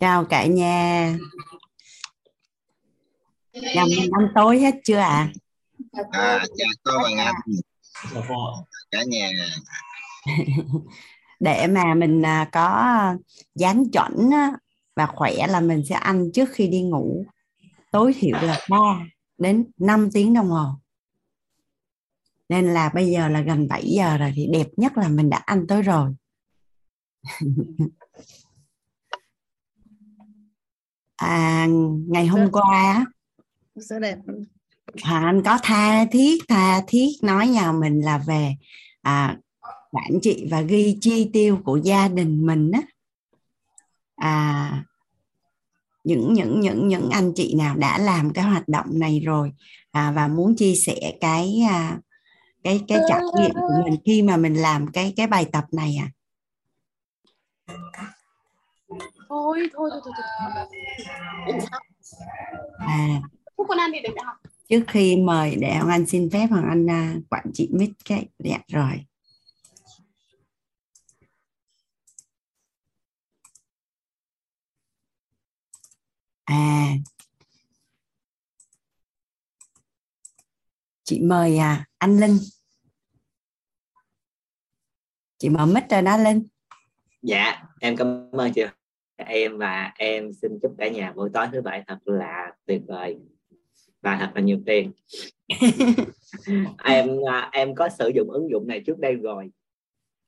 chào cả nhà. Nhằm ăn tối hết chưa ạ? À? à, chào cô và Ngọc. Cả nhà. Để mà mình à, có dáng chuẩn và khỏe là mình sẽ ăn trước khi đi ngủ. Tối thiểu là 3 đến 5 tiếng đồng hồ. Nên là bây giờ là gần 7 giờ rồi thì đẹp nhất là mình đã ăn tới rồi à, ngày hôm qua rất đẹp? Hoàng Anh có tha thiết tha thiết nói nhà mình là về à, quản trị và ghi chi tiêu của gia đình mình á. À, những những những những anh chị nào đã làm cái hoạt động này rồi à, và muốn chia sẻ cái à, cái cái trải nghiệm của mình khi mà mình làm cái cái bài tập này à thôi thôi thôi thôi, thôi. à. Phúc con ăn đi được không trước khi mời để Hoàng Anh xin phép Hoàng Anh à, quản trị mic cái đẹp rồi. À. Chị mời à anh Linh. Chị mở mic rồi đó Linh. Dạ em cảm ơn chị em và em xin chúc cả nhà buổi tối thứ bảy thật là tuyệt vời. Và thật là nhiều tiền. Em à, em có sử dụng ứng dụng này trước đây rồi.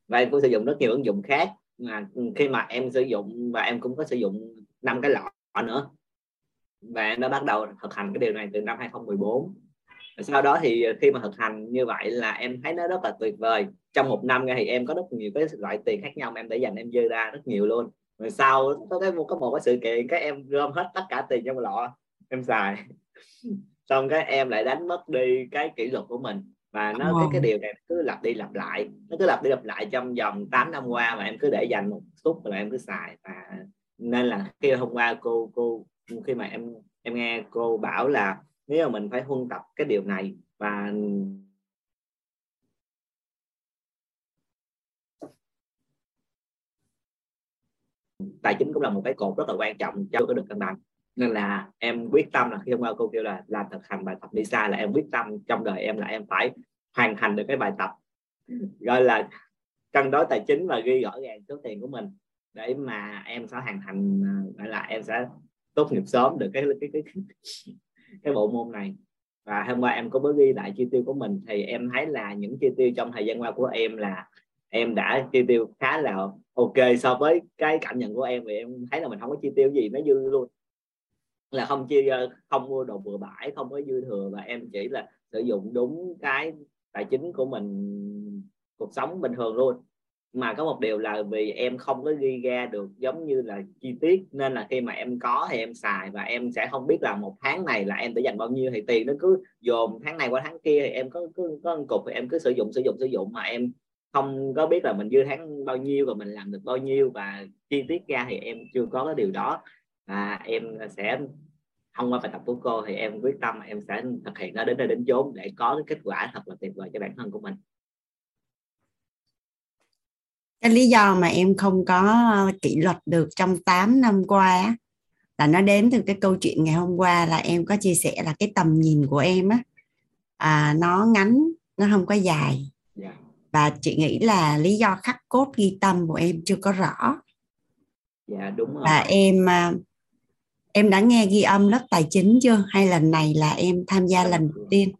Và em cũng sử dụng rất nhiều ứng dụng khác. Mà khi mà em sử dụng và em cũng có sử dụng năm cái lọ nữa. Và em đã bắt đầu thực hành cái điều này từ năm 2014 sau đó thì khi mà thực hành như vậy là em thấy nó rất là tuyệt vời. Trong một năm thì em có rất nhiều cái loại tiền khác nhau mà em để dành em dư ra rất nhiều luôn rồi sau có cái có một cái sự kiện cái em gom hết tất cả tiền trong lọ em xài. Xong cái em lại đánh mất đi cái kỷ luật của mình. Và nó cái cái điều này cứ lặp đi lặp lại nó cứ lặp đi lặp lại trong vòng 8 năm qua mà em cứ để dành một phút rồi em cứ xài. Và nên là khi hôm qua cô cô khi mà em em nghe cô bảo là nếu mà mình phải huân tập cái điều này và tài chính cũng là một cái cột rất là quan trọng cho cái được cân bằng. Nên là em quyết tâm là khi hôm qua cô kêu là làm thực hành bài tập đi xa là em quyết tâm trong đời em là em phải hoàn thành được cái bài tập gọi là cân đối tài chính và ghi rõ ràng số tiền của mình để mà em sẽ hoàn thành, gọi là em sẽ tốt nghiệp sớm được cái cái cái cái bộ môn này. Và hôm qua em có mới ghi lại chi tiêu của mình thì em thấy là những chi tiêu trong thời gian qua của em là em đã chi tiêu khá là ok so với cái cảm nhận của em thì em thấy là mình không có chi tiêu gì nó dư luôn. Là không chi, không mua đồ bừa bãi, không có dư thừa và em chỉ là sử dụng đúng cái tài chính của mình, cuộc sống bình thường luôn. Mà có một điều là vì em không có ghi ra được giống như là chi tiết, nên là khi mà em có thì em xài và em sẽ không biết là một tháng này là em phải dành bao nhiêu thì tiền nó cứ dồn tháng này qua tháng kia thì em có, cứ, có một cục thì em cứ sử dụng sử dụng sử dụng mà em không có biết là mình dư tháng bao nhiêu và mình làm được bao nhiêu và chi tiết ra thì em chưa có cái điều đó. Và em sẽ thông qua bài tập của cô thì em quyết tâm em sẽ thực hiện nó đến nơi đến chốn để có cái kết quả thật là tuyệt vời cho bản thân của mình. Cái lý do mà em không có kỷ luật được trong 8 năm qua là nó đến từ cái câu chuyện ngày hôm qua là em có chia sẻ là cái tầm nhìn của em á à, nó ngắn nó không có dài và chị nghĩ là lý do khắc cốt ghi tâm của em chưa có rõ. Dạ đúng rồi. Và em à, em đã nghe ghi âm lớp tài chính chưa? Hay lần này là em tham gia lần đầu tiên?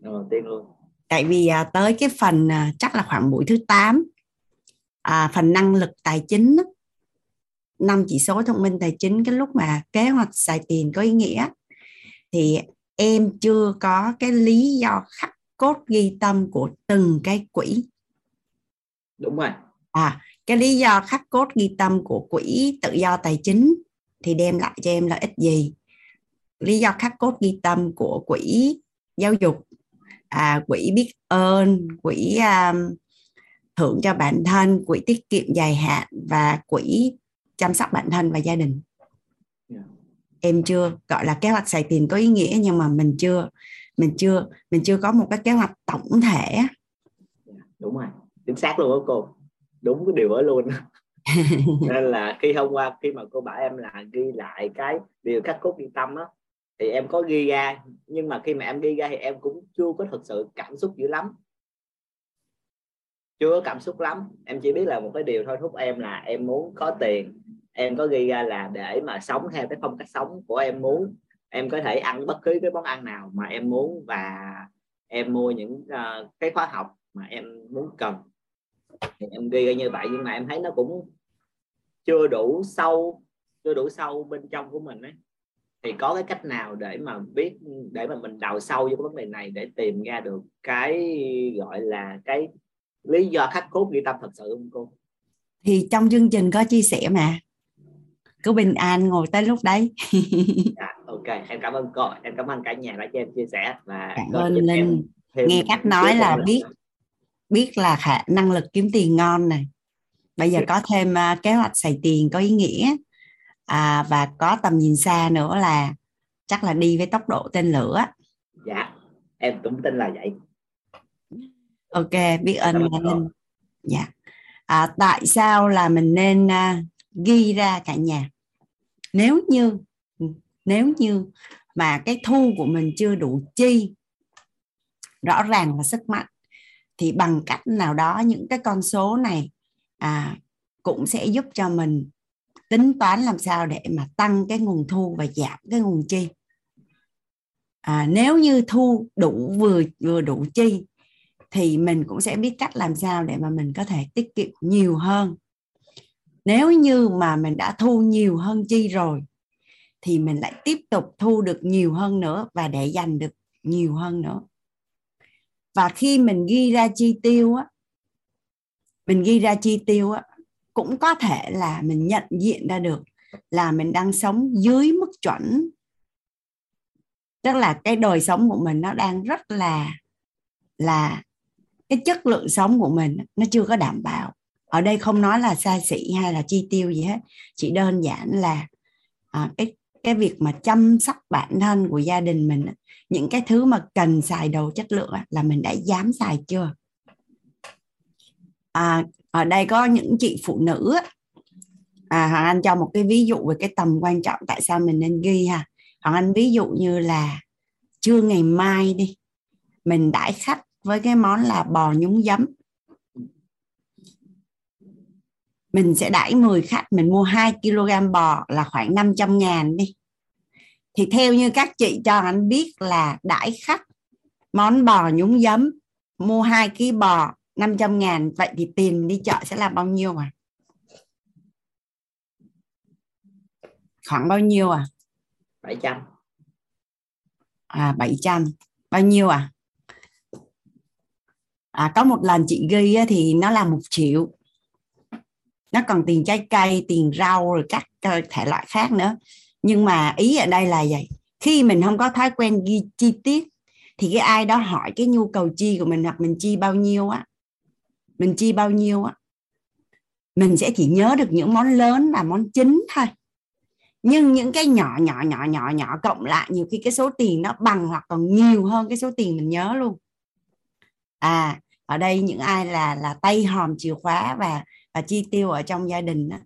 lần đầu tiên luôn. Tại vì à, tới cái phần à, chắc là khoảng buổi thứ 8 à, phần năng lực tài chính năm chỉ số thông minh tài chính cái lúc mà kế hoạch xài tiền có ý nghĩa thì em chưa có cái lý do khắc cốt ghi tâm của từng cái quỹ đúng rồi à cái lý do khắc cốt ghi tâm của quỹ tự do tài chính thì đem lại cho em lợi ích gì lý do khắc cốt ghi tâm của quỹ giáo dục à, quỹ biết ơn quỹ um, thưởng cho bản thân quỹ tiết kiệm dài hạn và quỹ chăm sóc bản thân và gia đình. Dạ. em chưa gọi là kế hoạch xài tiền có ý nghĩa nhưng mà mình chưa mình chưa mình chưa có một cái kế hoạch tổng thể đúng rồi chính xác luôn đó cô. Đúng cái điều đó luôn. Nên là khi hôm qua khi mà cô bảo em là ghi lại cái điều khắc cốt ghi tâm á thì em có ghi ra. Nhưng mà khi mà em ghi ra thì em cũng chưa có thực sự cảm xúc dữ lắm. Chưa có cảm xúc lắm. Em chỉ biết là một cái điều thôi thúc em là em muốn có tiền. Em có ghi ra là để mà sống theo cái phong cách sống của em muốn em có thể ăn bất cứ cái món ăn nào mà em muốn và em mua những uh, cái khóa học mà em muốn cần. Thì em ghi ra như vậy nhưng mà em thấy nó cũng chưa đủ sâu chưa đủ sâu bên trong của mình ấy. Thì có cái cách nào để mà biết để mà mình đào sâu vô cái vấn đề này để tìm ra được cái gọi là cái lý do khắc cốt ghi tâm thật sự không cô? Thì trong chương trình có chia sẻ mà. Cứ bình an ngồi tới lúc đấy. Dạ, ok em cảm ơn cô. Em cảm ơn cả nhà đã cho em chia sẻ và cảm ơn linh. nghe cách nói là biết biết là khả năng lực kiếm tiền ngon này. Bây giờ có thêm uh, kế hoạch xài tiền có ý nghĩa. À, và có tầm nhìn xa nữa là chắc là đi với tốc độ tên lửa. Dạ em cũng tin là vậy. Ok biết ơn linh. dạ. À, tại sao là mình nên uh, ghi ra cả nhà? Nếu như nếu như mà cái thu của mình chưa đủ chi rõ ràng là sức mạnh thì bằng cách nào đó những cái con số này à, cũng sẽ giúp cho mình tính toán làm sao để mà tăng cái nguồn thu và giảm cái nguồn chi. À, nếu như thu đủ vừa vừa đủ chi thì mình cũng sẽ biết cách làm sao để mà mình có thể tiết kiệm nhiều hơn. Nếu như mà mình đã thu nhiều hơn chi rồi thì mình lại tiếp tục thu được nhiều hơn nữa và để dành được nhiều hơn nữa. Và khi mình ghi ra chi tiêu á mình ghi ra chi tiêu á cũng có thể là mình nhận diện ra được là mình đang sống dưới mức chuẩn. Tức là cái đời sống của mình nó đang rất là là cái chất lượng sống của mình nó chưa có đảm bảo. Ở đây không nói là xa xỉ hay là chi tiêu gì hết. Chỉ đơn giản là à, cái cái việc mà chăm sóc bản thân của gia đình mình những cái thứ mà cần xài đồ chất lượng là mình đã dám xài chưa? À, ở đây có những chị phụ nữ à, hoàng anh cho một cái ví dụ về cái tầm quan trọng tại sao mình nên ghi ha. Hoàng anh ví dụ như là trưa ngày mai đi mình đãi khách với cái món là bò nhúng giấm. Mình sẽ đãi 10 khách mình mua 2 kg bò là khoảng 500 ngàn đi thì theo như các chị cho anh biết là đãi khách món bò nhúng giấm mua 2 kg bò 500 ngàn vậy thì tiền đi chợ sẽ là bao nhiêu à khoảng bao nhiêu à 700 à 700 bao nhiêu à à có một lần chị ghi thì nó là một triệu. Nó còn tiền trái cây tiền rau rồi các thể loại khác nữa nhưng mà ý ở đây là vậy khi mình không có thói quen ghi chi tiết thì cái ai đó hỏi cái nhu cầu chi của mình hoặc mình chi bao nhiêu á mình chi bao nhiêu á mình sẽ chỉ nhớ được những món lớn là món chính thôi. Nhưng những cái nhỏ nhỏ nhỏ nhỏ nhỏ cộng lại nhiều khi cái số tiền nó bằng hoặc còn nhiều hơn cái số tiền mình nhớ luôn. À ở đây những ai là là tay hòm chìa khóa và và chi tiêu ở trong gia đình đó,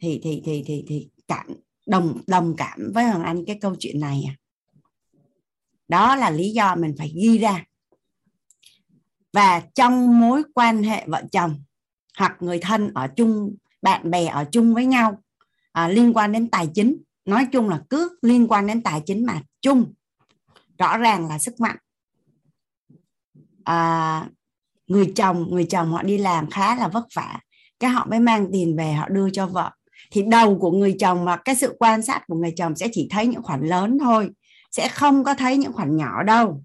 thì thì thì thì thì cảm đồng đồng cảm với hoàng anh cái câu chuyện này à. đó là lý do mình phải ghi ra. Và trong mối quan hệ vợ chồng hoặc người thân ở chung bạn bè ở chung với nhau à, liên quan đến tài chính nói chung là cứ liên quan đến tài chính mà chung rõ ràng là sức mạnh. À, người chồng người chồng họ đi làm khá là vất vả cái họ mới mang tiền về họ đưa cho vợ thì đầu của người chồng và cái sự quan sát của người chồng sẽ chỉ thấy những khoản lớn thôi sẽ không có thấy những khoản nhỏ đâu.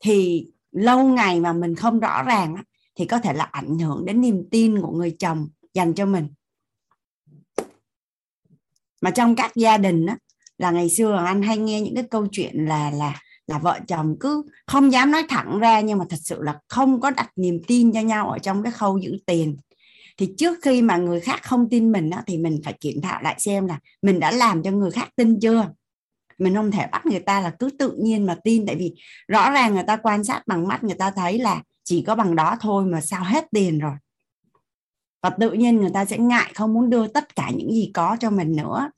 Thì lâu ngày mà mình không rõ ràng thì có thể là ảnh hưởng đến niềm tin của người chồng dành cho mình. Mà trong các gia đình á, là ngày xưa anh hay nghe những cái câu chuyện là là là vợ chồng cứ không dám nói thẳng ra nhưng mà thật sự là không có đặt niềm tin cho nhau ở trong cái khâu giữ tiền thì trước khi mà người khác không tin mình thì mình phải kiểm thảo lại xem là mình đã làm cho người khác tin chưa? Mình không thể bắt người ta là cứ tự nhiên mà tin, tại vì rõ ràng người ta quan sát bằng mắt, người ta thấy là chỉ có bằng đó thôi mà sao hết tiền rồi. Và tự nhiên người ta sẽ ngại không muốn đưa tất cả những gì có cho mình nữa.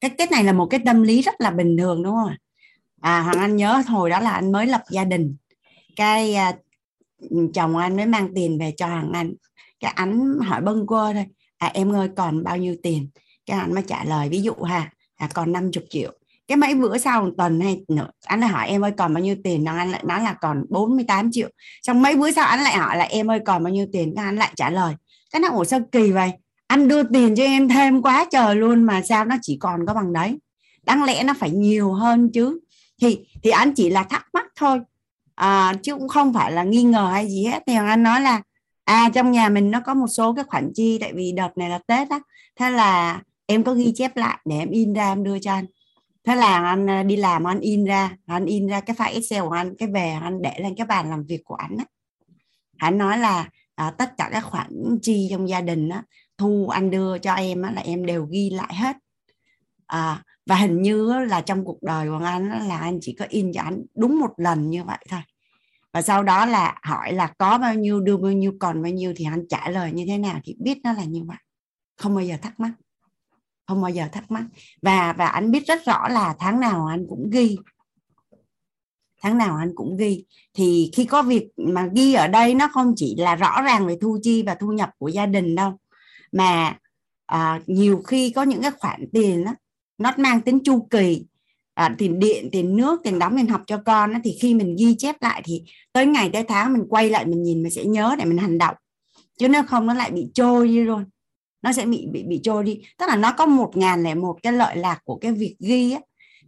Cái cái này là một cái tâm lý rất là bình thường, đúng không à hoàng anh nhớ hồi đó là anh mới lập gia đình. Cái à, chồng anh mới mang tiền về cho hàng anh. Cái anh hỏi bâng quơ thôi. À em ơi, còn bao nhiêu tiền? Cái anh mới trả lời, ví dụ ha à còn 50 triệu. Cái mấy bữa sau một tuần hay nữa anh lại hỏi em ơi, còn bao nhiêu tiền? Nó anh lại nói là còn 48 triệu. Xong mấy bữa sau anh lại hỏi là, em ơi, còn bao nhiêu tiền? Cái anh lại trả lời. Cái nó ủa sao kỳ vậy? Anh đưa tiền cho em thêm quá trời luôn mà sao nó chỉ còn có bằng đấy? Đáng lẽ nó phải nhiều hơn chứ. Thì thì anh chỉ là thắc mắc thôi à, chứ cũng không phải là nghi ngờ hay gì hết. Thì anh nói là à trong nhà mình nó có một số cái khoản chi tại vì đợt này là tết á. Thế là em có ghi chép lại để em in ra em đưa cho anh. Thế là anh à, đi làm anh in ra. Anh in ra cái file excel của anh cái về anh để lên cái bàn làm việc của anh á. Anh nói là à, tất cả các khoản chi trong gia đình á thu anh đưa cho em á, là em đều ghi lại hết. À, và hình như là trong cuộc đời của anh là anh chỉ có in cho anh đúng một lần như vậy thôi và sau đó là hỏi là có bao nhiêu đưa bao nhiêu còn bao nhiêu thì anh trả lời như thế nào thì biết nó là như vậy. Không bao giờ thắc mắc. Không bao giờ thắc mắc. Và và anh biết rất rõ là tháng nào anh cũng ghi. Tháng nào anh cũng ghi. Thì khi có việc mà ghi ở đây nó không chỉ là rõ ràng về thu chi và thu nhập của gia đình đâu mà à, nhiều khi có những cái khoản tiền đó, nó mang tính chu kỳ à, tiền điện tiền nước tiền đóng tiền học cho con thì khi mình ghi chép lại thì tới ngày tới tháng mình quay lại mình nhìn mình sẽ nhớ để mình hành động. Chứ nếu không nó lại bị trôi đi luôn. Nó sẽ bị bị bị trôi đi. Tức là nó có một ngàn lẻ một cái lợi lạc của cái việc ghi á.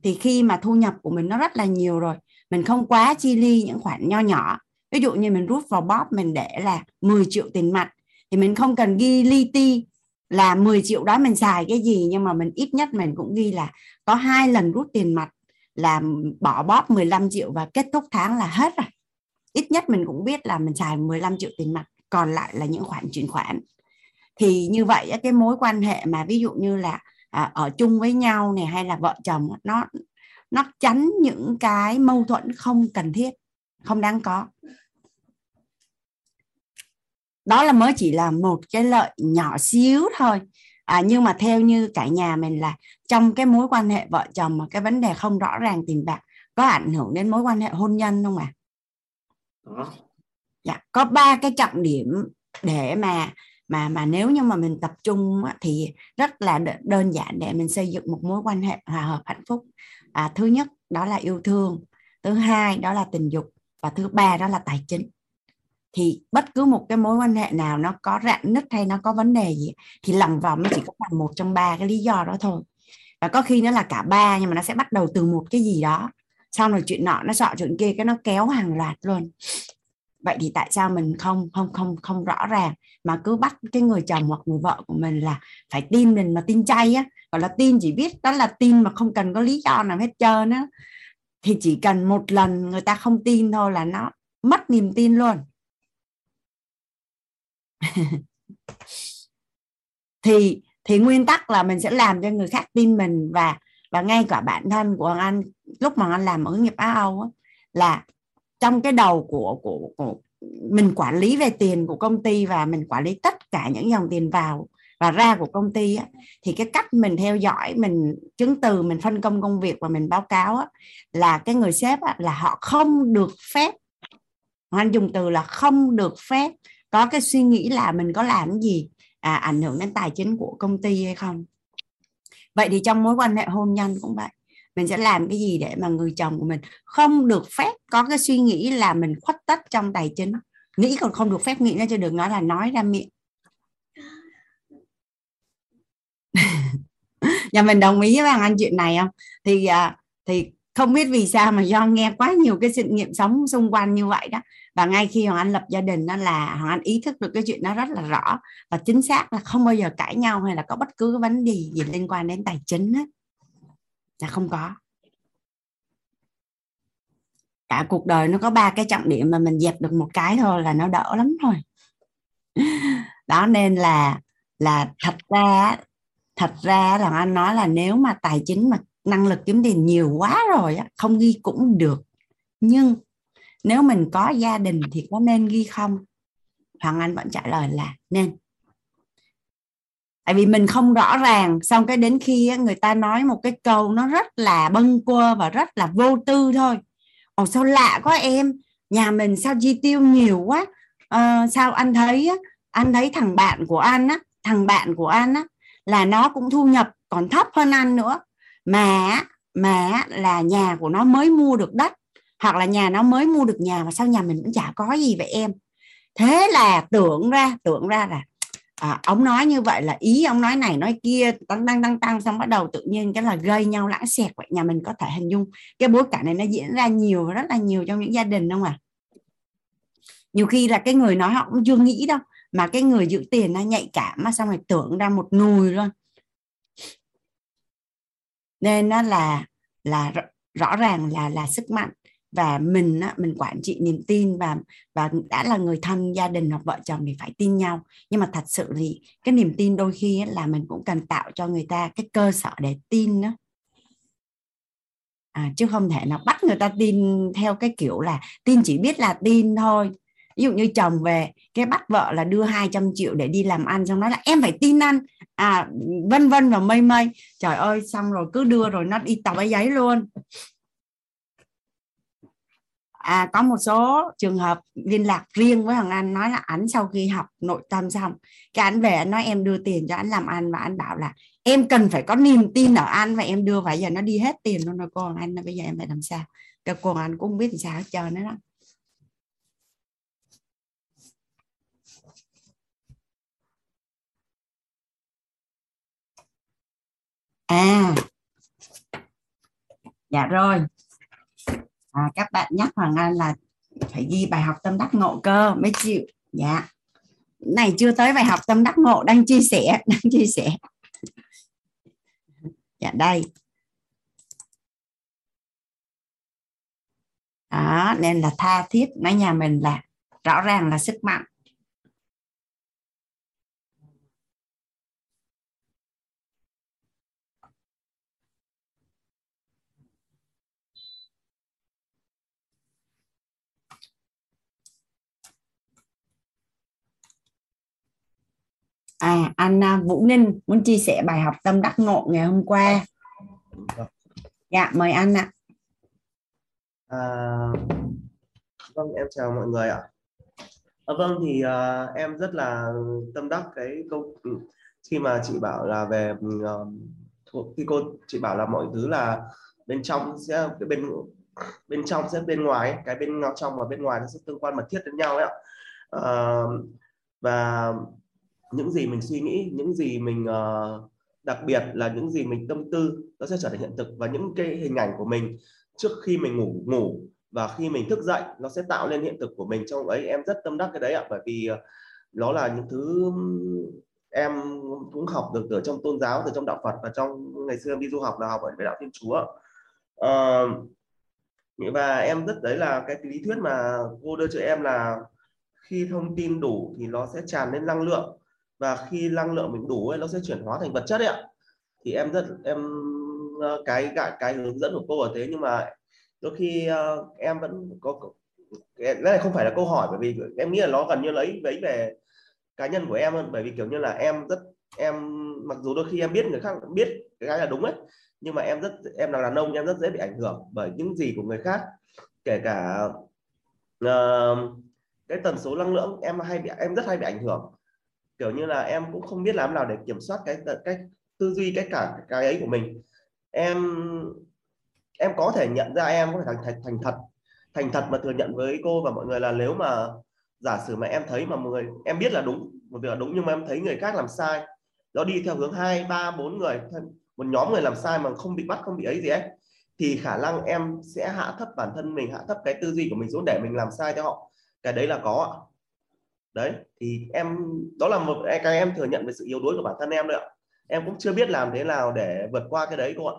Thì khi mà thu nhập của mình nó rất là nhiều rồi mình không quá chi ly những khoản nho nhỏ. Ví dụ như mình rút vào bóp mình để là 10 triệu tiền mặt thì mình không cần ghi li ti là 10 triệu đó mình xài cái gì nhưng mà mình ít nhất mình cũng ghi là có hai lần rút tiền mặt là bỏ bóp 15 triệu và kết thúc tháng là hết rồi. Ít nhất mình cũng biết là mình xài 15 triệu tiền mặt còn lại là những khoản chuyển khoản. Thì như vậy cái mối quan hệ mà ví dụ như là à, ở chung với nhau này hay là vợ chồng nó nó tránh những cái mâu thuẫn không cần thiết không đáng có đó là mới chỉ là một cái lợi nhỏ xíu thôi. À, nhưng mà theo như cả nhà mình là trong cái mối quan hệ vợ chồng mà cái vấn đề không rõ ràng tiền bạc có ảnh hưởng đến mối quan hệ hôn nhân không ạ? À? dạ có ba cái trọng điểm để mà mà mà nếu như mà mình tập trung thì rất là đơn giản để mình xây dựng một mối quan hệ hòa hợp hạnh phúc. À, thứ nhất đó là yêu thương thứ hai đó là tình dục và thứ ba đó là tài chính thì bất cứ một cái mối quan hệ nào nó có rạn nứt hay nó có vấn đề gì, thì lòng vòng nó chỉ có là một trong ba cái lý do đó thôi. Và có khi nó là cả ba, nhưng mà nó sẽ bắt đầu từ một cái gì đó. Xong rồi chuyện nọ, nó sợ chuyện kia, cái nó kéo hàng loạt luôn. Vậy thì tại sao mình không không không không rõ ràng mà cứ bắt cái người chồng hoặc người vợ của mình là phải tin mình mà tin chay á? Gọi là tin chỉ biết đó là tin mà không cần có lý do nào hết trơn á. Thì chỉ cần một lần người ta không tin thôi là nó mất niềm tin luôn. thì thì nguyên tắc là mình sẽ làm cho người khác tin mình và và ngay cả bản thân của anh lúc mà anh làm ở nghiệp Á Âu á, là trong cái đầu của, của của mình quản lý về tiền của công ty và mình quản lý tất cả những dòng tiền vào và ra của công ty á, thì cái cách mình theo dõi mình chứng từ mình phân công công việc và mình báo cáo á, là cái người sếp á, là họ không được phép anh dùng từ là không được phép có cái suy nghĩ là mình có làm gì à, ảnh hưởng đến tài chính của công ty hay không? Vậy thì trong mối quan hệ hôn nhân cũng vậy. Mình sẽ làm cái gì để mà người chồng của mình không được phép có cái suy nghĩ là mình khuất tất trong tài chính? Nghĩ còn không được phép nghĩ nữa cho đừng nói là nói ra miệng. Nhà mình đồng ý với bạn anh chuyện này không? Thì à, thì không biết vì sao mà do nghe quá nhiều cái sự nghiệm sống xung quanh như vậy đó và ngay khi hoàng anh lập gia đình đó là hoàng anh ý thức được cái chuyện đó rất là rõ và chính xác là không bao giờ cãi nhau hay là có bất cứ cái vấn đề gì liên quan đến tài chính hết. Là không có. Cả cuộc đời nó có ba cái trọng điểm mà mình dẹp được một cái thôi là nó đỡ lắm thôi. Đó nên là là thật ra thật ra là anh nói là nếu mà tài chính mà năng lực kiếm tiền nhiều quá rồi á, không ghi cũng được. Nhưng nếu mình có gia đình thì có nên ghi không? Hoàng Anh vẫn trả lời là nên. Tại vì mình không rõ ràng xong cái đến khi người ta nói một cái câu nó rất là bâng quơ và rất là vô tư thôi. Ồ sao lạ quá em? Nhà mình sao chi tiêu nhiều quá? À, sao anh thấy anh thấy thằng bạn của anh á thằng bạn của anh á là nó cũng thu nhập còn thấp hơn anh nữa. Mà mà là nhà của nó mới mua được đất hoặc là nhà nó mới mua được nhà mà sao nhà mình cũng chả có gì vậy em? Thế là tưởng ra tưởng ra là à, ông nói như vậy là ý ông nói này nói kia tăng tăng tăng tăng xong bắt đầu tự nhiên cái là gây nhau lãng xẹt vậy nhà mình có thể hình dung cái bối cảnh này nó diễn ra nhiều rất là nhiều trong những gia đình không à nhiều khi là cái người nói họ cũng chưa nghĩ đâu mà cái người giữ tiền nó nhạy cảm mà xong rồi tưởng ra một nùi luôn. Nên nó là là rõ ràng là là sức mạnh và mình á, mình quản trị niềm tin và và đã là người thân gia đình hoặc vợ chồng thì phải tin nhau. Nhưng mà thật sự thì cái niềm tin đôi khi là mình cũng cần tạo cho người ta cái cơ sở để tin đó à, chứ không thể nào bắt người ta tin theo cái kiểu là tin chỉ biết là tin thôi. Ví dụ như chồng về cái bắt vợ là đưa 200 triệu để đi làm ăn xong nói là em phải tin anh. À vân vân và mây mây. Trời ơi xong rồi cứ đưa rồi nó đi tàu giấy luôn à, có một số trường hợp liên lạc riêng với thằng anh nói là ảnh sau khi học nội tâm xong cái anh về anh nói em đưa tiền cho anh làm ăn và anh bảo là em cần phải có niềm tin ở anh và em đưa vậy giờ nó đi hết tiền luôn rồi cô anh bây giờ em phải làm sao? Cái cô anh cũng biết làm sao hết trơn đó. À. Dạ rồi à, các bạn nhắc hoàng anh là phải ghi bài học tâm đắc ngộ cơ mới chịu. Dạ. Này chưa tới bài học tâm đắc ngộ đang chia sẻ đang chia sẻ. Dạ đây. Đó nên là tha thiết. Nói nhà mình là rõ ràng là sức mạnh. À anh Vũ Ninh muốn chia sẻ bài học tâm đắc ngộ ngày hôm qua. Dạ mời anh ạ à, vâng em chào mọi người ạ. À, vâng thì à, em rất là tâm đắc cái câu ừ, khi mà chị bảo là về ừ, à, khi cô chị bảo là mọi thứ là bên trong sẽ cái bên bên trong sẽ bên ngoài cái bên trong và bên ngoài nó sẽ tương quan mật thiết đến nhau ấy ạ. À, và những gì mình suy nghĩ những gì mình uh, đặc biệt là những gì mình tâm tư nó sẽ trở thành hiện thực. Và những cái hình ảnh của mình trước khi mình ngủ ngủ và khi mình thức dậy nó sẽ tạo lên hiện thực của mình. Trong ấy em rất tâm đắc cái đấy ạ. Bởi vì ờ, nó là những thứ em cũng học được từ trong tôn giáo từ trong đạo Phật và trong ngày xưa em đi du học là học ở về đạo Thiên Chúa à, và em rất đấy là cái lý thuyết mà cô đưa cho em là khi thông tin đủ thì nó sẽ tràn lên năng lượng và khi năng lượng mình đủ ấy, nó sẽ chuyển hóa thành vật chất đấy ạ. Thì em rất em ờ, cái cái cái hướng dẫn của cô ở thế nhưng mà đôi khi uh, em vẫn có cái này không phải là câu hỏi bởi vì em nghĩ là nó gần như lấy lấy về cá nhân của em hơn. Bởi vì kiểu như là em rất em mặc dù đôi khi em biết người khác biết cái là đúng ấy nhưng mà em rất em là đàn ông em rất dễ bị ảnh hưởng bởi những gì của người khác. Kể cả uh, cái tần số năng lượng em hay bị em rất hay bị ảnh hưởng kiểu như là em cũng không biết làm nào để kiểm soát cái cách tư duy cái cả cái ấy của mình. Em em có thể nhận ra em có thể thành, thành thành thật. Thành thật mà thừa nhận với cô và mọi người là nếu mà giả sử mà em thấy mà mọi người em biết là đúng một việc là đúng nhưng mà em thấy người khác làm sai nó đi theo hướng hai ba bốn người một nhóm người làm sai mà không bị bắt không bị ấy gì ấy thì khả năng em sẽ hạ thấp bản thân mình hạ thấp cái tư duy của mình xuống để mình làm sai theo họ. Cái đấy là có đấy thì em đó là một cái em thừa nhận về sự yếu đuối của bản thân em nữa em cũng chưa biết làm thế nào để vượt qua cái đấy cô ạ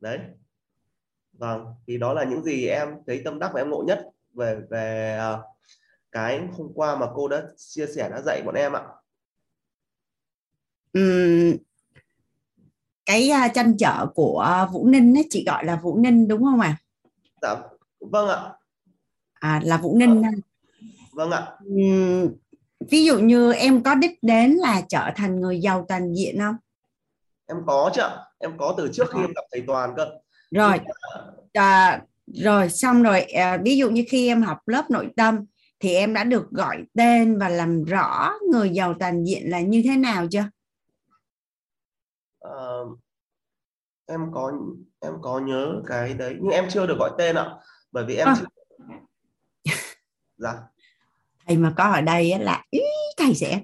đấy vâng thì đó là những gì em thấy tâm đắc và em ngộ nhất về về uh, cái hôm qua mà cô đã chia sẻ đã dạy bọn em ạ uhm, cái uh, tranh trở của Vũ Ninh ấy, chị gọi là Vũ Ninh đúng không ạ? À? Dạ vâng ạ. À là Vũ Ninh. Vâng, vâng ạ. ví dụ như em có đích đến là trở thành người giàu toàn diện không? Em có chứ em có từ trước khi em gặp thầy toàn cơ. Rồi à, rồi xong rồi à, ví dụ như khi em học lớp nội tâm thì em đã được gọi tên và làm rõ người giàu toàn diện là như thế nào chưa? Ờ, em có em có nhớ cái đấy nhưng em chưa được gọi tên ạ bởi vì em À. chưa dạ thầy mà có ở đây là ý, thầy sẽ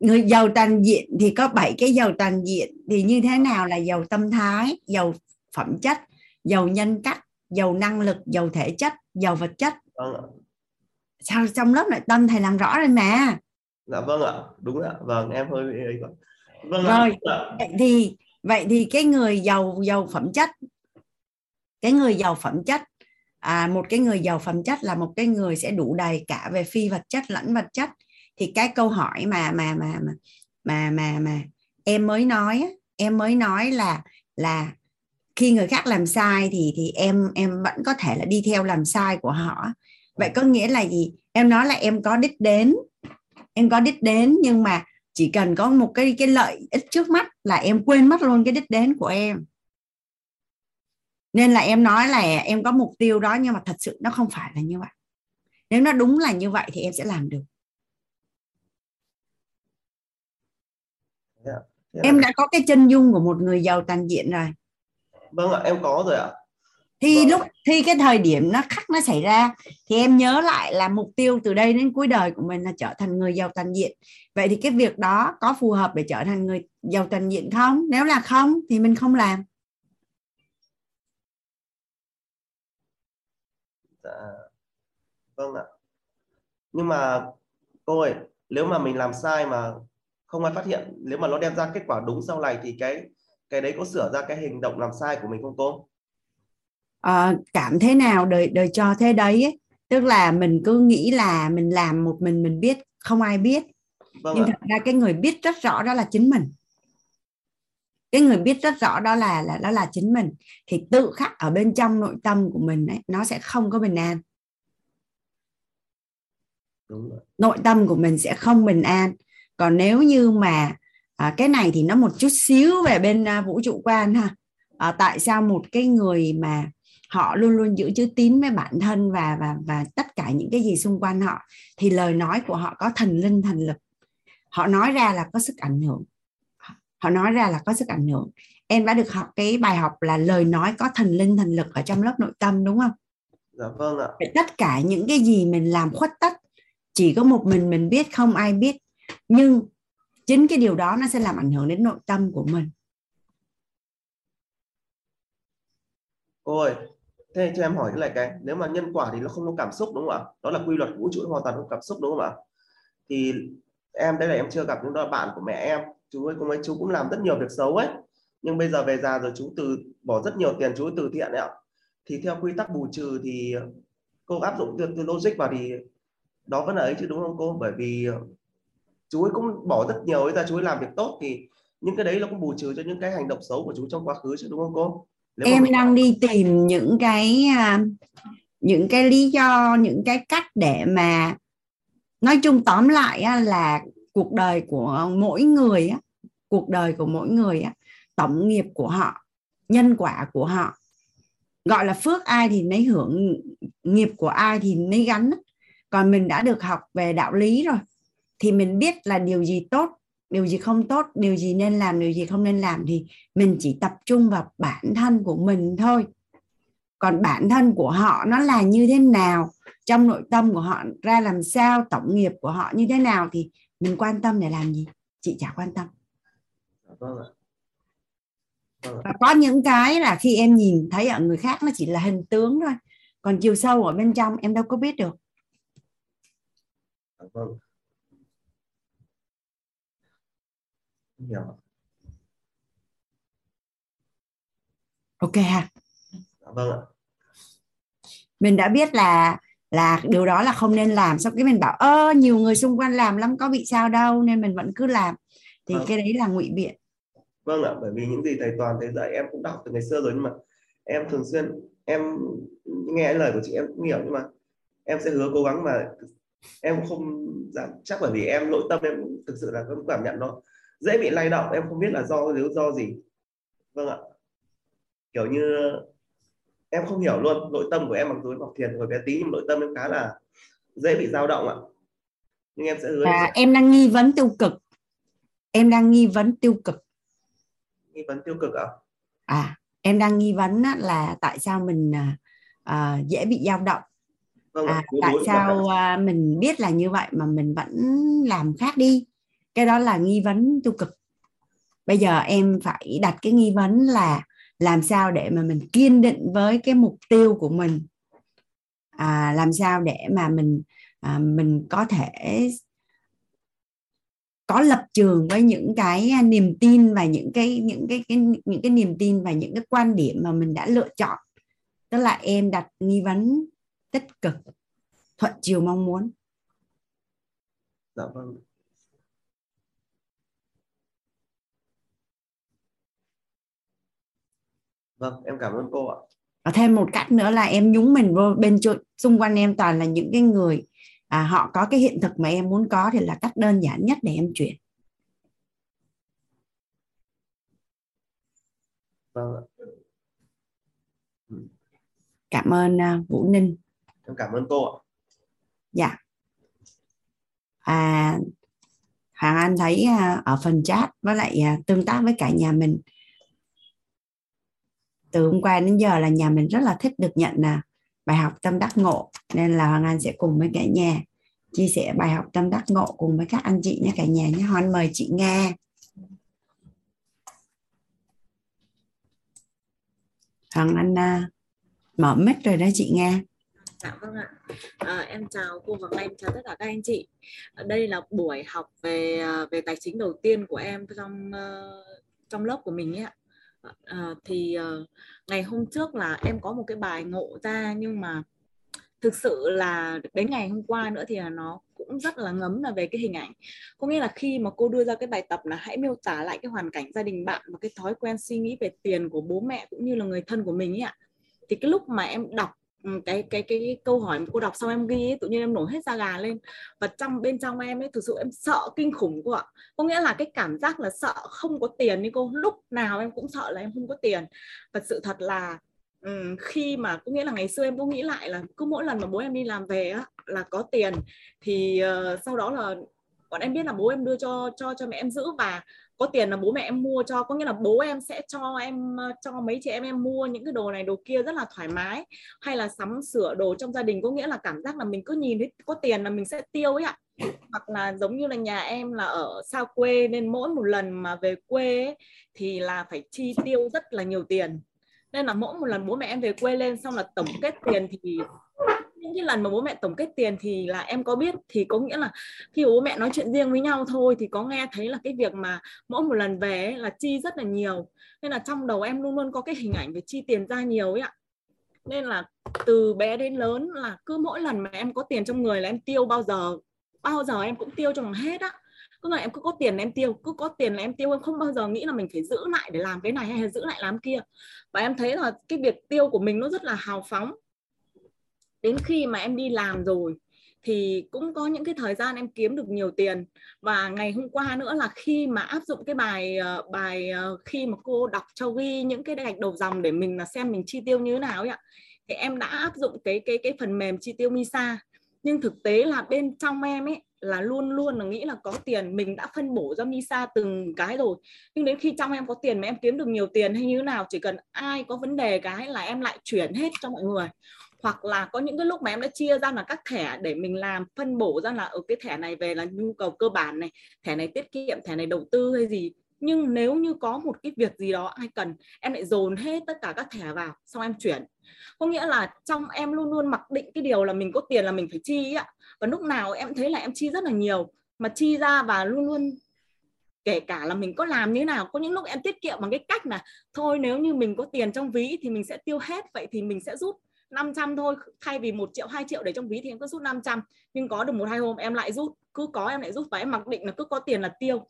người giàu toàn diện thì có bảy cái giàu toàn diện. Thì như thế nào là giàu tâm thái giàu phẩm chất giàu nhân cách giàu năng lực giàu thể chất giàu vật chất? Vâng ạ. Sao trong lớp nội tâm thầy làm rõ rồi mà? Dạ vâng ạ đúng ạ. Vâng em hơi bị ấy quá. Vâng Rồi. ạ. vậy thì vậy thì cái người giàu giàu phẩm chất cái người giàu phẩm chất à, một cái người giàu phẩm chất là một cái người sẽ đủ đầy cả về phi vật chất lẫn vật chất. Thì cái câu hỏi mà mà mà mà mà mà, mà em mới nói em mới nói là là khi người khác làm sai thì thì em em vẫn có thể là đi theo làm sai của họ. Vậy có nghĩa là gì? Em nói là em có đích đến em có đích đến nhưng mà chỉ cần có một cái cái lợi ích trước mắt là em quên mất luôn cái đích đến của em nên là em nói là em có mục tiêu đó nhưng mà thật sự nó không phải là như vậy. Nếu nó đúng là như vậy thì em sẽ làm được. Thế em là- đã có cái chân dung của một người giàu toàn diện rồi. Vâng ạ em có rồi ạ. Thì Vâng. lúc khi cái thời điểm nó khắc nó xảy ra thì em nhớ lại là mục tiêu từ đây đến cuối đời của mình là trở thành người giàu toàn diện. Vậy thì cái việc đó có phù hợp để trở thành người giàu toàn diện không? Nếu là không thì mình không làm dạ. Vâng ạ. Nhưng mà cô ơi nếu mà mình làm sai mà không ai phát hiện nếu mà nó đem ra kết quả đúng sau này thì cái cái đấy có sửa ra cái hành động làm sai của mình không cô? Ờ, cảm thế nào? Đời đời cho thế đấy ấy. tức là mình cứ nghĩ là mình làm một mình mình biết không ai biết. Vâng nhưng ạ. thật ra cái người biết rất rõ đó là chính mình cái người biết rất rõ đó là là đó là chính mình. Thì tự khắc ở bên trong nội tâm của mình ấy, nó sẽ không có bình an. Đúng rồi. nội tâm của mình sẽ không bình an. Còn nếu như mà à, cái này thì nó một chút xíu về bên à, vũ trụ quan ha. À, tại sao một cái người mà họ luôn luôn giữ chữ tín với bản thân và và và tất cả những cái gì xung quanh họ thì lời nói của họ có thần linh thần lực. Họ nói ra là có sức ảnh hưởng họ nói ra là có sức ảnh hưởng. Em đã được học cái bài học là lời nói có thần linh thần lực ở trong lớp nội tâm đúng không? Dạ vâng ạ. Tất cả những cái gì mình làm khuất tất chỉ có một mình mình biết không ai biết. Nhưng chính cái điều đó nó sẽ làm ảnh hưởng đến nội tâm của mình. Cô ơi thế cho em hỏi cái này cái nếu mà nhân quả thì nó không có cảm xúc đúng không ạ? Đó là quy luật vũ trụ hoàn toàn không cảm xúc đúng không ạ? Thì em đây là em chưa gặp những là bạn của mẹ em. Chú ấy cũng ấy chú cũng làm rất nhiều việc xấu ấy. Nhưng bây giờ về già rồi chú từ bỏ rất nhiều tiền chú ấy từ thiện đấy ạ. Thì theo quy tắc bù trừ thì cô áp dụng từ, từ logic vào thì đó vẫn là ấy chứ đúng không cô? Bởi vì chú ấy cũng bỏ rất nhiều ấy ra chú ấy làm việc tốt thì những cái đấy nó cũng bù trừ cho những cái hành động xấu của chú trong quá khứ chứ đúng không cô? Nếu em mình- đang đi tìm những cái à, những cái lý do những cái cách để mà nói chung tóm lại là cuộc đời của mỗi người cuộc đời của mỗi người tổng nghiệp của họ, nhân quả của họ, gọi là phước ai thì nấy hưởng, nghiệp của ai thì nấy gắn còn mình đã được học về đạo lý rồi, thì mình biết là điều gì tốt, điều gì không tốt, điều gì nên làm, điều gì không nên làm thì mình chỉ tập trung vào bản thân của mình thôi. Còn bản thân của họ nó là như thế nào trong nội tâm của họ ra làm sao tổng nghiệp của họ như thế nào thì mình quan tâm để làm gì? Chị chả quan tâm. Dạ vâng Vâng và có những cái là khi em nhìn thấy ở người khác nó chỉ là hình tướng thôi. Còn chiều sâu ở bên trong em đâu có biết được. Dạ vâng. Hiểu ok ha. Dạ vâng ạ. Mình đã biết là là điều đó là không nên làm. Xong cái mình bảo ơ nhiều người xung quanh làm lắm có bị sao đâu nên mình vẫn cứ làm. Thì Vâng. cái đấy là ngụy biện. Vâng ạ bởi vì những gì thầy toàn thầy dạy em cũng đọc từ ngày xưa rồi nhưng mà em thường xuyên em nghe lời của chị em cũng hiểu nhưng mà em sẽ hứa cố gắng mà em không dám chắc bởi vì em nội tâm em thực sự là cũng cảm nhận nó. Dễ bị lay động em không biết là do lý do gì. Vâng ạ. Kiểu như em không hiểu luôn nội tâm của em mặc dù em học thiền hồi bé tí nhưng nội tâm em khá là dễ bị dao động ạ. Nhưng em sẽ hứa à, em đang nghi vấn tiêu cực. Em đang nghi vấn tiêu cực. Nghi vấn tiêu cực ạ? À em đang nghi vấn là tại sao mình uh, dễ bị dao động. Vâng à, tại sao uh, mình biết là như vậy mà mình vẫn làm khác đi. Cái đó là nghi vấn tiêu cực. Bây giờ em phải đặt cái nghi vấn là làm sao để mà mình kiên định với cái mục tiêu của mình? À, làm sao để mà mình à, mình có thể có lập trường với những cái à, niềm tin và những cái những cái, cái những cái niềm tin và những cái quan điểm mà mình đã lựa chọn. Tức là em đặt nghi vấn tích cực thuận chiều mong muốn. Dạ vâng. Vâng em cảm ơn cô ạ. Và thêm một cách nữa là em nhúng mình vô bên chỗ, xung quanh em toàn là những cái người à, họ có cái hiện thực mà em muốn có thì là cách đơn giản nhất để em chuyển. Vâng cảm ơn uh, Vũ Ninh. Em cảm ơn cô ạ. Dạ. À Hoàng Anh thấy uh, ở phần chat với lại uh, tương tác với cả nhà mình từ hôm qua đến giờ là nhà mình rất là thích được nhận là bài học tâm đắc ngộ nên là Hoàng Anh sẽ cùng với cả nhà chia sẻ bài học tâm đắc ngộ cùng với các anh chị nhé cả nhà nhé Hoàng mời chị Nga Hoàng Anh à, mở mic rồi đó chị Nga Dạ vâng ạ. À, em chào cô Hoàng em chào tất cả các anh chị. Ờ, đây là buổi học về à, về tài chính đầu tiên của em trong ờ, trong lớp của mình ạ à, thì uh, ngày hôm trước là em có một cái bài ngộ ra nhưng mà thực sự là đến ngày hôm qua nữa thì là nó cũng rất là ngấm là về cái hình ảnh. Có nghĩa là khi mà cô đưa ra cái bài tập là hãy miêu tả lại cái hoàn cảnh gia đình bạn và cái thói quen suy nghĩ về tiền của bố mẹ cũng như là người thân của mình ấy ạ thì cái lúc mà em đọc Ừ, cái cái cái câu hỏi mà cô đọc xong em ghi ấy, tự nhiên em nổi hết da gà lên. Và trong bên trong em ấy thực sự em sợ kinh khủng cô ạ. Có nghĩa là cái cảm giác là sợ không có tiền như cô. Lúc nào em cũng sợ là em không có tiền. Và sự thật là um, khi mà có nghĩa là ngày xưa em có nghĩ lại là cứ mỗi lần mà bố em đi làm về á là có tiền thì uh, sau đó là bọn em biết là bố em đưa cho cho cho mẹ em giữ và có tiền là bố mẹ em mua cho có nghĩa là bố em sẽ cho em ờ, cho mấy chị em em mua những cái đồ này đồ kia rất là thoải mái. Hay là sắm sửa đồ trong gia đình có nghĩa là cảm giác là mình cứ nhìn thấy có tiền là mình sẽ tiêu ấy ạ. Hoặc là giống như là nhà em là ở xa quê nên mỗi một lần mà về quê ấy, thì là phải chi tiêu rất là nhiều tiền. Nên là mỗi một lần bố mẹ em về quê lên xong là tổng kết tiền thì những cái lần mà bố mẹ tổng kết tiền thì là em có biết thì có nghĩa là khi bố mẹ nói chuyện riêng với nhau thôi thì có nghe thấy là cái việc mà mỗi một lần về ấy, là chi rất là nhiều. Nên là trong đầu em luôn luôn có cái hình ảnh về chi tiền ra nhiều ấy ạ. Nên là từ bé đến lớn là cứ mỗi lần mà em có tiền trong người là em tiêu bao giờ bao giờ em cũng tiêu cho bằng hết á. Cứ ngày em cứ có tiền là em tiêu cứ có tiền là em tiêu em không bao giờ nghĩ là mình phải giữ lại để làm cái này hay là giữ lại làm kia. Và em thấy là cái việc tiêu của mình nó rất là hào phóng đến khi mà em đi làm rồi thì cũng có những cái thời gian em kiếm được nhiều tiền. Và ngày hôm qua nữa là khi mà áp dụng cái bài ờ, bài ờ, khi mà cô đọc cho ghi những cái gạch đầu dòng để mình là xem mình chi tiêu như thế nào ấy ạ, thì em đã áp dụng cái cái cái phần mềm chi tiêu Misa. Nhưng thực tế là bên trong em ấy là luôn luôn là nghĩ là có tiền, mình đã phân bổ cho Misa từng cái rồi. Nhưng đến khi trong em có tiền mà em kiếm được nhiều tiền hay như thế nào, chỉ cần ai có vấn đề cái là em lại chuyển hết cho mọi người hoặc là có những cái lúc mà em đã chia ra là các thẻ để mình làm, phân bổ ra là ở cái thẻ này về là nhu cầu cơ bản này, thẻ này tiết kiệm, thẻ này đầu tư hay gì. Nhưng nếu như có một cái việc gì đó ai cần, em lại dồn hết tất cả các thẻ vào, xong em chuyển. Có nghĩa là trong em luôn luôn mặc định cái điều là mình có tiền là mình phải chi ạ. Và lúc nào em thấy là em chi rất là nhiều, mà chi ra và luôn luôn kể cả là mình có làm như thế nào, có những lúc em tiết kiệm bằng cái cách là, thôi, nếu như mình có tiền trong ví thì mình sẽ tiêu hết, vậy thì mình sẽ rút 500 thôi, thay vì một triệu 2 triệu để trong ví thì em cứ rút 500 nhưng có được một, hai hôm em lại rút, cứ có em lại rút và em mặc định là cứ có tiền là tiêu.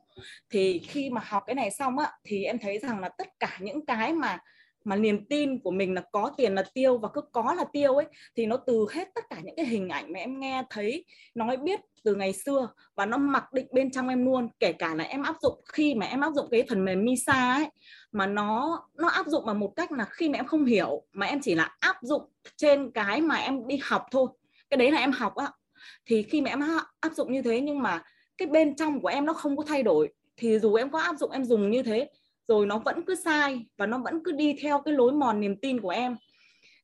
Thì khi mà học cái này xong á, thì em thấy rằng là tất cả những cái mà mà niềm tin của mình là có tiền là tiêu và cứ có là tiêu ấy, thì nó từ hết tất cả những cái hình ảnh mà em nghe thấy nói biết từ ngày xưa và nó mặc định bên trong em luôn. Kể cả là em áp dụng, khi mà em áp dụng cái phần mềm Misa ấy, mà nó nó áp dụng bằng một cách là khi mà em không hiểu, mà em chỉ là áp dụng trên cái mà em đi học thôi. Cái đấy là em học á. Thì khi mà em áp dụng như thế nhưng mà cái bên trong của em nó không có thay đổi, thì dù em có áp dụng, em dùng như thế rồi nó vẫn cứ sai và nó vẫn cứ đi theo cái lối mòn niềm tin của em.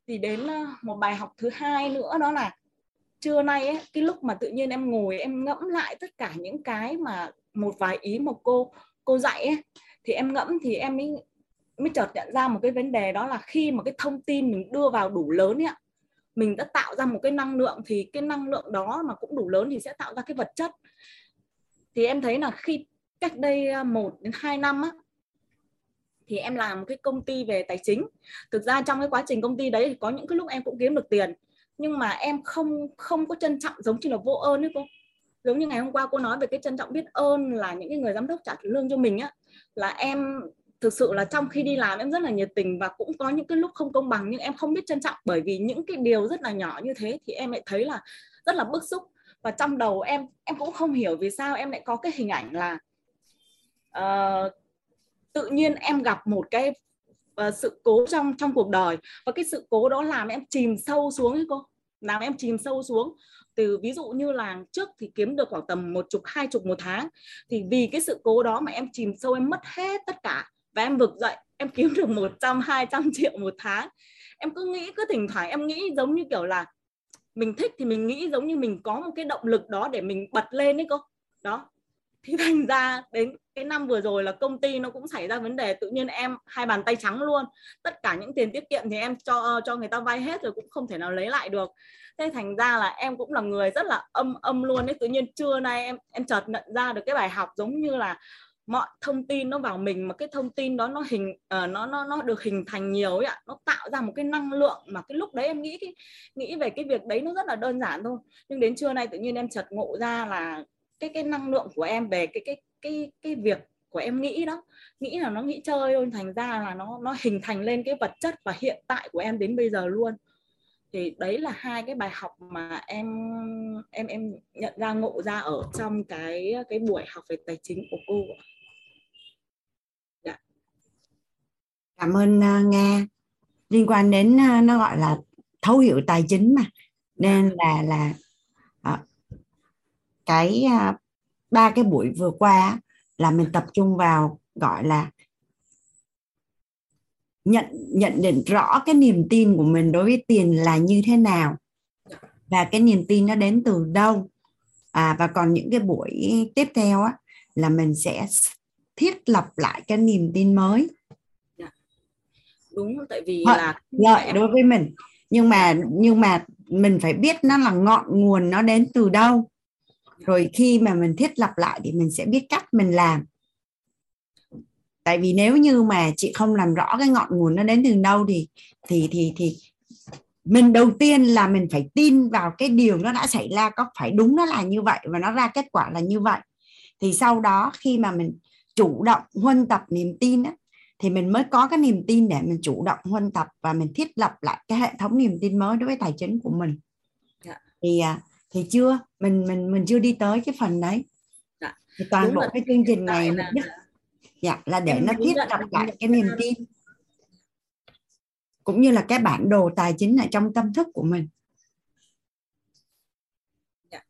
Thì đến ờ, một bài học thứ hai nữa đó là trưa nay ấy, cái lúc mà tự nhiên em ngồi em ngẫm lại tất cả những cái mà một vài ý mà cô cô dạy ấy, thì em ngẫm thì em mới mới chợt nhận ra một cái vấn đề đó là khi mà cái thông tin mình đưa vào đủ lớn ấy, mình đã tạo ra một cái năng lượng thì cái năng lượng đó mà cũng đủ lớn thì sẽ tạo ra cái vật chất. Thì em thấy là khi cách đây ờ, một đến hai năm á, thì em làm một cái công ty về tài chính. Thực ra trong cái quá trình công ty đấy thì có những cái lúc em cũng kiếm được tiền nhưng mà em không không có trân trọng giống như là vô ơn ấy cô. Giống như ngày hôm qua cô nói về cái trân trọng biết ơn là những cái người giám đốc trả lương cho mình á là em thực sự là trong khi đi làm em rất là nhiệt tình và cũng có những cái lúc không công bằng nhưng em không biết trân trọng. Bởi vì những cái điều rất là nhỏ như thế thì em lại thấy là rất là bức xúc. Và trong đầu em em cũng không hiểu vì sao em lại có cái hình ảnh là uh, tự nhiên em gặp một cái uh, sự cố trong trong cuộc đời. Và cái sự cố đó làm em chìm sâu xuống ấy cô. Làm em chìm sâu xuống. Từ ví dụ như là trước thì kiếm được khoảng tầm một chục hai chục một tháng. Thì vì cái sự cố đó mà em chìm sâu em mất hết tất cả. Và em vực dậy em kiếm được 100 200 triệu một tháng. Em cứ nghĩ cứ thỉnh thoảng em nghĩ giống như kiểu là mình thích thì mình nghĩ giống như mình có một cái động lực đó để mình bật lên đấy cô. Đó. Thì thành ra đến cái năm vừa rồi là công ty nó cũng xảy ra vấn đề tự nhiên em hai bàn tay trắng luôn. Tất cả những tiền tiết kiệm thì em cho cho người ta vay hết rồi cũng không thể nào lấy lại được. Thế thành ra là em cũng là người rất là âm âm luôn đấy tự nhiên trưa nay em em chợt nhận ra được cái bài học giống như là mọi thông tin nó vào mình mà cái thông tin đó nó hình uh, nó nó nó được hình thành nhiều ấy ạ. Nó tạo ra một cái năng lượng mà cái lúc đấy em nghĩ cái nghĩ về cái việc đấy nó rất là đơn giản thôi. Nhưng đến trưa nay tự nhiên em chợt ngộ ra là cái cái năng lượng của em về cái cái cái cái việc của em nghĩ đó. Nghĩ là nó nghĩ chơi thôi thành ra là nó nó hình thành lên cái vật chất và hiện tại của em đến bây giờ luôn. Thì đấy là hai cái bài học mà em em em nhận ra ngộ ra ở trong cái cái buổi học về tài chính của cô dạ. cảm ơn uh, nga. Liên quan đến uh, nó gọi là thấu hiểu tài chính mà. Nên là là uh, cái uh, ba cái buổi vừa qua là mình tập trung vào gọi là nhận nhận định rõ cái niềm tin của mình đối với tiền là như thế nào và cái niềm tin nó đến từ đâu. À và còn những cái buổi tiếp theo á là mình sẽ thiết lập lại cái niềm tin mới. Đúng tại vì H- là lợi đối với mình. Nhưng mà nhưng mà mình phải biết nó là ngọn nguồn nó đến từ đâu rồi khi mà mình thiết lập lại thì mình sẽ biết cách mình làm. Tại vì nếu như mà chị không làm rõ cái ngọn nguồn nó đến từ đâu thì thì thì thì mình đầu tiên là mình phải tin vào cái điều nó đã xảy ra có phải đúng nó là như vậy và nó ra kết quả là như vậy. Thì sau đó khi mà mình chủ động huân tập niềm tin á, thì mình mới có cái niềm tin để mình chủ động huân tập và mình thiết lập lại cái hệ thống niềm tin mới đối với tài chính của mình. Dạ. thì à, thì chưa mình mình mình chưa đi tới cái phần đấy. Dạ. thì toàn Đúng bộ cái chương trình này là... mục dạ là để nó thiết lập lại cái niềm tin. Cũng như là cái bản đồ tài chính ở trong tâm thức của mình. Dạ.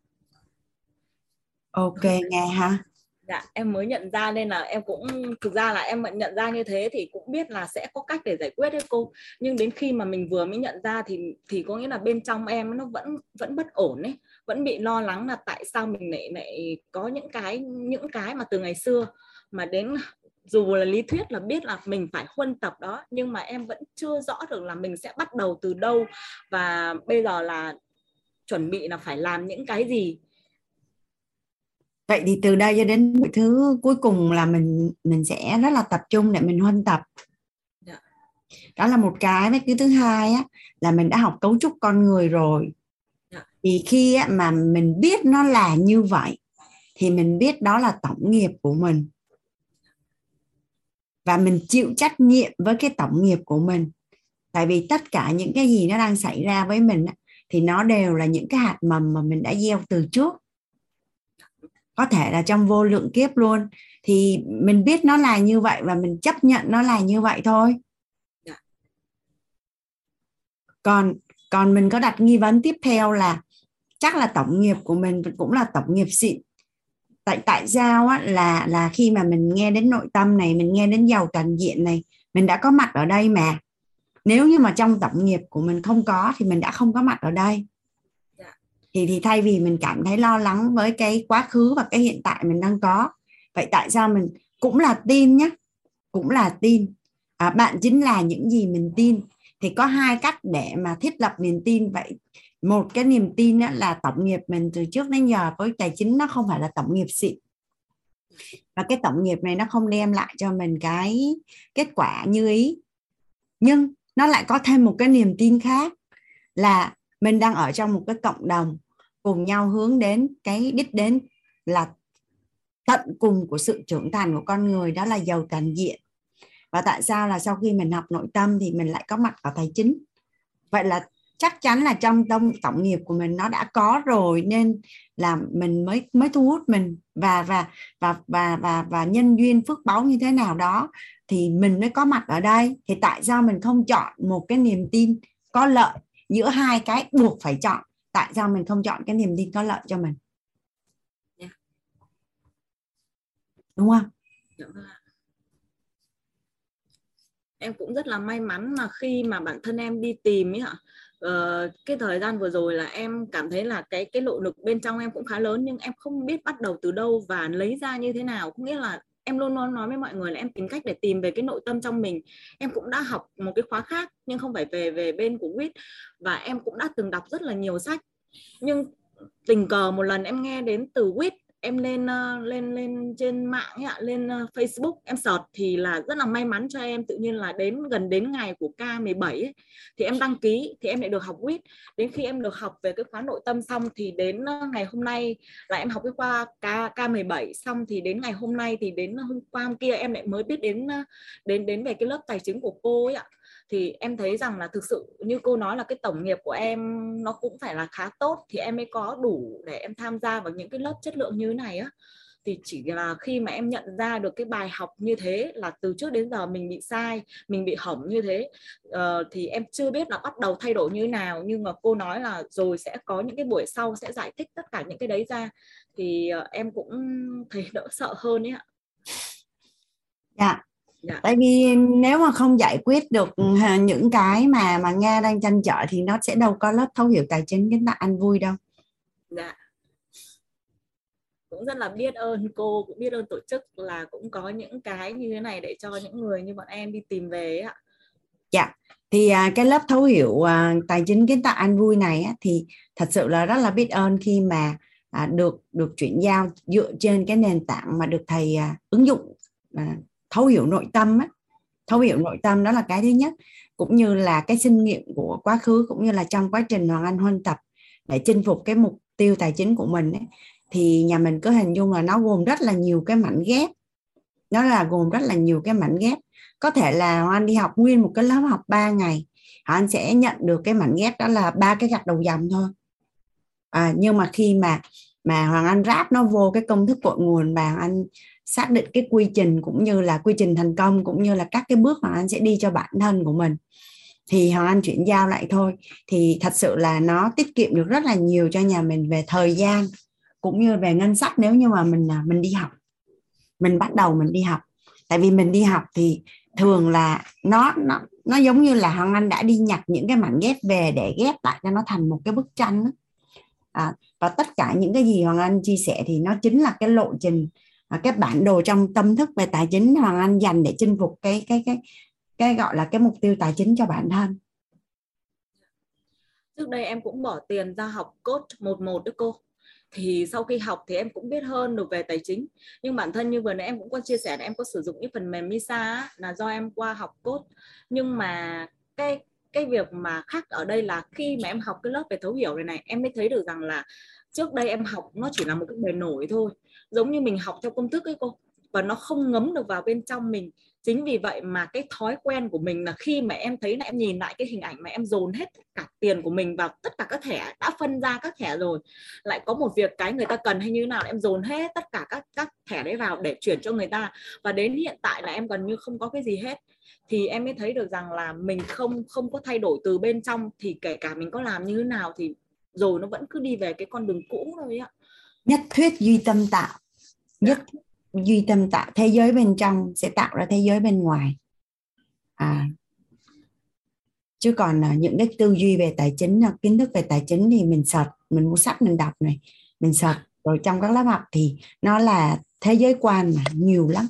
ok nghe ha. Dạ em mới nhận ra nên là em cũng thực ra là em nhận ra như thế thì cũng biết là sẽ có cách để giải quyết đấy cô. Nhưng đến khi mà mình vừa mới nhận ra thì thì có nghĩa là bên trong em nó vẫn vẫn bất ổn ấy vẫn bị lo lắng là tại sao mình lại lại có những cái những cái mà từ ngày xưa mà đến dù là lý thuyết là biết là mình phải huân tập đó nhưng mà em vẫn chưa rõ được là mình sẽ bắt đầu từ đâu và bây giờ là chuẩn bị là phải làm những cái gì vậy thì từ đây cho đến mọi thứ cuối cùng là mình mình sẽ rất là tập trung để mình huân tập dạ. đó là một cái với cái thứ hai á là mình đã học cấu trúc con người rồi. Thì khi mà mình biết nó là như vậy thì mình biết đó là tổng nghiệp của mình. Và mình chịu trách nhiệm với cái tổng nghiệp của mình. Tại vì tất cả những cái gì nó đang xảy ra với mình thì nó đều là những cái hạt mầm mà mình đã gieo từ trước. Có thể là trong vô lượng kiếp luôn. Thì mình biết nó là như vậy và mình chấp nhận nó là như vậy thôi. Dạ. còn còn mình có đặt nghi vấn tiếp theo là chắc là tổng nghiệp của mình cũng là tổng nghiệp xịn. Tại tại sao á, là là khi mà mình nghe đến nội tâm này mình nghe đến giàu toàn diện này mình đã có mặt ở đây mà. Nếu như mà trong tổng nghiệp của mình không có thì mình đã không có mặt ở đây. Dạ. thì thì thay vì mình cảm thấy lo lắng với cái quá khứ và cái hiện tại mình đang có vậy tại sao mình cũng là tin nhé cũng là tin. À, bạn chính là những gì mình tin. Thì có hai cách để mà thiết lập niềm tin. Vậy một cái niềm tin là tổng nghiệp mình từ trước đến giờ với tài chính nó không phải là tổng nghiệp xịn. Và cái tổng nghiệp này nó không đem lại cho mình cái kết quả như ý. Nhưng nó lại có thêm một cái niềm tin khác là mình đang ở trong một cái cộng đồng cùng nhau hướng đến cái đích đến là tận cùng của sự trưởng thành của con người, đó là giàu toàn diện. Và tại sao là sau khi mình học nội tâm thì mình lại có mặt ở tài chính? Vậy là chắc chắn là trong tông tổng nghiệp của mình nó đã có rồi nên là mình mới mới thu hút mình. Và và và và và và nhân duyên phước báu như thế nào đó thì mình mới có mặt ở đây. Thì tại sao mình không chọn một cái niềm tin có lợi giữa hai cái buộc phải chọn? Tại sao mình không chọn cái niềm tin có lợi cho mình? Yeah. Dạ. đúng không? Dạ vâng em cũng rất là may mắn là khi mà bản thân em đi tìm ấy ạ uh, cái thời gian vừa rồi là em cảm thấy là cái cái lộ lực bên trong em cũng khá lớn nhưng em không biết bắt đầu từ đâu và lấy ra như thế nào. Có nghĩa là em luôn luôn nói với mọi người là em tìm cách để tìm về cái nội tâm trong mình. Em cũng đã học một cái khóa khác nhưng không phải về về bên của quýt và em cũng đã từng đọc rất là nhiều sách. Nhưng tình cờ một lần em nghe đến từ quýt em lên uh, lên lên trên mạng ấy ạ, lên uh, Facebook em search thì là rất là may mắn cho em. Tự nhiên là đến gần đến ngày của K17 ấy, thì em đăng ký thì em lại được học quýt đến khi em được học về cái khóa nội tâm xong thì đến uh, ngày hôm nay là em học cái khoa K K17 xong thì đến ngày hôm nay thì đến hôm qua hôm kia em lại mới biết đến đến đến về cái lớp tài chính của cô ấy ạ thì em thấy rằng là thực sự như cô nói là cái tổng nghiệp của em nó cũng phải là khá tốt thì em mới có đủ để em tham gia vào những cái lớp chất lượng như thế này á. Thì chỉ là khi mà em nhận ra được cái bài học như thế là từ trước đến giờ mình bị sai mình bị hỏng như thế uh, thì em chưa biết là bắt đầu thay đổi như nào. Nhưng mà cô nói là rồi sẽ có những cái buổi sau sẽ giải thích tất cả những cái đấy ra thì uh, em cũng thấy đỡ sợ hơn ấy ạ. Dạ dạ. tại vì nếu mà không giải quyết được ừ, những cái mà mà nghe đang tranh trở thì nó sẽ đâu có lớp thấu hiểu tài chính cái bạn ăn vui đâu. Dạ. Cũng rất là biết ơn cô cũng biết ơn tổ chức là cũng có những cái như thế này để cho những người như bọn em đi tìm về ạ. Dạ. Thì à, cái lớp thấu hiểu à, tài chính kiến tạo ăn vui này á, thì thật sự là rất là biết ơn khi mà à, được được chuyển giao dựa trên cái nền tảng mà được thầy à, ứng dụng à, thấu hiểu nội tâm á. Thấu hiểu nội tâm đó là cái thứ nhất cũng như là cái kinh nghiệm của quá khứ cũng như là trong quá trình hoàng anh huân tập để chinh phục cái mục tiêu tài chính của mình ấy, thì nhà mình cứ hình dung là nó gồm rất là nhiều cái mảnh ghép. Nó là gồm rất là nhiều cái mảnh ghép. Có thể là hoàng anh đi học nguyên một cái lớp học 3 ngày hoàng anh sẽ nhận được cái mảnh ghép đó là ba cái gạch đầu dòng thôi. À, nhưng mà khi mà mà hoàng anh ráp nó vô cái công thức cội nguồn và hoàng anh xác định cái quy trình cũng như là quy trình thành công cũng như là các cái bước mà anh sẽ đi cho bản thân của mình. Thì hoàng anh chuyển giao lại thôi. Thì thật sự là nó tiết kiệm được rất là nhiều cho nhà mình về thời gian cũng như về ngân sách nếu như mà mình à, mình đi học. Mình bắt đầu mình đi học. Tại vì mình đi học thì thường là nó nó nó giống như là hoàng anh đã đi nhặt những cái mảnh ghép về để ghép lại cho nó thành một cái bức tranh đó. À, và tất cả những cái gì hoàng anh chia sẻ thì nó chính là cái lộ trình cái bản đồ trong tâm thức về tài chính Hoàng Anh dành để chinh phục cái cái cái cái gọi là cái mục tiêu tài chính cho bản thân. Trước đây em cũng bỏ tiền ra học coach một một đó cô. Thì sau khi học thì em cũng biết hơn được về tài chính. Nhưng bản thân như vừa nãy em cũng có chia sẻ là em có sử dụng cái phần mềm Misa là do em qua học cốt. Nhưng mà cái cái việc mà khác ở đây là khi mà em học cái lớp về thấu hiểu này này, em mới thấy được rằng là trước đây em học nó chỉ là một cái bề nổi thôi giống như mình học theo công thức ấy cô. Và nó không ngấm được vào bên trong mình. Chính vì vậy mà cái thói quen của mình là khi mà em thấy là em nhìn lại cái hình ảnh mà em dồn hết cả tiền của mình vào tất cả các thẻ, đã phân ra các thẻ rồi, lại có một việc cái người ta cần hay như thế nào, em dồn hết tất cả các các thẻ đấy vào để chuyển cho người ta. Và đến hiện tại là em gần như không có cái gì hết. Thì em mới thấy được rằng là mình không không có thay đổi từ bên trong. Thì kể cả mình có làm như thế nào thì rồi nó vẫn cứ đi về cái con đường cũ thôi ạ nhất thuyết duy tâm tạo. Nhất duy tâm tạo. Thế giới bên trong sẽ tạo ra thế giới bên ngoài. À. Chứ còn uh, những cái tư duy về tài chính uh, kiến thức về tài chính thì mình search mình mua sách mình đọc này. Mình search. Rồi trong các lớp học thì nó là thế giới quan mà nhiều lắm.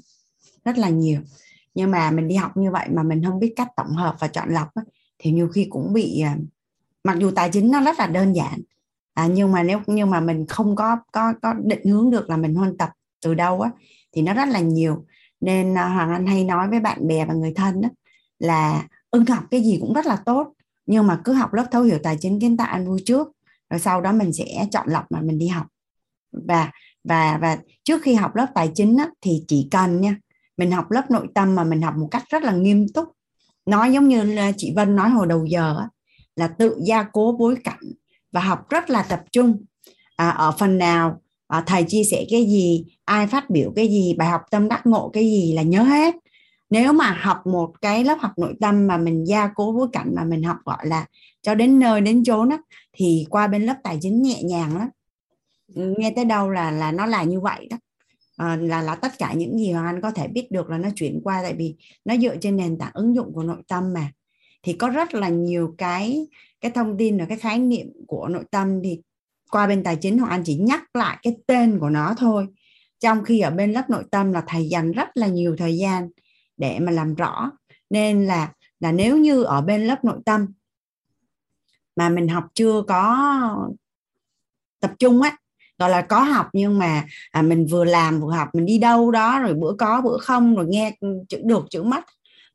Rất là nhiều. Nhưng mà mình đi học như vậy mà mình không biết cách tổng hợp và chọn lọc thì nhiều khi cũng bị uh, mặc dù tài chính nó rất là đơn giản à, nhưng mà nếu nhưng mà mình không có có có định hướng được là mình huân tập từ đâu á thì nó rất là nhiều. Nên à, hoàng anh hay nói với bạn bè và người thân đó là ưng học cái gì cũng rất là tốt nhưng mà cứ học lớp thấu hiểu tài chính kiến tạo ăn vui trước rồi sau đó mình sẽ chọn lọc mà mình đi học. Và và và trước khi học lớp tài chính á, thì chỉ cần nha mình học lớp nội tâm mà mình học một cách rất là nghiêm túc. Nói giống như chị Vân nói hồi đầu giờ á, là tự gia cố bối cảnh và học rất là tập trung. À, ở phần nào à, thầy chia sẻ cái gì ai phát biểu cái gì bài học tâm đắc ngộ cái gì là nhớ hết. Nếu mà học một cái lớp học nội tâm mà mình gia cố bối cảnh mà mình học gọi là cho đến nơi đến chốn á, thì qua bên lớp tài chính nhẹ nhàng lắm. Nghe tới đâu là là nó là như vậy đó. À, là là tất cả những gì hoàng anh có thể biết được là nó chuyển qua tại vì nó dựa trên nền tảng ứng dụng của nội tâm mà thì có rất là nhiều cái cái thông tin và cái khái niệm của nội tâm thì qua bên tài chính hoàng anh chỉ nhắc lại cái tên của nó thôi. Trong khi ở bên lớp nội tâm là thầy dành rất là nhiều thời gian để mà làm rõ. Nên là là nếu như ở bên lớp nội tâm mà mình học chưa có tập trung á gọi là có học nhưng mà à, mình vừa làm vừa học mình đi đâu đó rồi bữa có bữa không rồi nghe chữ được chữ mất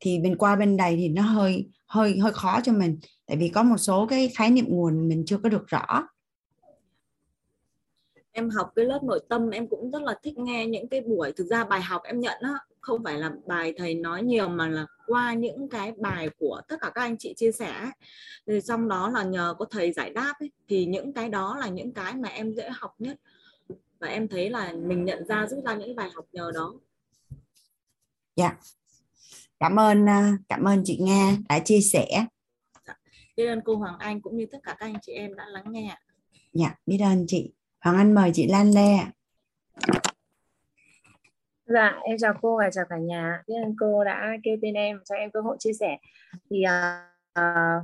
thì mình qua bên đây thì nó hơi hơi hơi khó cho mình tại vì có một số cái khái niệm nguồn mình chưa có được rõ. Em học cái lớp nội tâm em cũng rất là thích nghe những cái buổi thực ra bài học em nhận á không phải là bài thầy nói nhiều mà là qua những cái bài của tất cả các anh chị chia sẻ. Thì trong đó là nhờ có thầy giải đáp ấy, thì những cái đó là những cái mà em dễ học nhất. Và em thấy là mình nhận ra rút ra những bài học nhờ đó. Dạ cảm ơn à, cảm ơn chị Nga đã chia sẻ dạ. biết ơn cô Hoàng Anh cũng như tất cả các anh chị em đã lắng nghe dạ biết ơn chị Hoàng Anh mời chị Lan Lê Dạ, em chào cô và chào cả nhà. Biết ơn cô đã kêu tên em cho em cơ hội chia sẻ. Thì uh,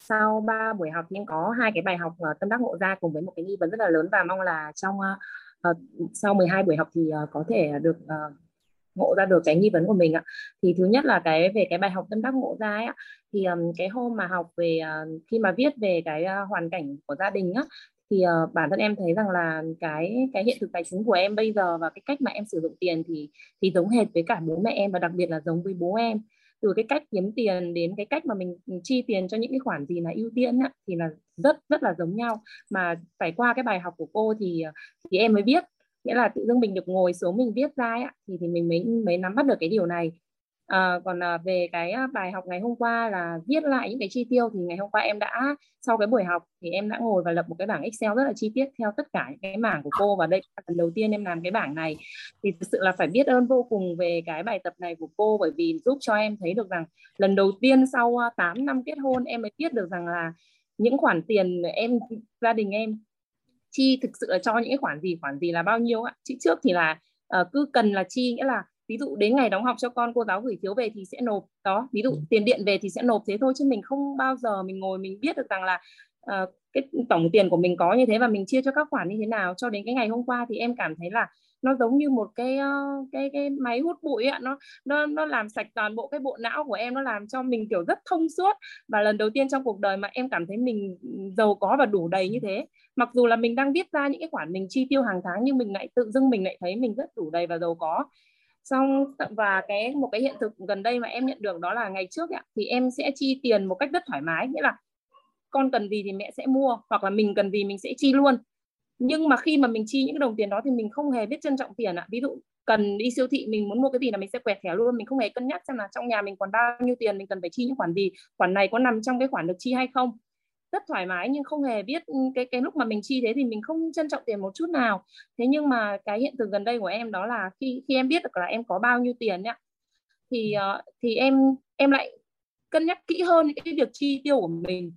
sau ba buổi học nhưng có hai cái bài học uh, tâm đắc ngộ ra cùng với một cái nghi vấn rất là lớn và mong là trong uh, sau 12 buổi học thì uh, có thể được uh, ngộ ra được cái nghi vấn của mình ạ. Thì thứ nhất là cái về cái bài học tâm đắc ngộ ra ấy, thì um, cái hôm mà học về uh, khi mà viết về cái uh, hoàn cảnh của gia đình á thì uh, bản thân em thấy rằng là cái cái hiện thực tài chính của em bây giờ và cái cách mà em sử dụng tiền thì thì giống hệt với cả bố mẹ em và đặc biệt là giống với bố em từ cái cách kiếm tiền đến cái cách mà mình chi tiền cho những cái khoản gì là ưu tiên á, thì là rất rất là giống nhau mà phải qua cái bài học của cô thì ờ, thì em mới biết nghĩa là tự dưng mình được ngồi xuống mình viết ra ấy, thì thì mình mới mới nắm bắt được cái điều này. À, còn à, về cái ờ, bài học ngày hôm qua là viết lại những cái chi tiêu thì ngày hôm qua em đã sau cái buổi học thì em đã ngồi và lập một cái bảng Excel rất là chi tiết theo tất cả những cái mảng của cô và đây là lần đầu tiên em làm cái bảng này. Thì thực sự là phải biết ơn vô cùng về cái bài tập này của cô bởi vì giúp cho em thấy được rằng lần đầu tiên sau 8 năm kết hôn em mới biết được rằng là những khoản tiền em gia đình em chi thực sự là cho những cái khoản gì khoản gì là bao nhiêu ạ chị trước thì là uh, cứ cần là chi nghĩa là ví dụ đến ngày đóng học cho con cô giáo gửi phiếu về thì sẽ nộp. Đó ví dụ ừ. tiền điện về thì sẽ nộp thế thôi chứ mình không bao giờ mình ngồi mình biết được rằng là uh, cái tổng tiền của mình có như thế và mình chia cho các khoản như thế nào. Cho đến cái ngày hôm qua thì em cảm thấy là nó giống như một cái cái cái máy hút bụi ạ. Nó nó nó làm sạch toàn bộ cái bộ não của em nó làm cho mình kiểu rất thông suốt. Và lần đầu tiên trong cuộc đời mà em cảm thấy mình giàu có và đủ đầy như thế mặc dù là mình đang viết ra những cái khoản mình chi tiêu hàng tháng nhưng mình lại tự dưng mình lại thấy mình rất đủ đầy và giàu có. Xong và cái một cái hiện thực gần đây mà em nhận được đó là ngày trước ạ, thì em sẽ chi tiền một cách rất thoải mái. Nghĩa là con cần gì thì mẹ sẽ mua hoặc là mình cần gì mình sẽ chi luôn nhưng mà khi mà mình chi những cái đồng tiền đó thì mình không hề biết trân trọng tiền ạ. Ví dụ cần đi siêu thị, mình muốn mua cái gì là mình sẽ quẹt thẻ luôn. Mình không hề cân nhắc xem là trong nhà mình còn bao nhiêu tiền, mình cần phải chi những khoản gì, khoản này có nằm trong cái khoản được chi hay không. Rất thoải mái nhưng không hề biết ừ, cái cái lúc mà mình chi thế thì mình không trân trọng tiền một chút nào. Thế nhưng mà cái hiện tượng gần đây của em đó là khi khi em biết được là em có bao nhiêu tiền nhá thì ờ, thì em em lại cân nhắc kỹ hơn những cái việc chi tiêu của mình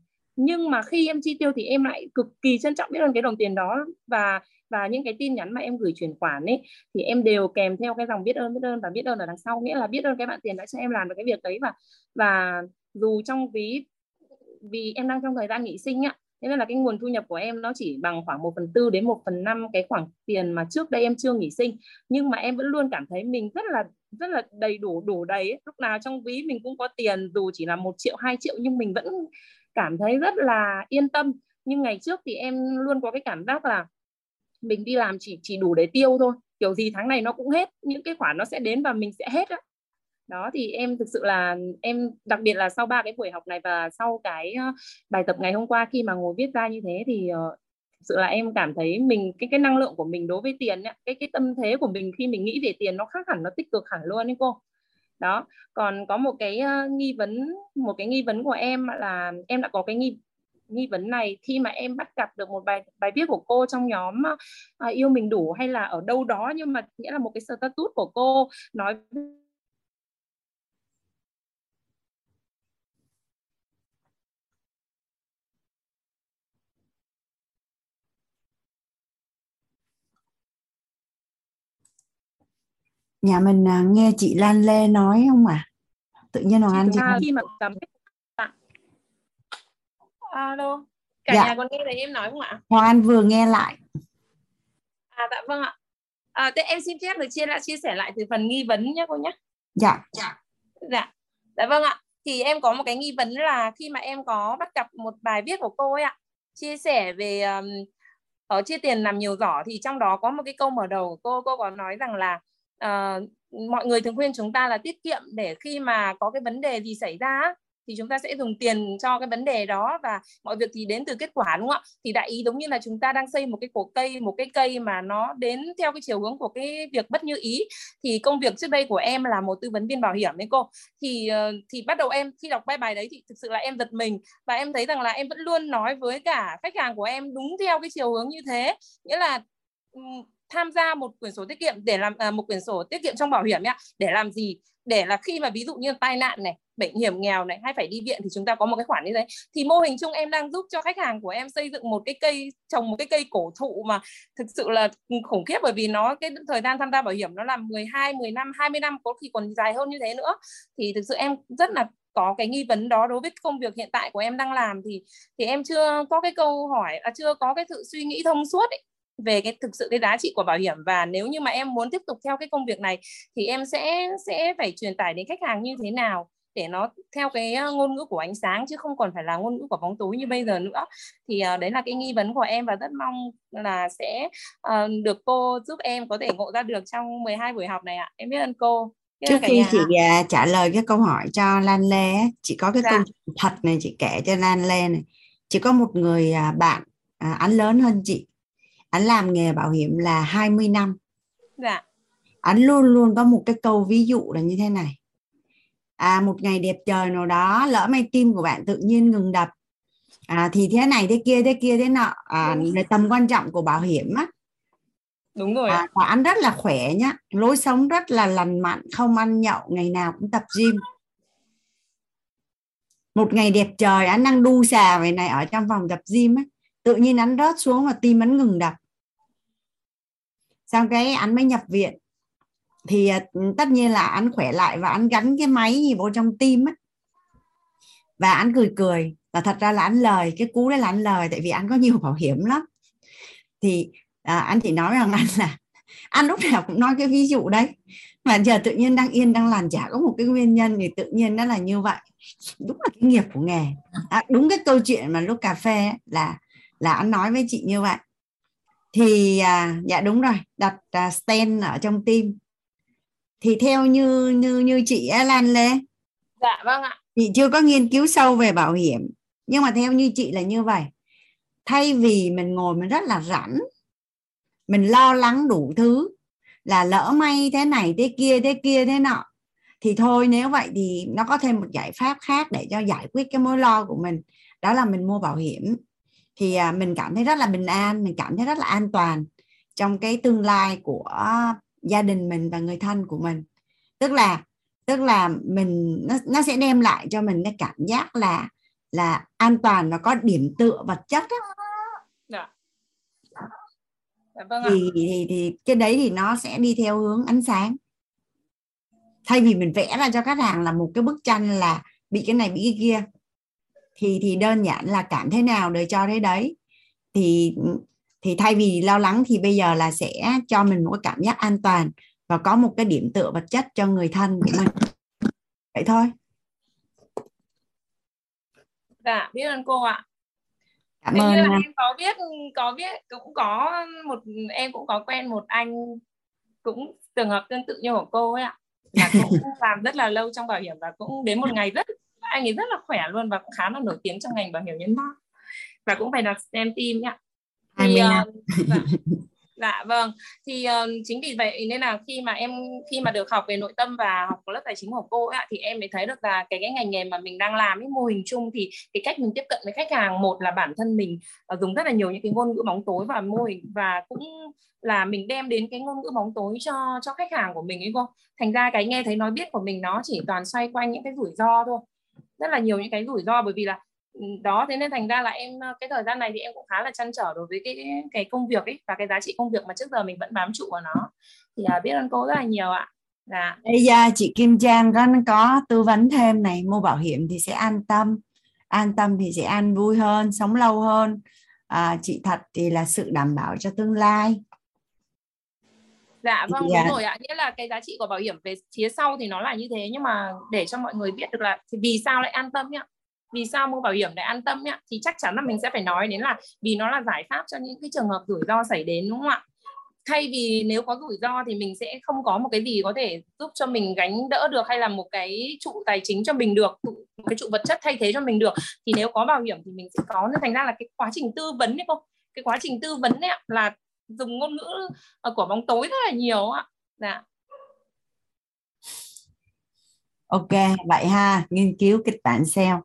nhưng mà khi em chi tiêu thì em lại cực kỳ trân trọng biết ơn cái đồng tiền đó và và những cái tin nhắn mà em gửi chuyển khoản ấy, thì em đều kèm theo cái dòng biết ơn biết ơn và biết ơn ở đằng sau. Nghĩa là biết ơn cái bạn tiền đã cho em làm được cái việc đấy và và dù trong ví, vì em đang trong thời gian nghỉ sinh ạ thế nên là cái nguồn thu nhập của em nó chỉ bằng khoảng 1 phần tư đến 1 phần năm cái khoảng tiền mà trước đây em chưa nghỉ sinh. Nhưng mà em vẫn luôn cảm thấy mình rất là rất là đầy đủ đủ đầy ấy. lúc nào trong ví mình cũng có tiền, dù chỉ là một triệu, hai triệu nhưng mình vẫn cảm thấy rất là yên tâm. Nhưng ngày trước thì em luôn có cái cảm giác là mình đi làm chỉ chỉ đủ để tiêu thôi. Kiểu gì tháng này nó cũng hết những cái khoản nó sẽ đến và mình sẽ hết á. Đó thì em thực sự là em đặc biệt là sau ba cái buổi học này và sau cái ờ, bài tập ngày hôm qua khi mà ngồi viết ra như thế thì ờ, thực sự là em cảm thấy mình cái cái năng lượng của mình đối với tiền ấy, cái cái tâm thế của mình khi mình nghĩ về tiền nó khác hẳn nó tích cực hẳn luôn đấy cô đó. Còn có một cái uh, nghi vấn một cái nghi vấn của em là em đã có cái nghi nghi vấn này khi mà em bắt gặp được một bài bài viết của cô trong nhóm uh, yêu mình đủ hay là ở đâu đó nhưng mà nghĩa là một cái status của cô nói nhà mình à, nghe chị Lan Lê nói không à tự nhiên Hoàng Anh chị à, khi mà cầm alo cả Dạ. nhà còn nghe thấy em nói không ạ? Hoàng Anh vừa nghe lại. À dạ vâng ạ. À, thế em xin phép được chia lại chia sẻ lại từ phần nghi vấn nhé cô nhé. Dạ. Dạ. Dạ. Vâng ạ. Thì em có một cái nghi vấn là khi mà em có bắt gặp một bài viết của cô ấy ạ chia sẻ về um, ở chia tiền làm nhiều giỏ thì trong đó có một cái câu mở đầu của cô cô có nói rằng là uh, mọi người thường khuyên chúng ta là tiết kiệm để khi mà có cái vấn đề gì xảy ra thì chúng ta sẽ dùng tiền cho cái vấn đề đó và mọi việc thì đến từ kết quả đúng không ạ? Thì đại ý giống như là chúng ta đang xây một cái cổ cây một cái cây mà nó đến theo cái chiều hướng của cái việc bất như ý thì công việc trước đây của em là một tư vấn viên bảo hiểm đấy cô. Thì ờ, thì bắt đầu em khi đọc bài bài đấy thì thực sự là em giật mình và em thấy rằng là em vẫn luôn nói với cả khách hàng của em đúng theo cái chiều hướng như thế. Nghĩa là tham gia một quyển sổ tiết kiệm để làm à, một quyển sổ tiết kiệm trong bảo hiểm nhá để làm gì? Để là khi mà ví dụ như tai nạn này bệnh hiểm nghèo này hay phải đi viện thì chúng ta có một cái khoản như thế. Thì mô hình chung em đang giúp cho khách hàng của em xây dựng một cái cây trồng một cái cây cổ thụ mà thực sự là khủng khiếp bởi vì nó cái thời gian tham gia bảo hiểm nó là 12 10 năm 20 năm có khi còn dài hơn như thế nữa. Thì thực sự em rất là có cái nghi vấn đó đối với công việc hiện tại của em đang làm. Thì thì em chưa có cái câu hỏi à, chưa có cái sự suy nghĩ thông suốt ấy về cái thực sự cái giá trị của bảo hiểm. Và nếu như mà em muốn tiếp tục theo cái công việc này thì em sẽ sẽ phải truyền tải đến khách hàng như thế nào để nó theo cái ờ, ngôn ngữ của ánh sáng chứ không còn phải là ngôn ngữ của bóng tối như bây giờ nữa. Thì uh, đấy là cái nghi vấn của em và rất mong là sẽ uh, được cô giúp em có thể ngộ ra được trong 12 buổi học này ạ. Em biết ơn cô. Biết trước khi nhà chị à, trả lời cái câu hỏi cho Lan Lê chị có cái Dạ. câu thật này chị kể cho Lan Lê này. Chị có một người à, bạn à, anh lớn hơn chị anh làm nghề bảo hiểm là 20 năm. Dạ. Anh luôn luôn có một cái câu ví dụ là như thế này. À một ngày đẹp trời nào đó lỡ may tim của bạn tự nhiên ngừng đập. À, thì thế này thế kia thế kia thế nọ. À, về tầm quan trọng của bảo hiểm á. Đúng rồi à, và anh rất là khỏe nhá. Lối sống rất là lành mạnh không ăn nhậu ngày nào cũng tập gym. Một ngày đẹp trời anh đang đu xà vậy này ở trong phòng tập gym á. Tự nhiên anh rớt xuống và tim anh ngừng đập xong cái anh mới nhập viện thì à, tất nhiên là anh khỏe lại và anh gắn cái máy gì vô trong tim á. Và anh cười cười và thật ra là anh lời cái cú đấy là anh lời tại vì anh có nhiều bảo hiểm lắm. Thì à, anh chỉ nói rằng anh là anh lúc nào cũng nói cái ví dụ đấy. Mà giờ tự nhiên đang yên đang lành chả có một cái nguyên nhân thì tự nhiên nó là như vậy. Đúng là cái nghiệp của nghề. À, đúng cái câu chuyện mà lúc cà phê ấy, là là anh nói với chị như vậy thì à, dạ đúng rồi đặt à, stent ở trong tim thì theo như như như chị Lan Lê? Dạ vâng ạ. Chị chưa có nghiên cứu sâu về bảo hiểm nhưng mà theo như chị là như vậy. Thay vì mình ngồi mình rất là rảnh mình lo lắng đủ thứ là lỡ may thế này thế kia thế kia thế nọ thì thôi nếu vậy thì nó có thêm một giải pháp khác để cho giải quyết cái mối lo của mình đó là mình mua bảo hiểm thì à, mình cảm thấy rất là bình an mình cảm thấy rất là an toàn trong cái tương lai của gia đình mình và người thân của mình tức là tức là mình nó, nó sẽ đem lại cho mình cái cảm giác là là an toàn và có điểm tựa vật chất đó. Dạ. Dạ, vâng thì, thì thì cái đấy thì nó sẽ đi theo hướng ánh sáng thay vì mình vẽ ra cho khách hàng là một cái bức tranh là bị cái này bị cái kia thì thì đơn giản là cảm thế nào để cho thế đấy. Thì thì thay vì lo lắng thì bây giờ là sẽ cho mình một cái cảm giác an toàn và có một cái điểm tựa vật chất cho người thân của mình. Vậy thôi. Dạ biết ơn cô ạ. Cảm ơn là em có biết có biết cũng có một em cũng có quen một anh cũng trường hợp tương tự như của cô ấy ạ. Là cũng làm rất là lâu trong bảo hiểm và cũng đến một ngày rất anh ấy rất là khỏe luôn và cũng khá là nổi tiếng trong ngành bảo hiểm nhân thọ. Và cũng phải là STEM team nhá. Thì uh, dạ, dạ vâng. Thì uh, chính vì vậy nên là khi mà em khi mà được học về nội tâm và học lớp tài chính của cô ấy, thì em mới thấy được là cái cái ngành nghề mà mình đang làm cái mô hình chung thì cái cách mình tiếp cận với khách hàng một là bản thân mình uh, dùng rất là nhiều những cái ngôn ngữ bóng tối và mô hình và cũng là mình đem đến cái ngôn ngữ bóng tối cho cho khách hàng của mình ấy cô. Thành ra cái nghe thấy nói biết của mình nó chỉ toàn xoay quanh những cái rủi ro thôi rất là nhiều những cái rủi ro bởi vì là ừ, đó thế nên thành ra là em ờ, cái thời gian này thì em cũng khá là chăn trở đối với cái cái công việc ấy và cái giá trị công việc mà trước giờ mình vẫn bám trụ vào nó. Thì à, biết ơn cô rất là nhiều ạ. Dạ. Bây giờ chị Kim Trang có có tư vấn thêm này mua bảo hiểm thì sẽ an tâm an tâm thì sẽ an vui hơn sống lâu hơn. À, chị thật thì là sự đảm bảo cho tương lai dạ vâng dạ. đúng rồi ạ. Nghĩa là cái giá trị của bảo hiểm về phía sau thì nó là như thế nhưng mà để cho mọi người biết được là thì vì sao lại an tâm nhá? Vì sao mua bảo hiểm để an tâm nhá? Thì chắc chắn là mình sẽ phải nói đến là vì nó là giải pháp cho những cái trường hợp rủi ro xảy đến đúng không ạ? Thay vì nếu có rủi ro thì mình sẽ không có một cái gì có thể giúp cho mình gánh đỡ được hay là một cái trụ tài chính cho mình được một cái trụ vật chất thay thế cho mình được. Thì nếu có bảo hiểm thì mình sẽ có. Nên thành ra là cái quá trình tư vấn đấy không cái quá trình tư vấn ấy là dùng ngôn ngữ ờ, của bóng tối rất là nhiều ạ. Dạ. Ok vậy ha nghiên cứu kịch bản SEO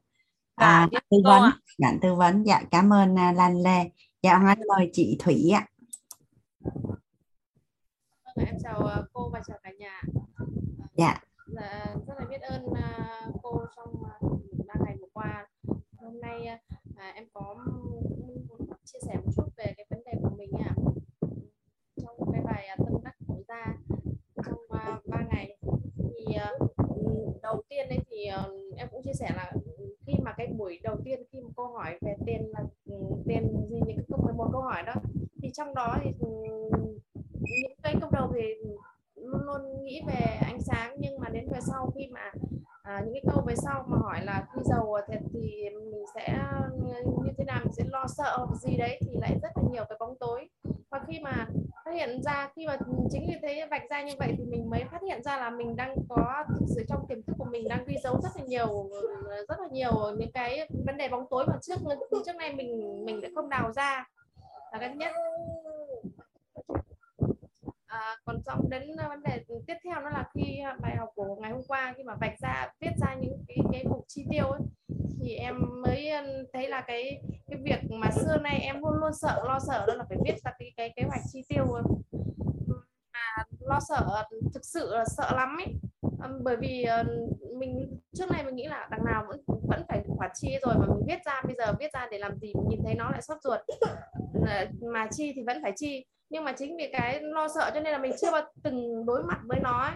dạ, à, dạ, tư vấn nhận tư vấn. Dạ cảm ơn uh, Lan Lê. Dạ anh mời chị Thủy ạ. Vâng, em chào uh, cô và chào cả nhà. Dạ. Dạ, rất là biết ơn uh, cô trong ba uh, ngày vừa qua. Hôm nay uh, em có muốn chia sẻ một chút về cái vấn đề của mình ạ trong cái bài à, tâm đắc của ra trong uh, 3 ngày thì uh, Ờ, ừ, đầu tiên đấy thì ờ, em cũng chia sẻ là khi mà cái buổi đầu tiên khi một ừ, câu hỏi về tiền là tiền gì những cái một câu hỏi đó. Thì trong đó thì ừ, những cái câu đầu thì luôn luôn nghĩ về ánh sáng nhưng mà đến về sau khi mà à, những cái câu về sau mà hỏi là khi giàu thì, thì mình sẽ như thế nào? Mình sẽ lo sợ gì đấy thì lại rất là nhiều cái bóng tối. Và khi mà phát hiện ra. Khi mà chính vì thế vạch ra như vậy thì mình mới phát hiện ra là mình đang có thực sự trong tiềm thức của mình đang ghi dấu rất là nhiều rất là nhiều những cái vấn đề bóng tối mà trước trước nay mình mình đã không đào ra. Là cái nhất. À, còn trong đến vấn đề tiếp theo nó là khi bài học của ngày hôm qua khi mà vạch ra viết ra những cái cái mục chi tiêu ấy, thì em mới thấy là cái cái việc mà xưa nay em luôn luôn sợ, lo sợ đó là phải viết ra cái cái kế hoạch chi tiêu mà lo sợ, thực sự là sợ lắm ấy. Bởi vì ờ, mình, trước nay mình nghĩ là đằng nào vẫn vẫn phải khoản chi rồi mà mình viết ra, bây giờ viết ra để làm gì mình nhìn thấy nó lại sốt ruột. Mà chi thì vẫn phải chi. Nhưng mà chính vì cái lo sợ cho nên là mình chưa bao, từng đối mặt với nó ấy.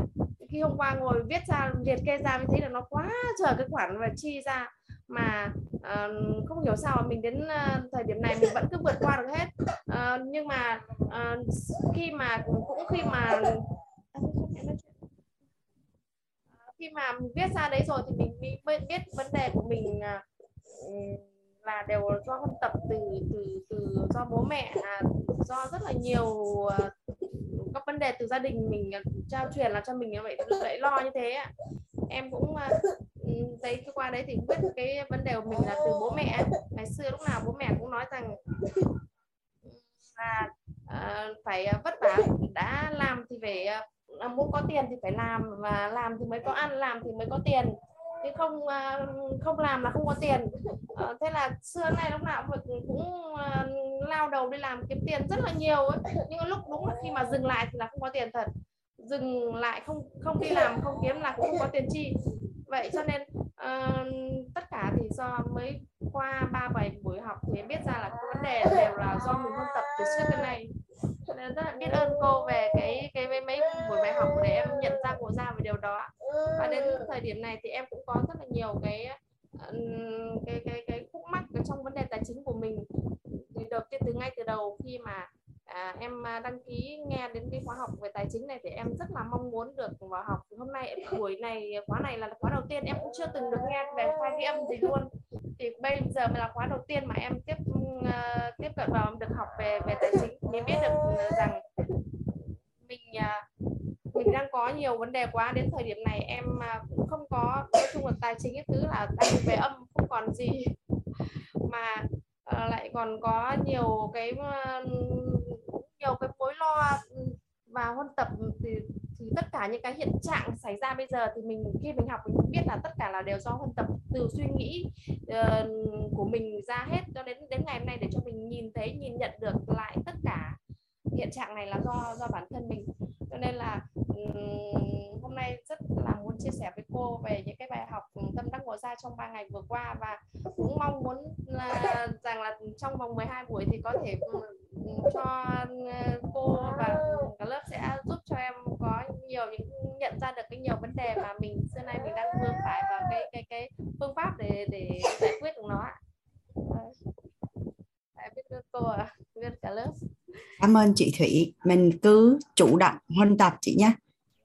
khi hôm qua ngồi viết ra, liệt kê ra, mình thấy là nó quá trời cái khoản và chi ra mà uh, không hiểu sao mà mình đến uh, thời điểm này mình vẫn cứ vượt qua được hết. Uh, nhưng mà uh, khi mà cũng khi mà khi mà mình viết ra đấy rồi thì mình mới biết vấn đề của mình uh, là đều do huân tập từ từ từ do bố mẹ à, do rất là nhiều à, các vấn đề từ gia đình mình à, trao truyền là cho mình như vậy lại lo như thế em cũng đấy cái qua đấy thì biết cái vấn đề của mình là từ bố mẹ. Ngày xưa lúc nào bố mẹ cũng nói rằng là uh, phải vất vả đã làm thì phải uh, muốn có tiền thì phải làm và làm thì mới có ăn làm thì mới có tiền. Chứ không uh, không làm là không có tiền. Uh, thế là xưa này lúc nào cũng uh, lao đầu đi làm kiếm tiền rất là nhiều ấy. nhưng lúc đúng là khi mà dừng lại thì là không có tiền thật. Dừng lại không không đi làm không kiếm là cũng không có tiền chi vậy cho nên uh, tất cả thì do mới qua ba bảy buổi học thì biết ra là cái vấn đề đều là do mình không tập từ trước cái này cho nên rất là biết ơn cô về cái cái mấy, mấy buổi bài học để em nhận ra ngộ ra về điều đó. Và đến thời điểm này thì em cũng có rất là nhiều cái cái cái cái khúc mắc trong vấn đề tài chính của mình. Thì được từ ngay từ đầu khi mà à, em à, đăng ký nghe đến cái khóa học về tài chính này thì em rất là mong muốn được vào học. Hôm nay buổi này khóa này là khóa đầu tiên em cũng chưa từng được nghe về khoa ghi âm gì luôn. Thì bây giờ là khóa đầu tiên mà em tiếp uh, tiếp cận vào được học về về tài chính. Thì biết được rằng mình uh, mình đang có nhiều vấn đề quá. Đến thời điểm này em uh, cũng không có nói chung là tài chính cái thứ là đang về âm không còn gì. Mà uh, lại còn có nhiều cái uh, nhiều cái mối lo ừ, và huân tập thì, thì tất cả những cái hiện trạng xảy ra bây giờ thì mình khi mình học mình biết là tất cả là đều do huân tập từ suy nghĩ uh, của mình ra hết. Cho đến đến ngày hôm nay để cho mình nhìn thấy nhìn nhận được lại tất cả hiện trạng này là do do bản thân mình. Cho nên là um, hôm nay rất là muốn chia sẻ với cô về những cái bài học ừ, tâm đắc ngộ ra trong 3 ngày vừa qua và cũng mong muốn là, rằng là trong vòng 12 buổi thì có thể ừ, cho ừ, cô và cả lớp sẽ giúp cho em có nhiều những nhận ra được cái nhiều vấn đề mà mình xưa nay mình đang vướng phải và cái cái cái phương pháp để để giải quyết được nó ạ. biết cô à. biết cả lớp. Cảm ơn chị Thủy, mình cứ chủ động huân tập chị nhé.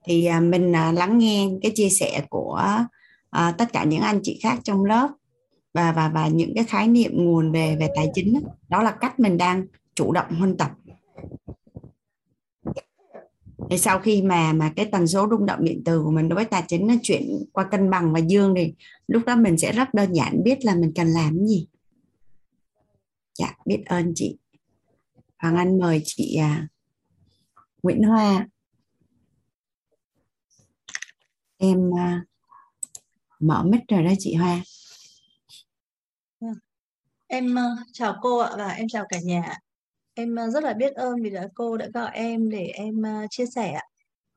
Thì à, mình à, lắng nghe cái chia sẻ của à, tất cả những anh chị khác trong lớp và và và những cái khái niệm nguồn về về tài chính đó, đó là cách mình đang chủ động huân tập. Thì sau khi mà mà cái tần số rung động điện từ của mình đối với tài chính nó chuyển qua cân bằng và dương thì lúc đó mình sẽ rất đơn giản biết là mình cần làm gì. Dạ biết ơn chị. Hoàng Anh mời chị à, Nguyễn Hoa em à, mở mic rồi đó chị Hoa ừ. em uh, chào cô ạ và em chào cả nhà Em ờ, rất là biết ơn vì đã cô đã gọi em để em uh, chia sẻ ạ.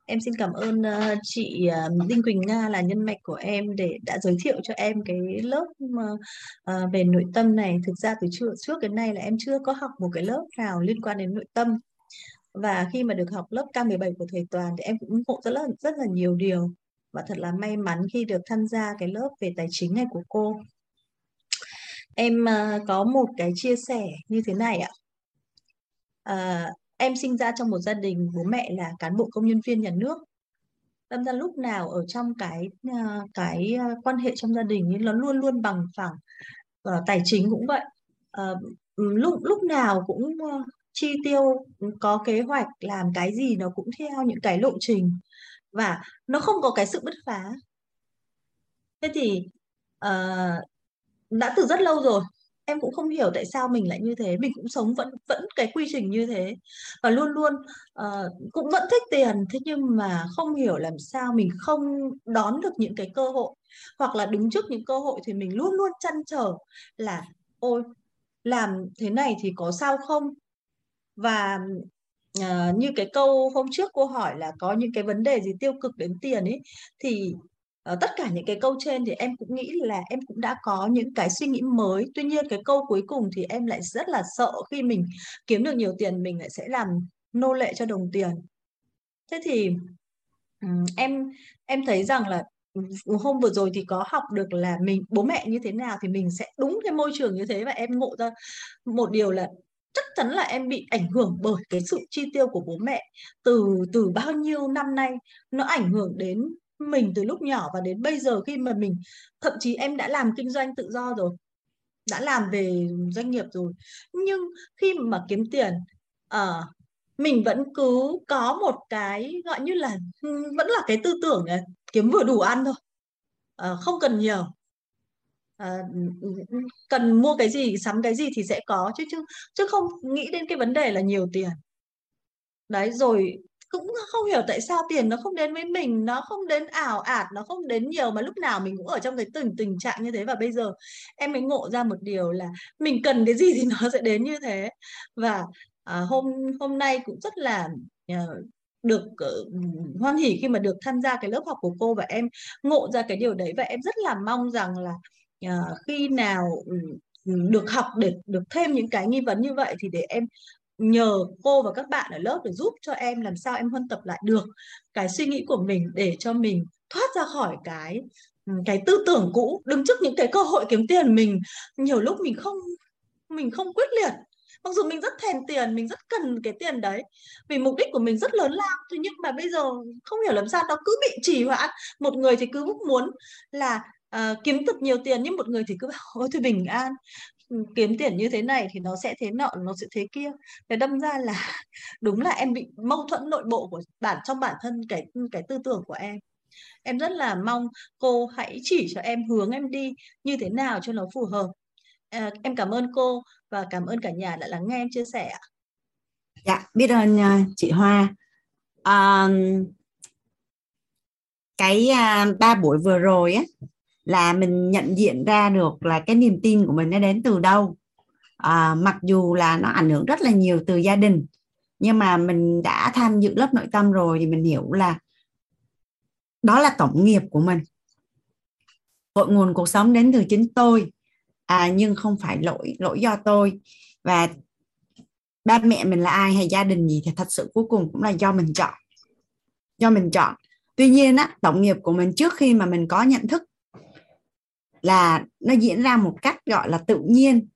Em xin cảm ơn uh, chị uh, Đinh Quỳnh Nga là nhân mạch của em để đã giới thiệu cho em cái lớp uh, về nội tâm này. Thực ra từ trước trước đến nay là em chưa có học một cái lớp nào liên quan đến nội tâm. Và khi mà được học lớp K17 của thầy Toàn thì em cũng ủng hộ rất là rất là nhiều điều và thật là may mắn khi được tham gia cái lớp về tài chính này của cô. Em uh, có một cái chia sẻ như thế này ạ. Uh, em sinh ra trong một gia đình bố mẹ là cán bộ công nhân viên nhà nước. Đâm ra lúc nào ở trong cái uh, cái quan hệ trong gia đình nó luôn luôn bằng phẳng uh, tài chính cũng vậy. Uh, lúc lúc nào cũng uh, chi tiêu có kế hoạch làm cái gì nó cũng theo những cái lộ trình và nó không có cái sự bứt phá. Thế thì uh, đã từ rất lâu rồi em cũng không hiểu tại sao mình lại như thế. Mình cũng sống vẫn vẫn cái quy trình như thế. Và luôn luôn uh, cũng vẫn thích tiền thế nhưng mà không hiểu làm sao mình không đón được những cái cơ hội. Hoặc là đứng trước những cơ hội thì mình luôn luôn chăn trở là ôi làm thế này thì có sao không? Và à, như cái câu hôm trước cô hỏi là có những cái vấn đề gì tiêu cực đến tiền ấy thì à, tất cả những cái câu trên thì em cũng nghĩ là em cũng đã có những cái suy nghĩ mới. Tuy nhiên cái câu cuối cùng thì em lại rất là sợ khi mình kiếm được nhiều tiền mình lại sẽ làm nô lệ cho đồng tiền. Thế thì em em thấy rằng là hôm vừa rồi thì có học được là mình bố mẹ như thế nào thì mình sẽ đúng cái môi trường như thế và em ngộ ra một điều là chắc chắn là em bị ảnh hưởng bởi cái sự chi tiêu của bố mẹ từ từ bao nhiêu năm nay. Nó ảnh hưởng đến mình từ lúc nhỏ và đến bây giờ khi mà mình thậm chí em đã làm kinh doanh tự do rồi đã làm về doanh nghiệp rồi. Nhưng khi mà kiếm tiền uh, mình vẫn cứ có một cái gọi như là ừ, vẫn là cái tư tưởng này kiếm vừa đủ ăn thôi. Uh, không cần nhiều uh, cần mua cái gì sắm cái gì thì sẽ có chứ chứ chứ không nghĩ đến cái vấn đề là nhiều tiền. Đấy rồi cũng không hiểu tại sao tiền nó không đến với mình nó không đến ảo ạt nó không đến nhiều mà lúc nào mình cũng ở trong cái tình tình trạng như thế. Và bây giờ em mới ngộ ra một điều là mình cần cái gì thì nó sẽ đến như thế. Và à, hôm hôm nay cũng rất là uh, được uh, hoan hỉ khi mà được tham gia cái lớp học của cô và em ngộ ra cái điều đấy. Và em rất là mong rằng là uh, khi nào ừ, ừ, được học để được thêm những cái nghi vấn như vậy thì để em nhờ cô và các bạn ở lớp để giúp cho em làm sao em huân tập lại được cái suy nghĩ của mình để cho mình thoát ra khỏi cái ừ, cái tư tưởng cũ đứng trước những cái cơ hội kiếm tiền mình nhiều lúc mình không mình không quyết liệt. Mặc dù mình rất thèm tiền mình rất cần cái tiền đấy vì mục đích của mình rất lớn lao thế nhưng mà bây giờ không hiểu làm sao nó cứ bị trì hoãn. Một người thì cứ muốn là uh, kiếm thật nhiều tiền nhưng một người thì cứ bảo ôi thôi bình an ừ, kiếm tiền như thế này thì nó sẽ thế nọ nó sẽ thế kia. Cái đâm ra là đúng là em bị mâu thuẫn nội bộ của bản trong bản thân cái ừ, cái tư tưởng của em. Em rất là mong cô hãy chỉ cho em hướng em đi như thế nào cho nó phù hợp. À, em cảm ơn cô và cảm ơn cả nhà đã lắng nghe em chia sẻ dạ biết ơn uh, chị Hoa. Um, cái uh, ba buổi vừa rồi á là mình nhận diện ra được là cái niềm tin của mình nó đến từ đâu. À, mặc dù là nó ảnh hưởng rất là nhiều từ gia đình nhưng mà mình đã tham dự lớp nội tâm rồi thì mình hiểu là đó là tổng nghiệp của mình. Cội nguồn cuộc sống đến từ chính tôi à, nhưng không phải lỗi lỗi do tôi. Và ba mẹ mình là ai hay gia đình gì thì thật sự cuối cùng cũng là do mình chọn do mình chọn. Tuy nhiên á tổng nghiệp của mình trước khi mà mình có nhận thức là nó diễn ra một cách gọi là tự nhiên.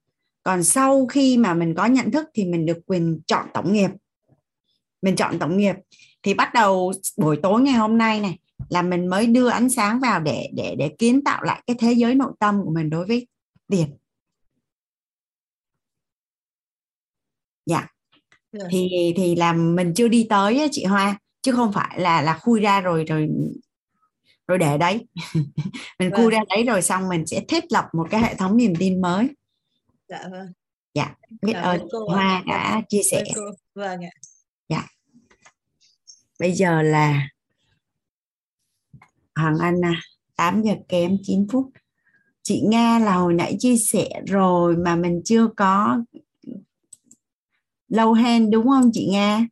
Còn sau khi mà mình có nhận thức thì mình được quyền chọn tổng nghiệp. Mình chọn tổng nghiệp. Thì bắt đầu buổi tối ngày hôm nay này là mình mới đưa ánh sáng vào để để để kiến tạo lại cái thế giới nội tâm của mình đối với tiền. Dạ. Yeah. thì thì là mình chưa đi tới chị Hoa chứ không phải là là khui ra rồi rồi rồi để đấy. Mình vâng. ra đấy rồi xong mình sẽ thiết lập một cái hệ thống niềm tin mới. Dạ vâng. Dạ biết ơn cô hoa đã chia sẻ. Vâng ạ. Dạ. Bây giờ là hoàng anh à, 8 giờ kém 9 phút. Chị nga là hồi nãy chia sẻ rồi mà mình chưa có lâu hen đúng không chị nga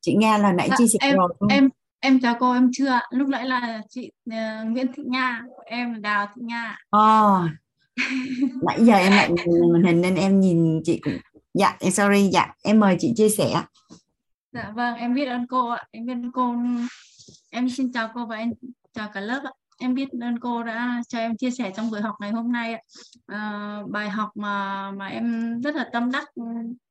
chị nghe là nãy dạ, chia sẻ em, rồi không? em em chào cô em chưa lúc nãy là chị uh, Nguyễn Thị Nga em là Đào Thị Nga oh, nãy giờ em lại màn hình nên em nhìn chị cũng dạ em sorry dạ em mời chị chia sẻ dạ vâng em biết ơn cô ạ. Em biết ơn cô. Em xin chào cô và em chào cả lớp ạ em biết ơn cô đã cho em chia sẻ trong buổi học ngày hôm nay à, bài học mà mà em rất là tâm đắc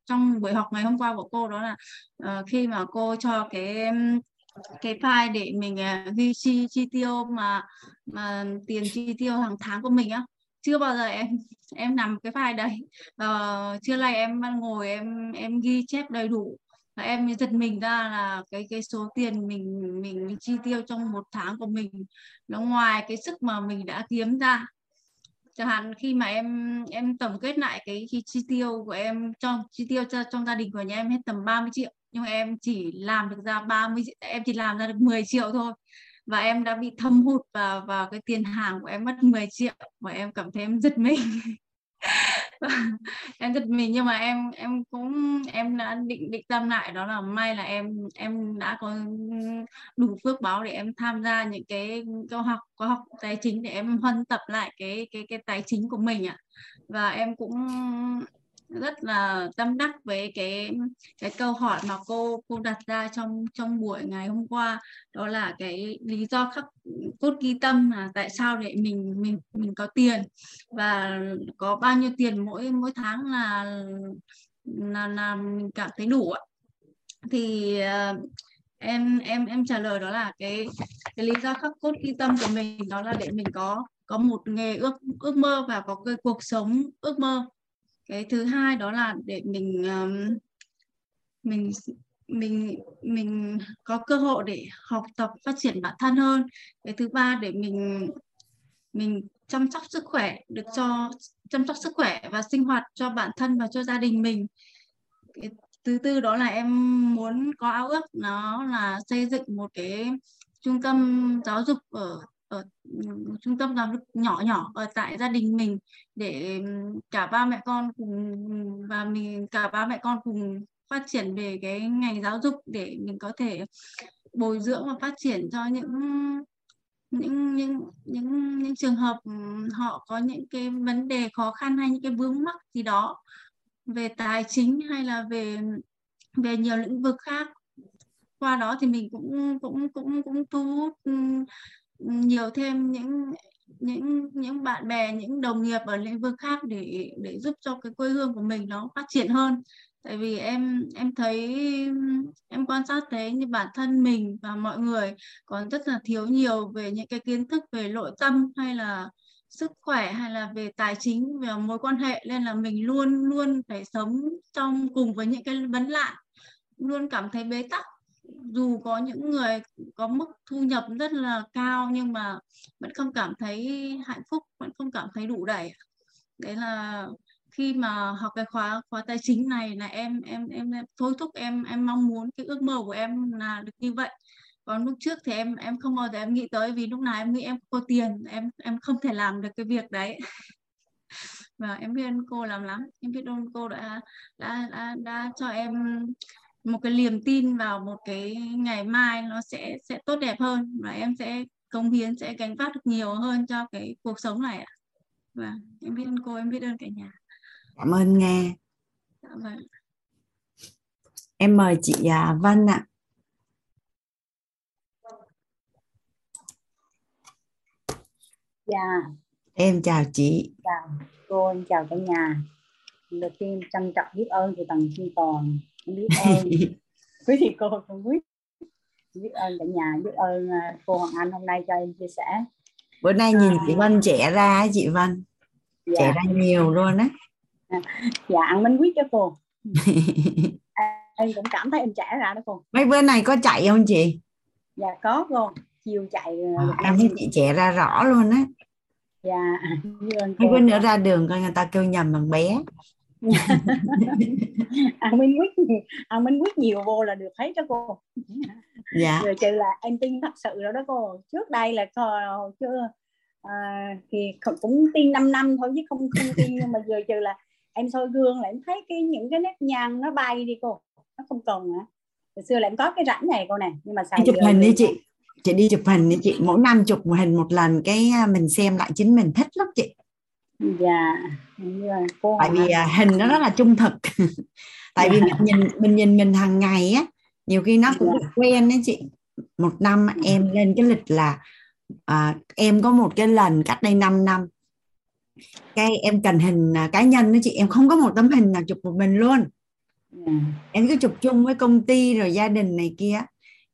trong buổi học ngày hôm qua của cô đó là uh, khi mà cô cho cái cái file để mình uh, ghi chi chi tiêu mà mà tiền chi tiêu hàng tháng của mình á. Chưa bao giờ em em nằm cái file đấy. Và uh, chưa nay em ngồi em em ghi chép đầy đủ và em giật mình ra là cái cái số tiền mình mình, mình chi tiêu trong một tháng của mình nó ngoài cái sức mà mình đã kiếm ra. Chẳng hạn khi mà em em tổng kết lại cái, cái chi tiêu của em trong chi tiêu cho trong gia đình của nhà em hết tầm 30 triệu nhưng mà em chỉ làm được ra 30 em chỉ làm ra được 10 triệu thôi. Và em đã bị thâm hụt vào vào cái tiền hàng của em mất 10 triệu và em cảm thấy em giật mình. em giật mình nhưng mà em em cũng, em đã định định tâm lại, đó là may là em em đã có đủ phước báo để em tham gia những cái câu học, có học tài chính để em huân tập lại cái cái cái tài chính của mình ạ. Và em cũng rất là tâm đắc với cái cái câu hỏi mà cô cô đặt ra trong trong buổi ngày hôm qua. Đó là cái lý do khắc cốt ghi tâm là tại sao để mình mình mình có tiền. Và có bao nhiêu tiền mỗi mỗi tháng là là, là mình cảm thấy đủ ạ. Thì uh, em em em trả lời đó là cái cái lý do khắc cốt ghi tâm của mình đó là để mình có có một nghề ước ước mơ và có cái cuộc sống ước mơ cái thứ hai đó là để mình um, mình mình mình có cơ hội để học tập phát triển bản thân hơn. Cái thứ ba để mình mình chăm sóc sức khỏe được cho chăm sóc sức khỏe và sinh hoạt cho bản thân và cho gia đình mình. Thứ tư đó là em muốn có ao ước nó là xây dựng một cái trung tâm giáo dục ở ở ừ, trung tâm giáo dục nhỏ nhỏ ở tại gia đình mình để ừ, cả ba mẹ con cùng ừ, và mình, cả ba mẹ con cùng phát triển về cái ngành giáo dục để mình có thể bồi dưỡng và phát triển cho những những những những những trường hợp họ có những cái vấn đề khó khăn hay những cái vướng mắc gì đó về tài chính hay là về về nhiều lĩnh vực khác. Qua đó thì mình cũng cũng cũng cũng thu hút nhiều thêm những những những bạn bè, những đồng nghiệp ở lĩnh vực khác để để giúp cho cái quê hương của mình nó phát triển hơn. Tại vì em em thấy, em quan sát thấy như bản thân mình và mọi người còn rất là thiếu nhiều về những cái kiến thức về nội tâm hay là sức khỏe hay là về tài chính, về mối quan hệ. Nên là mình luôn luôn phải sống trong cùng với những cái vấn nạn luôn cảm thấy bế tắc dù có những người có mức thu nhập rất là cao nhưng mà vẫn không cảm thấy hạnh phúc vẫn không cảm thấy đủ đầy đấy là khi mà học cái khóa khóa tài chính này là em em em, em thôi thúc em em mong muốn cái ước mơ của em là được như vậy. Còn lúc trước thì em em không bao giờ em nghĩ tới vì lúc nào em nghĩ em có tiền em em không thể làm được cái việc đấy. Và em biết ơn cô làm lắm em biết ơn cô đã đã đã, đã cho em một cái niềm tin vào một cái ngày mai nó sẽ sẽ tốt đẹp hơn và em sẽ công hiến sẽ gánh vác được nhiều hơn cho cái cuộc sống này ạ. Và em biết ơn cô em biết ơn cả nhà. Cảm ơn nghe. Dạ vâng. em mời chị à, Vân ạ. Dạ. Em chào chị. Chào cô em chào cả nhà. Đầu tiên trân trọng biết ơn của tầng sinh toàn biết ơn. Quý vị cô không biết biết ơn cả nhà biết ơn à, cô Hoàng Anh hôm nay cho em chia sẻ. Bữa nay nhìn chị Vân trẻ ra chị Vân. Dạ. trẻ ra nhiều luôn á. Dạ ăn bánh quýt cho cô. Em cũng cảm thấy em trẻ ra đó cô. Mấy bữa này có chạy không chị? Dạ có cô. Chiều chạy à, em thấy chị trẻ ra rõ luôn á. Dạ mấy bữa nữa ra đường coi người ta kêu nhầm bằng bé ăn bánh quýt ăn bánh quýt nhiều vô là được thấy đó cô. Dạ. Rồi trừ là em tin thật sự rồi đó cô. Trước đây là chưa à, thì cũng tin 5 năm thôi chứ không không tin. Nhưng mà giờ trừ là em soi gương là em thấy cái những cái nếp nhăn nó bay đi cô. Nó không còn nữa. Hồi xưa là em có cái rãnh này cô nè nhưng mà xài chụp hình đi chị. chị đi chụp hình đi chị. Mỗi năm chụp hình một lần cái à, mình xem lại chính mình thích lắm chị dạ cô tại vì à, hình nó rất là trung thực tại dạ. vì mình nhìn mình nhìn mình hàng ngày á nhiều khi nó cũng dạ. quen đấy chị một năm em lên cái lịch là à, em có một cái lần cách đây 5 năm cái em cần hình à, cá nhân đó chị em không có một tấm hình nào chụp một mình luôn yeah. Dạ. em cứ chụp chung với công ty rồi gia đình này kia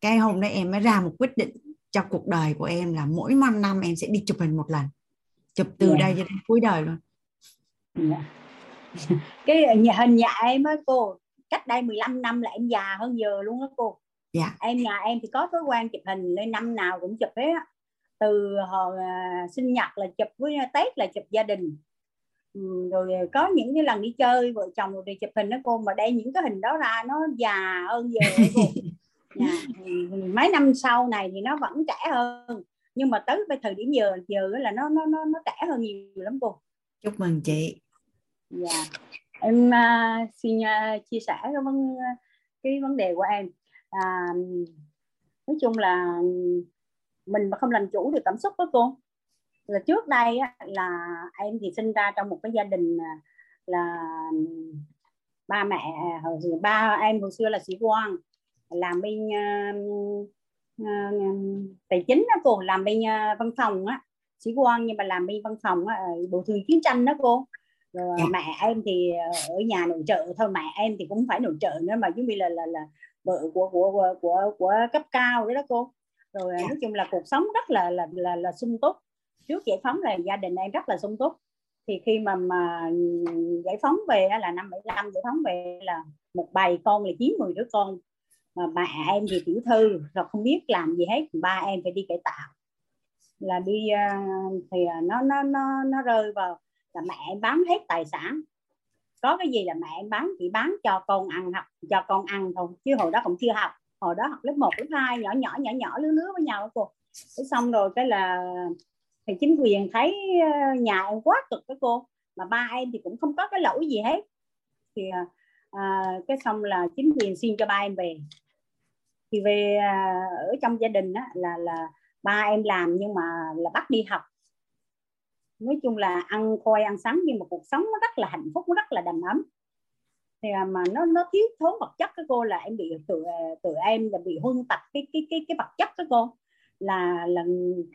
cái hôm đấy em mới ra một quyết định cho cuộc đời của em là mỗi năm năm em sẽ đi chụp hình một lần chụp từ yeah. Dạ. đây cho đến cuối đời luôn yeah. Dạ. cái nhà hình nhà em á cô cách đây 15 năm là em già hơn giờ luôn á cô yeah. em nhà em thì có thói quen chụp hình lên năm nào cũng chụp hết á từ hồi à, sinh nhật là chụp với tết là chụp gia đình ừ, rồi có những cái lần đi chơi vợ chồng rồi đi chụp hình đó cô mà đây những cái hình đó ra nó già hơn giờ cô dạ. mấy năm sau này thì nó vẫn trẻ hơn nhưng mà tới cái thời điểm giờ giờ là nó nó nó nó trẻ hơn nhiều lắm cô. Chúc mừng chị. Dạ. Em uh, xin uh, chia sẻ cái vấn cái vấn đề của em. À, nói chung là mình mà không làm chủ được cảm xúc đó cô. Là trước đây á, là em thì sinh ra trong một cái gia đình là ba mẹ ba em hồi xưa là sĩ quan làm bên uh, tài chính đó cô làm bên uh, văn phòng á sĩ quan nhưng mà làm bên văn phòng á, bộ thường chiến tranh đó cô rồi yeah. Dạ. mẹ em thì ở nhà nội trợ thôi mẹ em thì cũng phải nội trợ nữa mà giống như là là là vợ của của của của, của cấp cao đó đó cô rồi yeah. Dạ. nói chung là cuộc sống rất là là là, là sung túc trước giải phóng là gia đình em rất là sung túc thì khi mà mà giải phóng về là năm 75 giải phóng về là một bầy con là chín mười đứa con mà mẹ em thì tiểu thư rồi không biết làm gì hết ba em phải đi cải tạo. Là đi ờ, thì ờ, nó nó nó nó rơi vào là mẹ em bán hết tài sản. Có cái gì là mẹ em bán chỉ bán cho con ăn học cho con ăn thôi chứ hồi đó cũng chưa học. Hồi đó học lớp 1, lớp 2 nhỏ nhỏ nhỏ nhỏ lứa lứa với nhau cô. Thế xong rồi cái là thì chính quyền thấy ờ, nhà em quá cực cái cô. Mà ba em thì cũng không có cái lỗi gì hết. Thì à, cái xong là chính quyền xin cho ba em về thì về à, ở trong gia đình á, là là ba em làm nhưng mà là bắt đi học. Nói chung là ăn khoai ăn sắn nhưng mà cuộc sống nó rất là hạnh phúc nó rất là đầm ấm. Thì à, mà nó nó thiếu thốn vật chất cái cô là em bị tự à, tự em là bị huân tập cái cái cái cái vật chất cái cô. Là là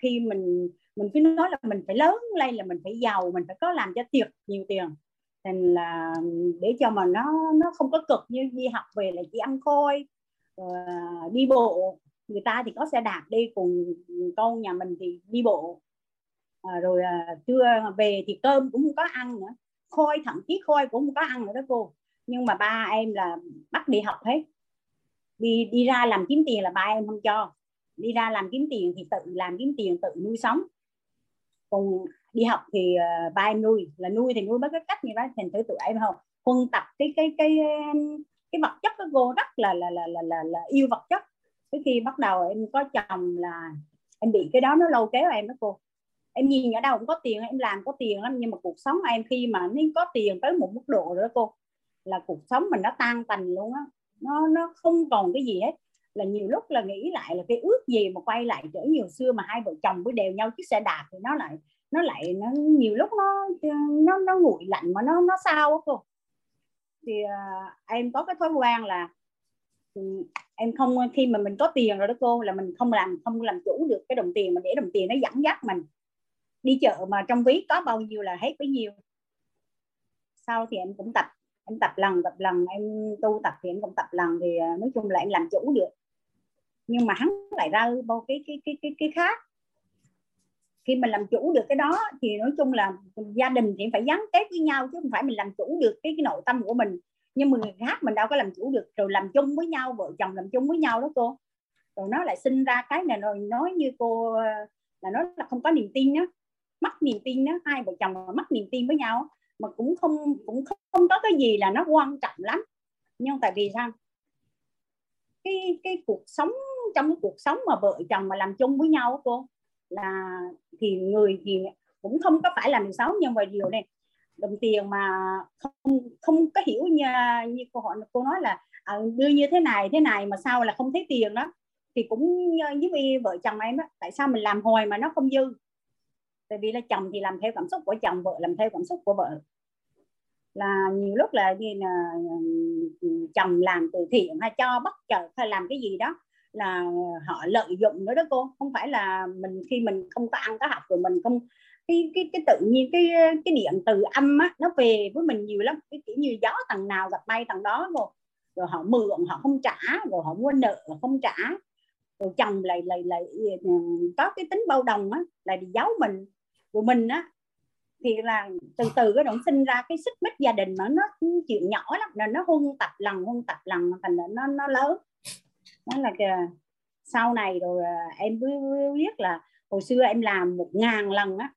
khi mình mình cứ nói là mình phải lớn lên là mình phải giàu mình phải có làm cho tiệc nhiều tiền. Thành là để cho mà nó nó không có cực như đi học về là chỉ ăn khôi uh, đi bộ người ta thì có xe đạp đi cùng con nhà mình thì đi bộ. À, rồi à, trưa về thì cơm cũng không có ăn nữa. Khôi thậm chí khôi cũng không có ăn nữa đó cô. Nhưng mà ba em là bắt đi học hết. Đi đi ra làm kiếm tiền là ba em không cho. Đi ra làm kiếm tiền thì tự làm kiếm tiền tự nuôi sống. Còn đi học thì uh, ba em nuôi. Là nuôi thì nuôi bất cái cách như vậy thành thử tụi em không huân tập cái cái cái cái vật chất đó cô rất là là là là là, là yêu vật chất. Cái khi bắt đầu em có chồng là em bị cái đó nó lâu kéo em đó cô. Em nhìn ở đâu cũng có tiền em làm có tiền lắm nhưng mà cuộc sống em khi mà nên có tiền tới một mức độ rồi đó cô là cuộc sống mình nó tan tành luôn á. Nó nó không còn cái gì hết. Là nhiều lúc là nghĩ lại là cái ước gì mà quay lại trở nhiều xưa mà hai vợ chồng với đều nhau chiếc xe đạp thì nó lại nó lại nó nhiều lúc nó nó nó nguội lạnh mà nó nó sao á cô thì uh, em có cái thói quen là um, em không khi mà mình có tiền rồi đó cô là mình không làm không làm chủ được cái đồng tiền mà để đồng tiền nó dẫn dắt mình. Đi chợ mà trong ví có bao nhiêu là hết bấy nhiêu. Sau thì em cũng tập em tập lần tập lần em tu tập thì em cũng tập lần thì à, nói chung là em làm chủ được. Nhưng mà hắn lại ra bao cái cái cái cái cái khác khi mình làm chủ được cái đó thì nói chung là gia đình thì phải gắn kết với nhau chứ không phải mình làm chủ được cái, cái nội tâm của mình. Nhưng mà người khác mình đâu có làm chủ được rồi làm chung với nhau vợ chồng làm chung với nhau đó cô. Rồi nó lại sinh ra cái này rồi nói như cô là nó là không có niềm tin đó mất niềm tin đó hai vợ chồng mất niềm tin với nhau mà cũng không cũng không có cái gì là nó quan trọng lắm. Nhưng tại vì sao? Cái cái cuộc sống trong cái cuộc sống mà vợ chồng mà làm chung với nhau cô là thì người thì cũng không có phải làm người xấu nhưng mà điều này đồng tiền mà không không có hiểu như như cô hỏi cô nói là à, đưa như thế này thế này mà sao là không thấy tiền đó. Thì cũng với vợ chồng em đó tại sao mình làm hồi mà nó không dư? Tại vì là chồng thì làm theo cảm xúc của chồng vợ làm theo cảm xúc của vợ. Là nhiều lúc là như là ừ, ừ, chồng làm từ thiện hay cho bất chợt hay làm cái gì đó là họ lợi dụng nữa đó cô. Không phải là mình, khi mình không có ăn có học rồi mình không, cái cái cái tự nhiên cái cái điện từ âm á, nó về với mình nhiều lắm. Cái kiểu như gió tầng nào gặp bay tầng đó rồi rồi họ mượn, họ không trả, rồi họ mua nợ không trả. Rồi chồng lại lại lại ừ, có cái tính bao đồng á là đi giấu mình. Của mình á, thì là từ từ cái động sinh ra cái xích mích gia đình mà nó, chuyện nhỏ lắm, là nó hung tập lần hung tập lần, thành là nó nó lớn đó là kìa, sau này rồi à, em mới biết là hồi xưa em làm một ngàn lần á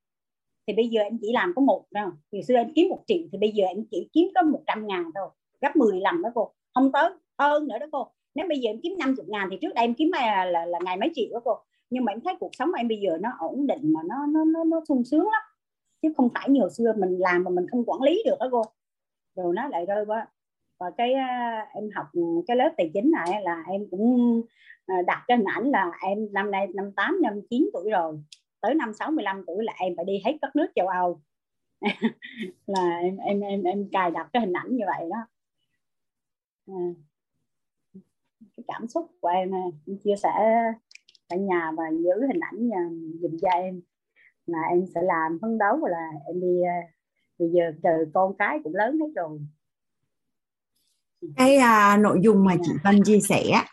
thì bây giờ em chỉ làm có một thôi hồi xưa em kiếm một triệu thì bây giờ em chỉ kiếm có một trăm ngàn thôi gấp 10 lần đó cô. Không tới hơn nữa đó cô. Nếu bây giờ em kiếm 50 ngàn thì trước đây em kiếm là, là, là ngày mấy triệu đó cô. Nhưng mà em thấy cuộc sống em bây giờ nó ổn định mà nó nó nó, nó sung sướng lắm. Chứ không phải như hồi xưa mình làm mà mình không quản lý được đó cô. Rồi nó lại rơi quá và cái em học ừ, cái lớp tài chính này là em cũng ờ, đặt cái hình ảnh là em năm nay năm tám năm chín tuổi rồi. Tới năm 65 tuổi là em phải đi hết các nước châu Âu. Là em em em em cài đặt cái hình ảnh như vậy đó. À, cái cảm xúc của em, em chia sẻ tại nhà và giữ hình ảnh nhà dùm cho em. Là em sẽ làm phấn đấu là em đi bây giờ chờ con cái cũng lớn hết rồi cái uh, nội dung mà chị dạ. Vân chia sẻ yeah.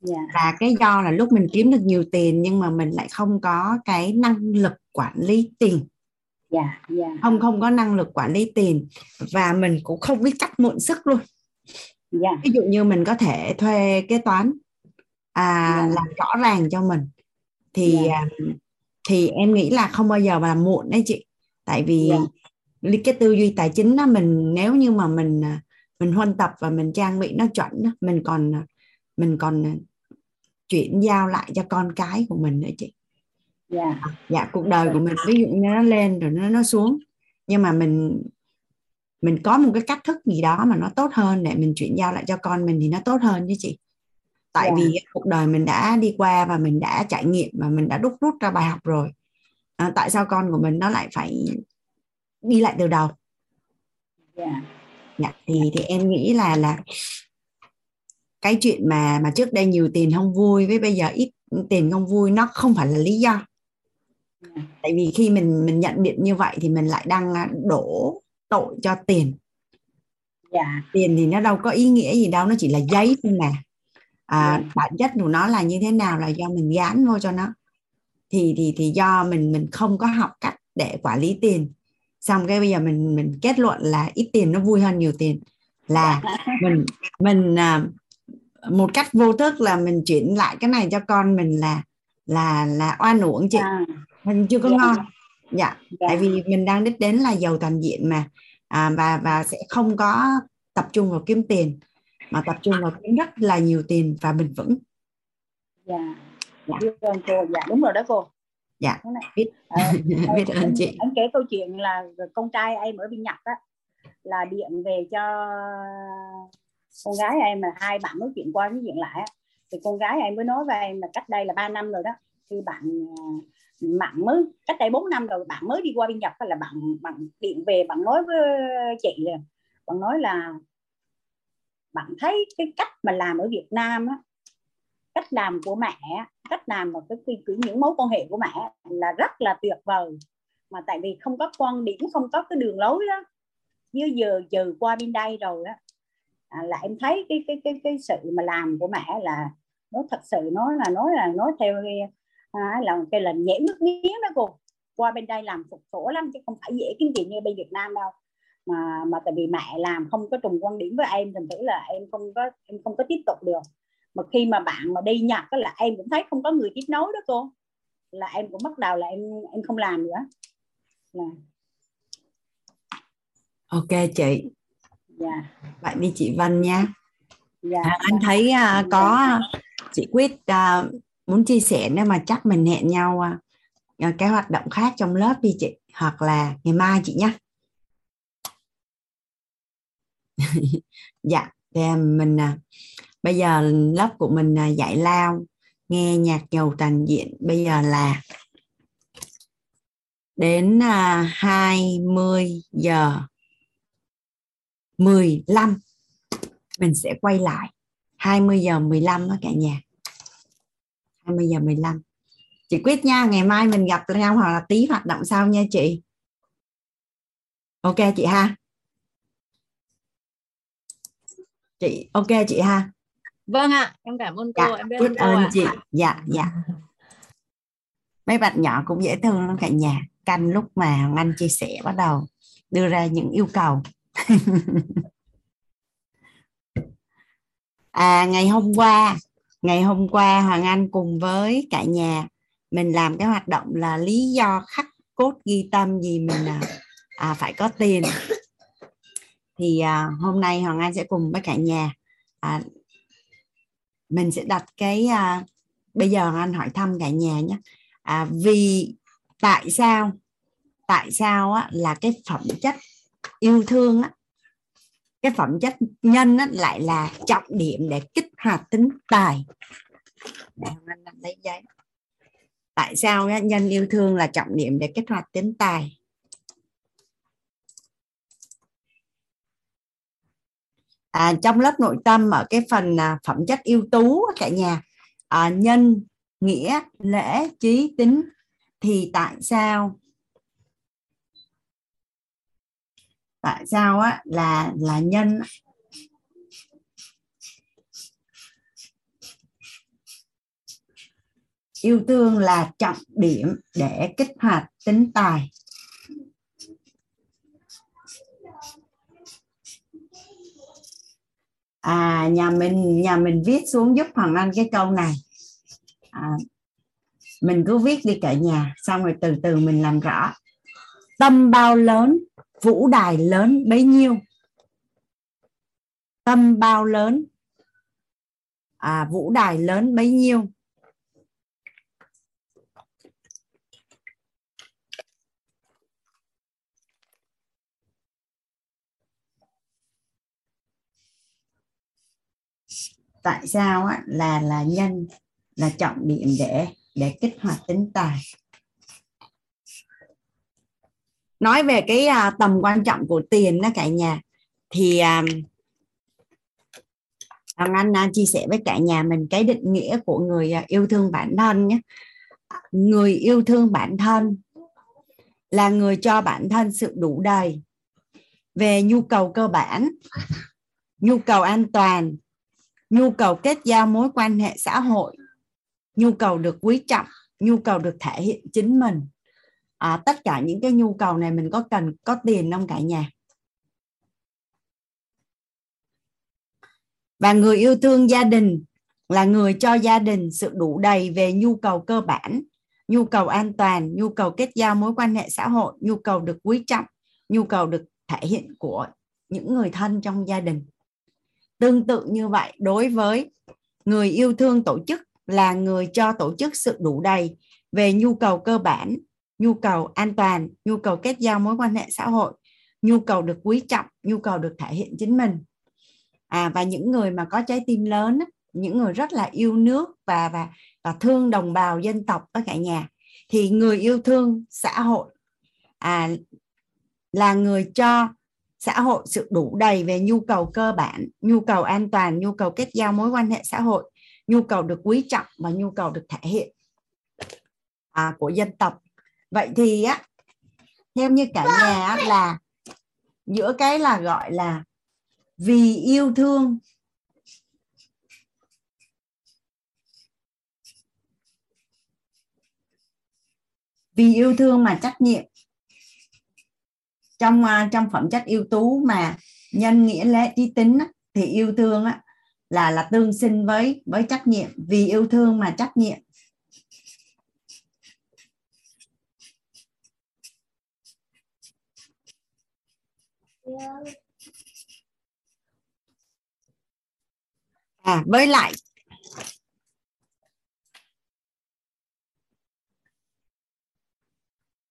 Dạ. là cái do là lúc mình kiếm được nhiều tiền nhưng mà mình lại không có cái năng lực quản lý tiền yeah, yeah. không không có năng lực quản lý tiền và mình cũng không biết cách mượn sức luôn yeah. ví dụ như mình có thể thuê kế toán à, yeah. làm rõ ràng cho mình thì yeah. thì em nghĩ là không bao giờ là muộn đấy chị tại vì yeah. cái tư duy tài chính đó mình nếu như mà mình à, mình huân tập và mình trang bị nó chuẩn đó, mình còn mình còn chuyển giao lại cho con cái của mình nữa chị. Dạ. Dạ cuộc đời của mình ví dụ như nó lên rồi nó nó xuống. Nhưng mà mình mình có một cái cách thức gì đó mà nó tốt hơn để mình chuyển giao lại cho con mình thì nó tốt hơn chứ chị. Tại yeah. vì cuộc đời mình đã đi qua và mình đã trải nghiệm và mình đã đúc rút ra bài học rồi. À, tại sao con của mình nó lại phải đi lại từ đầu? Yeah. Dạ, thì thì em nghĩ là là cái chuyện mà mà trước đây nhiều tiền không vui với bây giờ ít tiền không vui nó không phải là lý do. Tại vì khi mình mình nhận định như vậy thì mình lại đang à, đổ tội cho tiền. Dạ. tiền thì nó đâu có ý nghĩa gì đâu nó chỉ là giấy thôi mà. À, dạ. bản chất của nó là như thế nào là do mình gán vô cho nó. Thì thì thì do mình mình không có học cách để quản lý tiền xong cái bây giờ mình mình kết luận là ít tiền nó vui hơn nhiều tiền là mình mình à, một cách vô thức là mình chuyển lại cái này cho con mình là là là oan uổng chị à. mình chưa có yeah. Dạ. ngon dạ yeah. Dạ. tại vì mình đang đích đến là giàu toàn diện mà à, và và sẽ không có tập trung vào kiếm tiền mà tập trung vào kiếm rất là nhiều tiền và bền vững dạ dạ dạ đúng rồi đó cô dạ. Biết. À, biết ơn chị. anh kể câu chuyện là con trai em ở bên nhật á là điện về cho con gái em là hai bạn nói chuyện qua nói chuyện lại thì con gái em mới nói với em là cách đây là 3 năm rồi đó. Khi bạn bạn mới cách đây 4 năm rồi bạn mới đi qua bên Nhật là bạn bạn điện về bạn nói với chị là bạn nói là bạn thấy cái cách mà làm ở Việt Nam á cách làm của mẹ cách làm và cái, cái, những mối quan hệ của mẹ là rất là tuyệt vời. Mà tại vì không có quan điểm không có cái đường lối đó. Như giờ giờ qua bên đây rồi đó à, là em thấy cái cái cái cái sự mà làm của mẹ là nó thật sự nói là nói là nói theo à, là cái là nhễ nước miếng đó cô. Qua bên đây làm phục khổ lắm chứ không phải dễ kiếm tiền như bên Việt Nam đâu. Mà mà tại vì mẹ làm không có trùng quan điểm với em thành thử là em không có em không có tiếp tục được mà khi mà bạn mà đi Nhật là em cũng thấy không có người tiếp nối đó cô. Là em cũng bắt đầu là em em không làm nữa. Là ok chị. Dạ. Vậy đi chị Vân nha. Dạ, à, anh thấy uh, có chị quyết uh, muốn chia sẻ nếu mà chắc mình hẹn nhau uh, cái hoạt động khác trong lớp đi chị hoặc là ngày mai chị nhé dạ thì mình bây giờ lớp của mình à, dạy lao, nghe nhạc giàu toàn diện. Bây giờ là đến à, 20 giờ 15 mình sẽ quay lại. 20 giờ 15 đó cả nhà. 20 giờ 15 chị quyết nha, ngày mai mình gặp nhau hoặc là tí hoạt động sau nha chị. Ok chị ha. Chị, ok chị ha vâng ạ em cảm ơn cô dạ, em biết, biết ơn ạ. chị. Dạ dạ. Mấy bạn nhỏ cũng dễ thương lắm cả nhà. Canh lúc mà anh chia sẻ bắt đầu đưa ra những yêu cầu. À ngày hôm qua ngày hôm qua hoàng anh cùng với cả nhà mình làm cái hoạt động là lý do khắc cốt ghi tâm gì mình à, à, phải có tiền. Thì à, hôm nay hoàng anh sẽ cùng với cả nhà à, mình sẽ đặt cái à, bây giờ anh hỏi thăm cả nhà nhé. À, vì tại sao tại sao á, là cái phẩm chất yêu thương á, cái phẩm chất nhân á, lại là trọng điểm để kích hoạt tính tài? Để anh lấy giấy. Tại sao á, nhân yêu thương là trọng điểm để kích hoạt tính tài? À, trong lớp nội tâm ở cái phần à, phẩm chất ưu tú cả nhà à, nhân nghĩa lễ trí tính thì tại sao tại sao á là là nhân yêu thương là trọng điểm để kích hoạt tính tài. À nhà mình nhà mình viết xuống giúp hoàng anh cái câu này. À, mình cứ viết đi cả nhà xong rồi từ từ mình làm rõ. Tâm bao lớn vũ đài lớn bấy nhiêu? Tâm bao lớn à, vũ đài lớn bấy nhiêu? Tại sao á, là là nhân là trọng điểm để để kích hoạt tính tài. Nói về cái à, tầm quan trọng của tiền đó cả nhà thì à, anh à, chia sẻ với cả nhà mình cái định nghĩa của người à, yêu thương bản thân nhé. Người yêu thương bản thân là người cho bản thân sự đủ đầy về nhu cầu cơ bản nhu cầu an toàn nhu cầu kết giao mối quan hệ xã hội. Nhu cầu được quý trọng. Nhu cầu được thể hiện chính mình. À, tất cả những cái nhu cầu này mình có cần có tiền không cả nhà? Và người yêu thương gia đình là người cho gia đình sự đủ đầy về nhu cầu cơ bản nhu cầu an toàn nhu cầu kết giao mối quan hệ xã hội nhu cầu được quý trọng nhu cầu được thể hiện của những người thân trong gia đình tương tự như vậy, đối với người yêu thương tổ chức là người cho tổ chức sự đủ đầy về nhu cầu cơ bản, nhu cầu an toàn, nhu cầu kết giao mối quan hệ xã hội, nhu cầu được quý trọng, nhu cầu được thể hiện chính mình. À và những người mà có trái tim lớn những người rất là yêu nước và và và thương đồng bào dân tộc ở cả nhà, thì người yêu thương xã hội à là người cho xã hội sự đủ đầy về nhu cầu cơ bản nhu cầu an toàn nhu cầu kết giao mối quan hệ xã hội nhu cầu được quý trọng và nhu cầu được thể hiện à, của dân tộc. Vậy thì á theo như cả nhà là giữa cái là gọi là vì yêu thương vì yêu thương mà trách nhiệm trong à, trong phẩm chất ưu tú mà nhân nghĩa lễ trí tính thì yêu thương á, là là tương sinh với với trách nhiệm. Vì yêu thương mà trách nhiệm. À với lại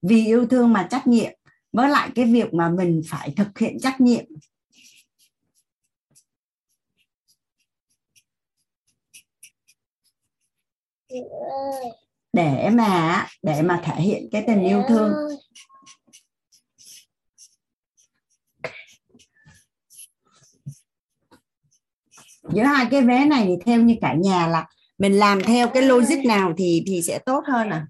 vì yêu thương mà trách nhiệm với lại cái việc mà mình phải thực hiện trách nhiệm. Để mà để mà thể hiện cái tình yêu thương. Giữa hai cái vé này thì theo như cả nhà là mình làm theo cái logic nào thì thì sẽ tốt hơn à?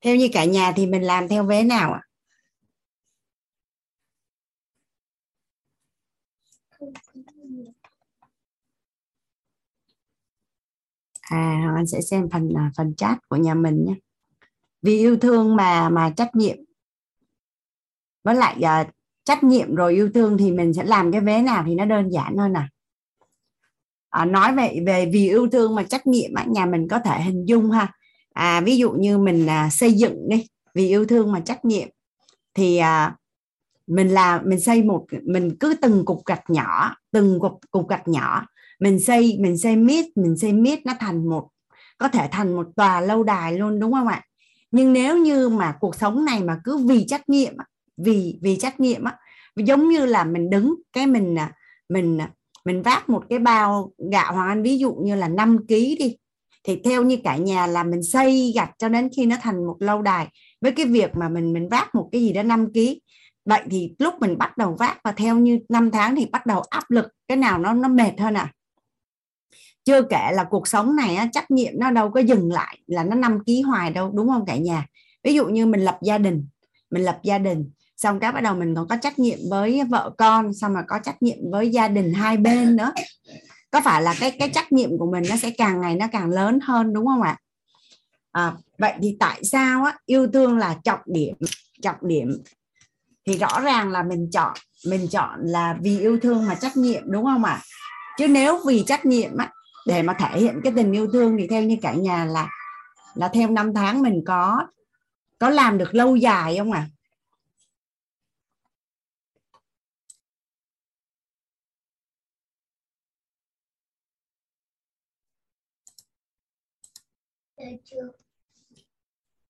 Theo như cả nhà thì mình làm theo vé nào ạ? À anh sẽ xem phần à, phần chat của nhà mình nhé. Vì yêu thương mà mà trách nhiệm. Với lại uh, trách nhiệm rồi yêu thương thì mình sẽ làm cái vé nào thì nó đơn giản hơn à, à nói về về vì yêu thương mà trách nhiệm á, nhà mình có thể hình dung ha à, ví dụ như mình à, xây dựng đi vì yêu thương mà trách nhiệm thì à, mình là mình xây một mình cứ từng cục gạch nhỏ từng cục cục gạch nhỏ mình xây mình xây mít mình xây mít nó thành một có thể thành một tòa lâu đài luôn đúng không ạ? Nhưng nếu như mà cuộc sống này mà cứ vì trách nhiệm vì vì trách nhiệm á giống như là mình đứng cái mình à, mình à, mình vác một cái bao gạo hoàng anh ví dụ như là 5 kg đi thì theo như cả nhà là mình xây gạch cho đến khi nó thành một lâu đài. Với cái việc mà mình mình vác một cái gì đó 5 kg vậy thì lúc mình bắt đầu vác và theo như năm tháng thì bắt đầu áp lực cái nào nó nó mệt hơn à? Chưa kể là cuộc sống này á, trách nhiệm nó đâu có dừng lại là nó 5 ký hoài đâu đúng không cả nhà? Ví dụ như mình lập gia đình mình lập gia đình xong cái bắt đầu mình còn có trách nhiệm với vợ con xong mà có trách nhiệm với gia đình hai bên nữa có phải là cái cái trách nhiệm của mình nó sẽ càng ngày nó càng lớn hơn đúng không ạ? À, vậy thì tại sao á, yêu thương là trọng điểm trọng điểm? Thì rõ ràng là mình chọn mình chọn là vì yêu thương mà trách nhiệm đúng không ạ? Chứ nếu vì trách nhiệm á, để mà thể hiện cái tình yêu thương thì theo như cả nhà là là theo năm tháng mình có có làm được lâu dài không ạ? à?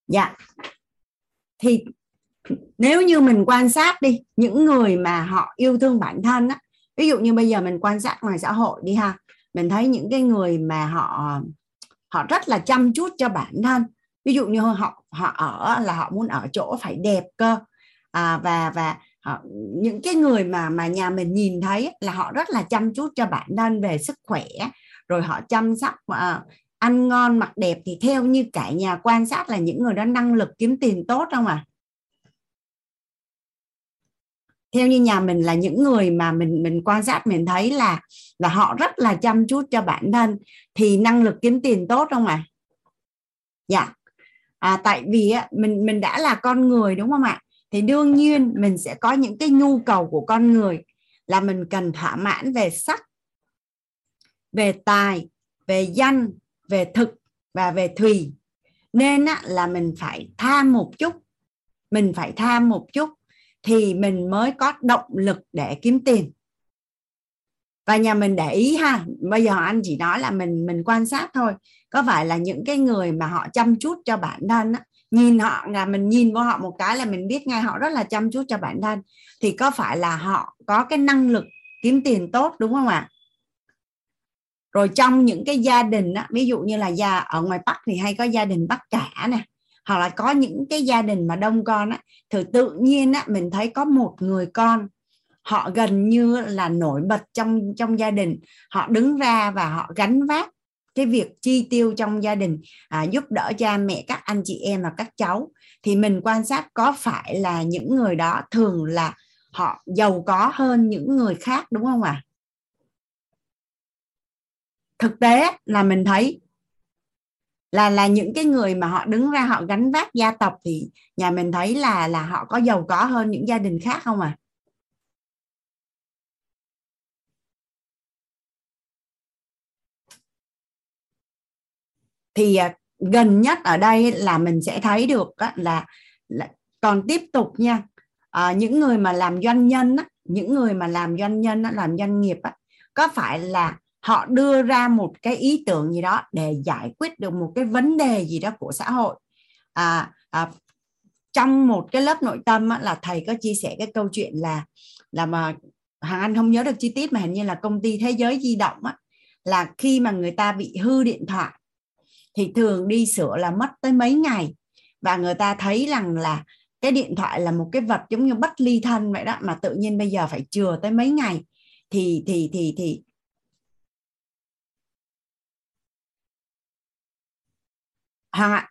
Dạ. Thì nếu như mình quan sát đi những người mà họ yêu thương bản thân á ví dụ như bây giờ mình quan sát ngoài xã hội đi ha mình thấy những cái người mà họ họ rất là chăm chút cho bản thân. Ví dụ như họ họ ở là họ muốn ở chỗ phải đẹp cơ. À, và và họ, những cái người mà mà nhà mình nhìn thấy là họ rất là chăm chút cho bản thân về sức khỏe rồi họ chăm sóc uh, ăn ngon mặc đẹp thì theo như cả nhà quan sát là những người đó năng lực kiếm tiền tốt không à theo như nhà mình là những người mà mình mình quan sát mình thấy là là họ rất là chăm chút cho bản thân thì năng lực kiếm tiền tốt không ạ? À? dạ. À, tại vì á, mình mình đã là con người đúng không ạ? Thì đương nhiên mình sẽ có những cái nhu cầu của con người là mình cần thỏa mãn về sắc về tài về danh về thực và về thùy. Nên á, là mình phải tham một chút mình phải tham một chút thì mình mới có động lực để kiếm tiền. Và nhà mình để ý ha bây giờ anh chỉ nói là mình mình quan sát thôi. Có phải là những cái người mà họ chăm chút cho bản thân á, nhìn họ là mình nhìn vào họ một cái là mình biết ngay họ rất là chăm chút cho bản thân thì có phải là họ có cái năng lực kiếm tiền tốt đúng không ạ? Rồi trong những cái gia đình á, ví dụ như là gia ở ngoài bắc thì hay có gia đình bắc cả nè hoặc là có những cái gia đình mà đông con á thì tự nhiên á mình thấy có một người con họ gần như là nổi bật trong trong gia đình họ đứng ra và họ gánh vác cái việc chi tiêu trong gia đình à, giúp đỡ cha mẹ các anh chị em và các cháu thì mình quan sát có phải là những người đó thường là họ giàu có hơn những người khác đúng không ạ à? Thực tế là mình thấy là là những cái người mà họ đứng ra họ gánh vác gia tộc thì nhà mình thấy là là họ có giàu có hơn những gia đình khác không à thì gần nhất ở đây là mình sẽ thấy được là, là còn tiếp tục nha à, những người mà làm doanh nhân á, những người mà làm doanh nhân á, làm doanh nghiệp á, có phải là họ đưa ra một cái ý tưởng gì đó để giải quyết được một cái vấn đề gì đó của xã hội. À, à trong một cái lớp nội tâm á, là thầy có chia sẻ cái câu chuyện là là mà hàng anh không nhớ được chi tiết mà hình như là công ty thế giới di động á, là khi mà người ta bị hư điện thoại thì thường đi sửa là mất tới mấy ngày. Và người ta thấy rằng là cái điện thoại là một cái vật giống như bất ly thân vậy đó mà tự nhiên bây giờ phải chừa tới mấy ngày. Thì thì thì thì Hoàng ạ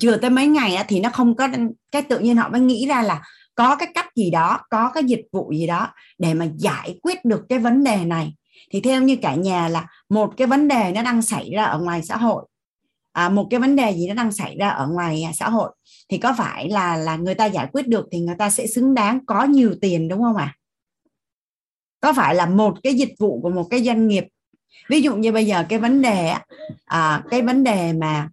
chưa tới mấy ngày á, thì nó không có cái tự nhiên họ mới nghĩ ra là có cái cách gì đó có cái dịch vụ gì đó để mà giải quyết được cái vấn đề này thì theo như cả nhà là một cái vấn đề nó đang xảy ra ở ngoài xã hội à, một cái vấn đề gì nó đang xảy ra ở ngoài xã hội thì có phải là là người ta giải quyết được thì người ta sẽ xứng đáng có nhiều tiền đúng không ạ à? có phải là một cái dịch vụ của một cái doanh nghiệp ví dụ như bây giờ cái vấn đề à, cái vấn đề mà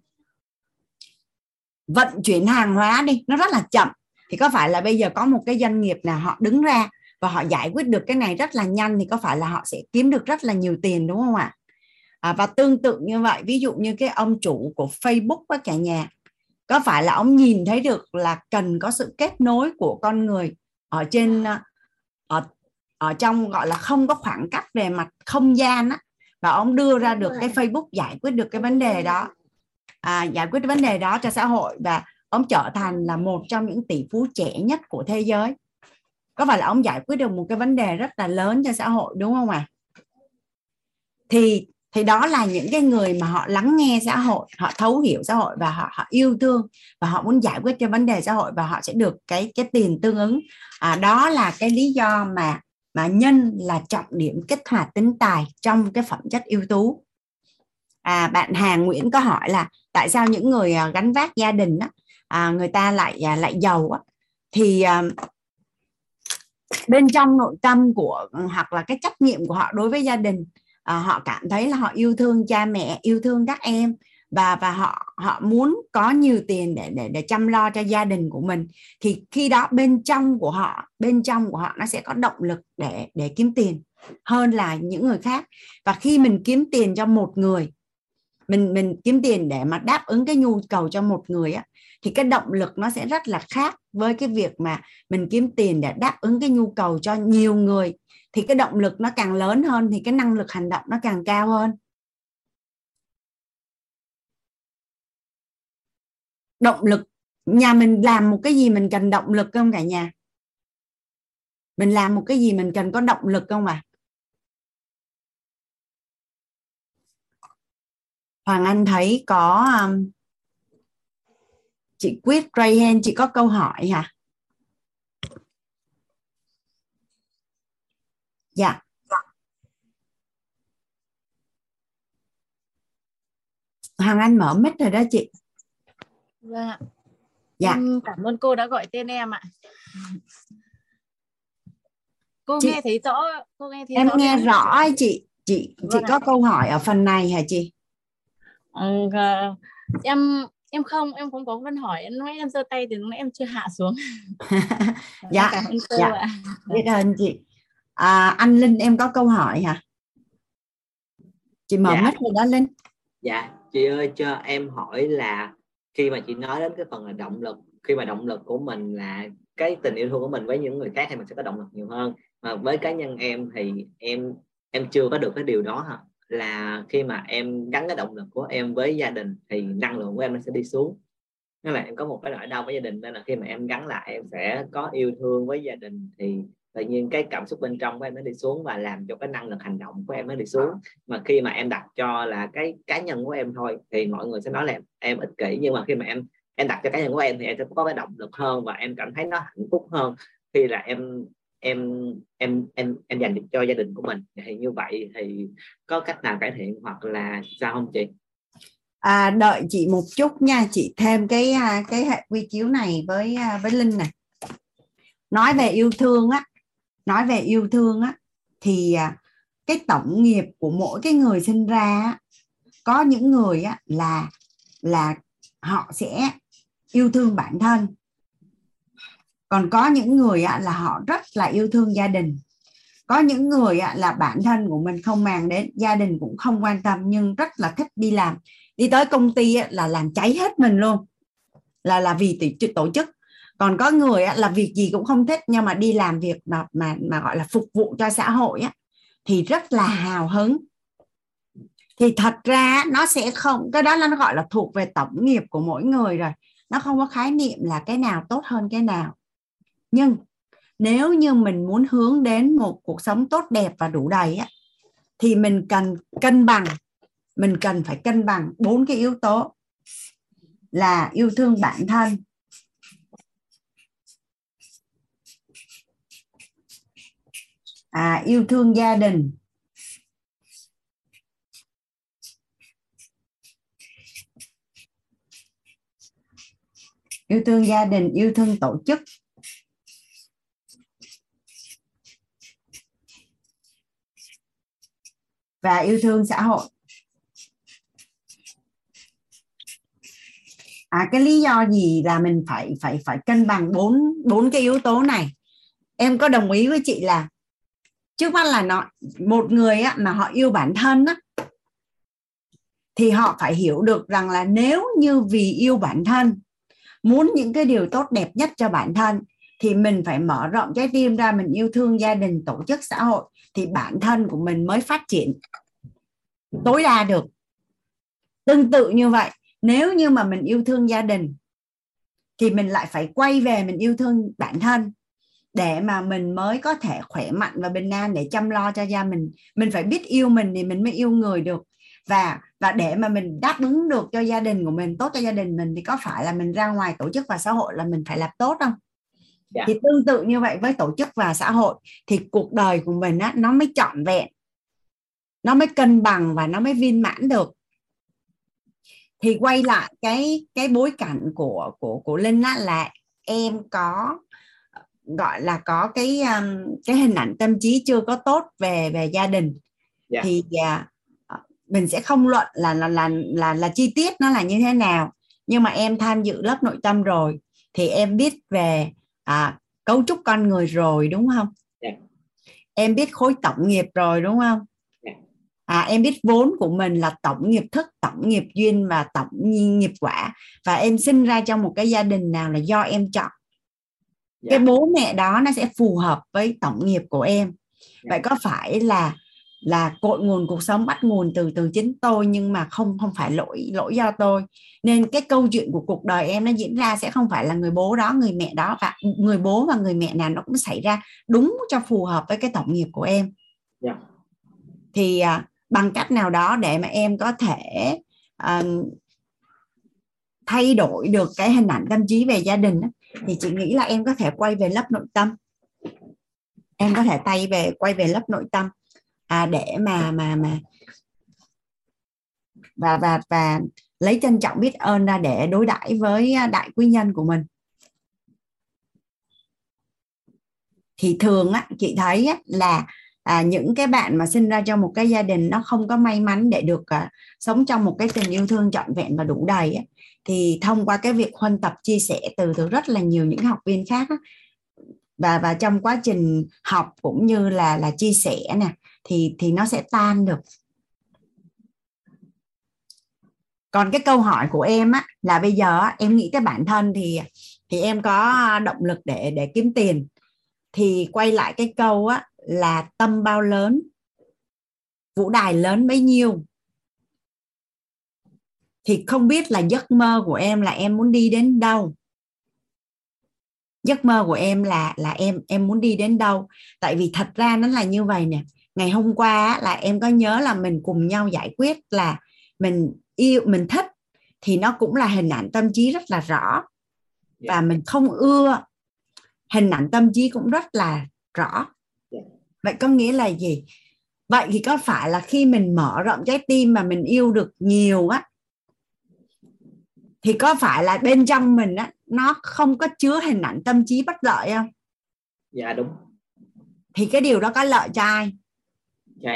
vận chuyển hàng hóa đi nó rất là chậm. Thì có phải là bây giờ có một cái doanh nghiệp nào họ đứng ra và họ giải quyết được cái này rất là nhanh thì có phải là họ sẽ kiếm được rất là nhiều tiền đúng không ạ? À, và tương tự như vậy ví dụ như cái ông chủ của Facebook với cả nhà có phải là ông nhìn thấy được là cần có sự kết nối của con người ở trên ở ở trong gọi là không có khoảng cách về mặt không gian á và ông đưa ra được cái Facebook giải quyết được cái vấn đề đó à, giải quyết vấn đề đó cho xã hội và ông trở thành là một trong những tỷ phú trẻ nhất của thế giới. Có phải là ông giải quyết được một cái vấn đề rất là lớn cho xã hội đúng không ạ? À? thì thì đó là những cái người mà họ lắng nghe xã hội họ thấu hiểu xã hội và họ họ yêu thương và họ muốn giải quyết cho vấn đề xã hội và họ sẽ được cái cái tiền tương ứng. À, đó là cái lý do mà mà nhân là trọng điểm kích hoạt tính tài trong cái phẩm chất ưu tú. À, bạn Hà Nguyễn có hỏi là tại sao những người à, gánh vác gia đình á, à, người ta lại à, lại giàu á, thì à, bên trong nội tâm của hoặc là cái trách nhiệm của họ đối với gia đình à, họ cảm thấy là họ yêu thương cha mẹ yêu thương các em và và họ họ muốn có nhiều tiền để để để chăm lo cho gia đình của mình thì khi đó bên trong của họ bên trong của họ nó sẽ có động lực để để kiếm tiền hơn là những người khác. Và khi mình kiếm tiền cho một người mình mình kiếm tiền để mà đáp ứng cái nhu cầu cho một người á, thì cái động lực nó sẽ rất là khác với cái việc mà mình kiếm tiền để đáp ứng cái nhu cầu cho nhiều người. Thì cái động lực nó càng lớn hơn thì cái năng lực hành động nó càng cao hơn. Động lực, nhà mình làm một cái gì mình cần động lực không cả nhà? Mình làm một cái gì mình cần có động lực không à? Hoàng Anh thấy có um, chị Quyết Ray Hand chị có câu hỏi hả? Dạ. Hoàng Anh mở mic rồi đó chị. Vâng ạ. Dạ. Em cảm ơn cô đã gọi tên em ạ. Cô Chị- nghe thấy rõ, cô nghe thấy Em rõ nghe rõ chị. Chị chị Vâng ạ. có câu hỏi ở phần này hả chị? Ờ, em em không em không có vấn hỏi em nói em giơ tay thì lúc nãy em chưa hạ xuống Dạ, cảm ơn cô dạ. ạ Biết ơn chị. À, anh Linh em có câu hỏi hả? Chị mở Dạ. mic rồi đó Linh. dạ chị ơi cho em hỏi là khi mà chị nói đến cái phần là động lực khi mà động lực của mình là cái tình yêu thương của mình với những người khác thì mình sẽ có động lực nhiều hơn mà với cá nhân em thì em em chưa có được cái điều đó hả là khi mà em gắn cái động lực của em với gia đình thì năng lượng của em nó sẽ đi xuống. Nên là em có một cái nỗi đau với gia đình nên là khi mà em gắn lại em sẽ có yêu thương với gia đình thì tự nhiên cái cảm xúc bên trong của em nó đi xuống và làm cho cái năng lực hành động của em nó đi xuống. Mà khi mà em đặt cho là cái cá nhân của em thôi thì mọi người sẽ nói là em, em ích kỷ nhưng mà khi mà em em đặt cho cá nhân của em thì em sẽ có cái động lực hơn và em cảm thấy nó hạnh phúc hơn khi là em em em em em dành cho gia đình của mình. Thì như vậy thì có cách nào cải thiện hoặc là sao không chị? À, đợi chị một chút nha. Chị thêm cái à, cái hệ quy chiếu này với à, với Linh này nói về yêu thương á nói về yêu thương á thì à, cái tổng nghiệp của mỗi cái người sinh ra á, có những người á là là họ sẽ yêu thương bản thân còn có những người á, là họ rất là yêu thương gia đình. Có những người á, là bản thân của mình không màng đến gia đình cũng không quan tâm nhưng rất là thích đi làm. Đi tới công ty á, là làm cháy hết mình luôn là là vì tổ, tổ chức. Còn có người á, là việc gì cũng không thích nhưng mà đi làm việc mà mà mà gọi là phục vụ cho xã hội á, thì rất là hào hứng. Thì thật ra nó sẽ không cái đó là nó gọi là thuộc về tổng nghiệp của mỗi người rồi. Nó không có khái niệm là cái nào tốt hơn cái nào nhưng nếu như mình muốn hướng đến một cuộc sống tốt đẹp và đủ đầy á, thì mình cần cân bằng mình cần phải cân bằng bốn cái yếu tố là yêu thương bản thân à, yêu thương gia đình yêu thương gia đình yêu thương tổ chức. Và yêu thương xã hội. À cái lý do gì là mình phải phải phải cân bằng bốn bốn cái yếu tố này? Em có đồng ý với chị là trước mắt là nó một người á, mà họ yêu bản thân á, thì họ phải hiểu được rằng là nếu như vì yêu bản thân muốn những cái điều tốt đẹp nhất cho bản thân thì mình phải mở rộng trái tim ra mình yêu thương gia đình tổ chức xã hội thì bản thân của mình mới phát triển, tối đa được. Tương tự như vậy, nếu như mà mình yêu thương gia đình, thì mình lại phải quay về mình yêu thương bản thân để mà mình mới có thể khỏe mạnh và bình an để chăm lo cho gia mình. Mình phải biết yêu mình thì mình mới yêu người được. Và và để mà mình đáp ứng được cho gia đình của mình, tốt cho gia đình mình, thì có phải là mình ra ngoài tổ chức và xã hội là mình phải làm tốt không? Dạ. thì tương tự như vậy với tổ chức và xã hội thì cuộc đời của mình á, nó mới trọn vẹn nó mới cân bằng và nó mới viên mãn được thì quay lại cái cái bối cảnh của của của linh á, là em có gọi là có cái um, cái hình ảnh tâm trí chưa có tốt về về gia đình yeah. thì à, mình sẽ không luận là là là là là chi tiết nó là như thế nào nhưng mà em tham dự lớp nội tâm rồi thì em biết về à, cấu trúc con người rồi đúng không yeah. em biết khối tổng nghiệp rồi đúng không yeah. à em biết vốn của mình là tổng nghiệp thức tổng nghiệp duyên và tổng nghiệp quả và em sinh ra trong một cái gia đình nào là do em chọn yeah. cái bố mẹ đó nó sẽ phù hợp với tổng nghiệp của em yeah. vậy có phải là là cội nguồn cuộc sống bắt nguồn từ từ chính tôi nhưng mà không không phải lỗi lỗi do tôi nên cái câu chuyện của cuộc đời em nó diễn ra sẽ không phải là người bố đó người mẹ đó và người bố và người mẹ nào nó cũng xảy ra đúng cho phù hợp với cái tổng nghiệp của em yeah. Dạ. thì à, bằng cách nào đó để mà em có thể à, thay đổi được cái hình ảnh tâm trí về gia đình thì chị nghĩ là em có thể quay về lớp nội tâm em có thể tay về quay về lớp nội tâm à, để mà mà mà. Và và và lấy trân trọng biết ơn ra để đối đãi với à, đại quý nhân của mình. Thì thường á chị thấy á, là à, những cái bạn mà sinh ra trong một cái gia đình nó không có may mắn để được à, sống trong một cái tình yêu thương trọn vẹn và đủ đầy á, thì thông qua cái việc huân tập chia sẻ từ từ rất là nhiều những học viên khác á, và và trong quá trình học cũng như là là chia sẻ nè thì thì nó sẽ tan được. Còn cái câu hỏi của em á là bây giờ á, em nghĩ tới bản thân thì thì em có à, động lực để để kiếm tiền. Thì quay lại cái câu á là tâm bao lớn vũ đài lớn bấy nhiêu. Thì không biết là giấc mơ của em là em muốn đi đến đâu. Giấc mơ của em là là em em muốn đi đến đâu. Tại vì thật ra nó là như vậy nè ngày hôm qua là em có nhớ là mình cùng nhau giải quyết là mình yêu mình thích thì nó cũng là hình ảnh tâm trí rất là rõ. Và mình không ưa hình ảnh tâm trí cũng rất là rõ. Vậy có nghĩa là gì? Vậy thì có phải là khi mình mở rộng trái tim mà mình yêu được nhiều á thì có phải là bên trong mình á nó không có chứa hình ảnh tâm trí bất lợi không? Dạ đúng. Thì cái điều đó có lợi cho ai dạ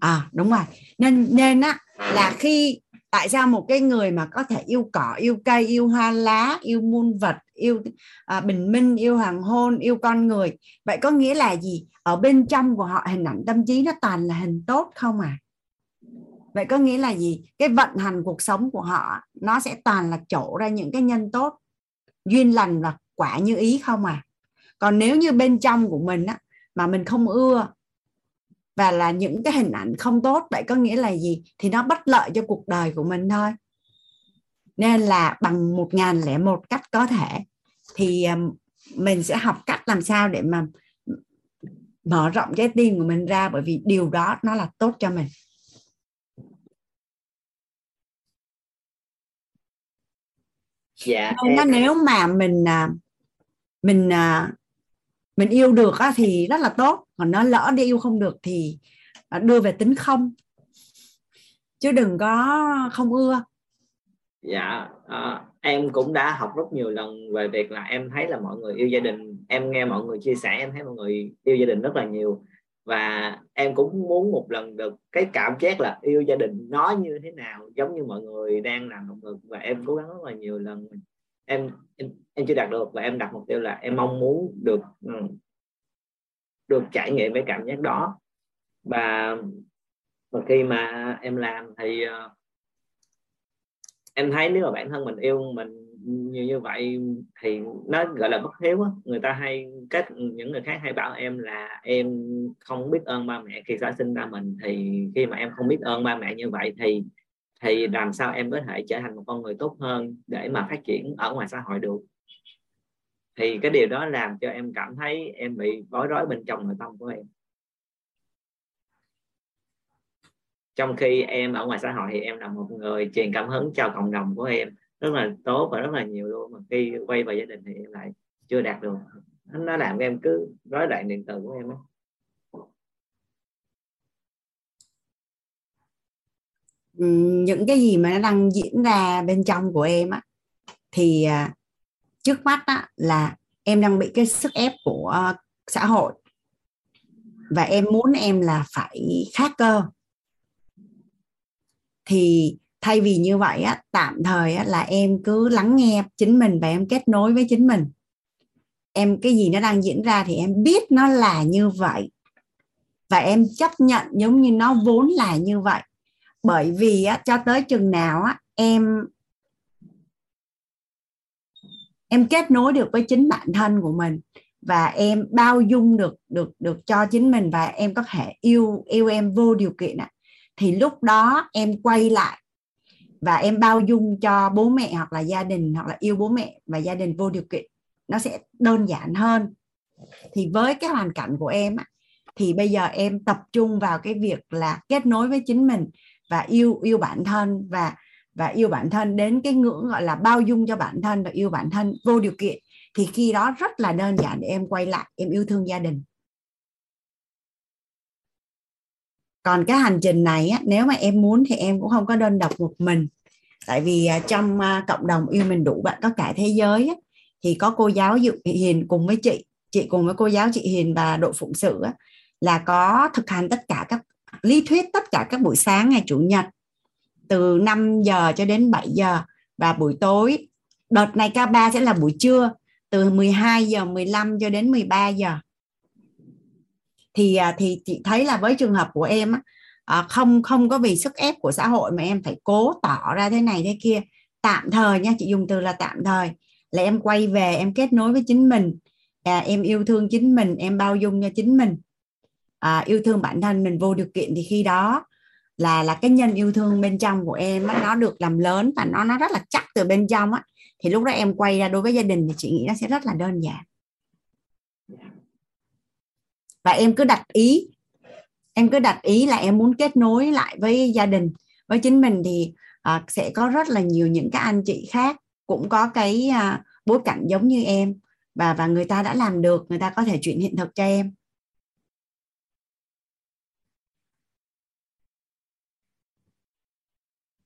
à đúng rồi. Nên nên á là khi tại sao một cái người mà có thể yêu cỏ yêu cây yêu hoa lá yêu muôn vật yêu à, bình minh yêu hoàng hôn yêu con người vậy có nghĩa là gì? Ở bên trong của họ hình ảnh tâm trí nó toàn là hình tốt không à? Vậy có nghĩa là gì? Cái vận hành cuộc sống của họ nó sẽ toàn là chỗ ra những cái nhân tốt duyên lành và quả như ý không à? Còn nếu như bên trong của mình á mà mình không ưa và là những cái hình ảnh không tốt vậy có nghĩa là gì? Thì nó bất lợi cho cuộc đời của mình thôi. Nên là bằng một ngàn lẻ một cách có thể thì mình sẽ học cách làm sao để mà mở rộng trái tim của mình ra bởi vì điều đó nó là tốt cho mình. Dạ nên nếu mà mình à, mình à, mình yêu được thì rất là tốt còn nó lỡ đi yêu không được thì à, đưa về tính không. Chứ đừng có không ưa. Dạ à, em cũng đã học rất nhiều lần về việc là em thấy là mọi người yêu gia đình em nghe mọi người chia sẻ em thấy mọi người yêu gia đình rất là nhiều. Và em cũng muốn một lần được cái cảm giác là yêu gia đình nó như thế nào giống như mọi người đang làm động lực. Và em cố gắng rất là nhiều lần. Em em, em chưa đạt được và em đặt mục tiêu là em mong muốn được ừ, được trải nghiệm cái cảm giác đó. Và và khi mà em làm thì uh, em thấy nếu mà bản thân mình yêu mình như như vậy thì nó gọi là bất hiếu á. Người ta hay cách những người khác hay bảo em là em không biết ơn ba mẹ khi đã sinh ra mình. Thì khi mà em không biết ơn ba mẹ như vậy thì thì làm sao em có thể trở thành một con người tốt hơn để mà phát triển ở ngoài xã hội được? Thì cái điều đó làm cho em cảm thấy em bị bối rối bên trong nội tâm của em. Trong khi em ở ngoài xã hội thì em là một người truyền cảm hứng cho cộng đồng của em, rất là tốt và rất là nhiều luôn. Mà khi quay vào gia đình thì em lại chưa đạt được. Nó làm em cứ rối loạn điện từ của em ấy. những cái gì mà nó đang diễn ra bên trong của em á, thì à, trước mắt á, là em đang bị cái sức ép của ờ, xã hội. Và em muốn em là phải khác cơ thì thay vì như vậy á tạm thời á, là em cứ lắng nghe chính mình và em kết nối với chính mình. Em cái gì nó đang diễn ra thì em biết nó là như vậy. Và em chấp nhận giống như nó vốn là như vậy. Bởi vì á, cho tới chừng nào á, em em kết nối được với chính bản thân của mình và em bao dung được được được cho chính mình và em có thể yêu yêu em vô điều kiện ạ. Thì lúc đó em quay lại và em bao dung cho bố mẹ hoặc là gia đình hoặc là yêu bố mẹ và gia đình vô điều kiện nó sẽ đơn giản hơn. Thì với cái hoàn cảnh của em á, thì bây giờ em tập trung vào cái việc là kết nối với chính mình và yêu yêu bản thân và và yêu bản thân đến cái ngưỡng gọi là bao dung cho bản thân và yêu bản thân vô điều kiện thì khi đó rất là đơn giản để em quay lại em yêu thương gia đình. Còn cái hành trình này á, nếu mà em muốn thì em cũng không có đơn độc một mình. Tại vì à, trong à, cộng đồng yêu mình đủ bạn có cả thế giới á, thì có cô giáo Dự Hiền cùng với chị chị cùng với cô giáo chị Hiền và đội phụng sự á, là có thực hành tất cả các lý thuyết tất cả các buổi sáng ngày chủ nhật từ 5 giờ cho đến 7 giờ và buổi tối. Đợt này K3 sẽ là buổi trưa từ 12 giờ 15 cho đến 13 giờ. Thì à, thì chị thấy là với trường hợp của em á, à, không không có vì sức ép của xã hội mà em phải cố tỏ ra thế này thế kia. Tạm thời nha chị dùng từ là tạm thời. Là em quay về em kết nối với chính mình. À, em yêu thương chính mình em bao dung cho chính mình. À, yêu thương bản thân mình vô điều kiện thì khi đó là là cái nhân yêu thương bên trong của em á, nó được làm lớn và nó nó rất là chắc từ bên trong á. Thì lúc đó em quay ra đối với gia đình thì chị nghĩ nó sẽ rất là đơn giản. Và em cứ đặt ý em cứ đặt ý là em muốn kết nối lại với gia đình với chính mình thì uh, sẽ có rất là nhiều những các anh chị khác cũng có cái uh, bối cảnh giống như em và và người ta đã làm được người ta có thể chuyển hiện thực cho em.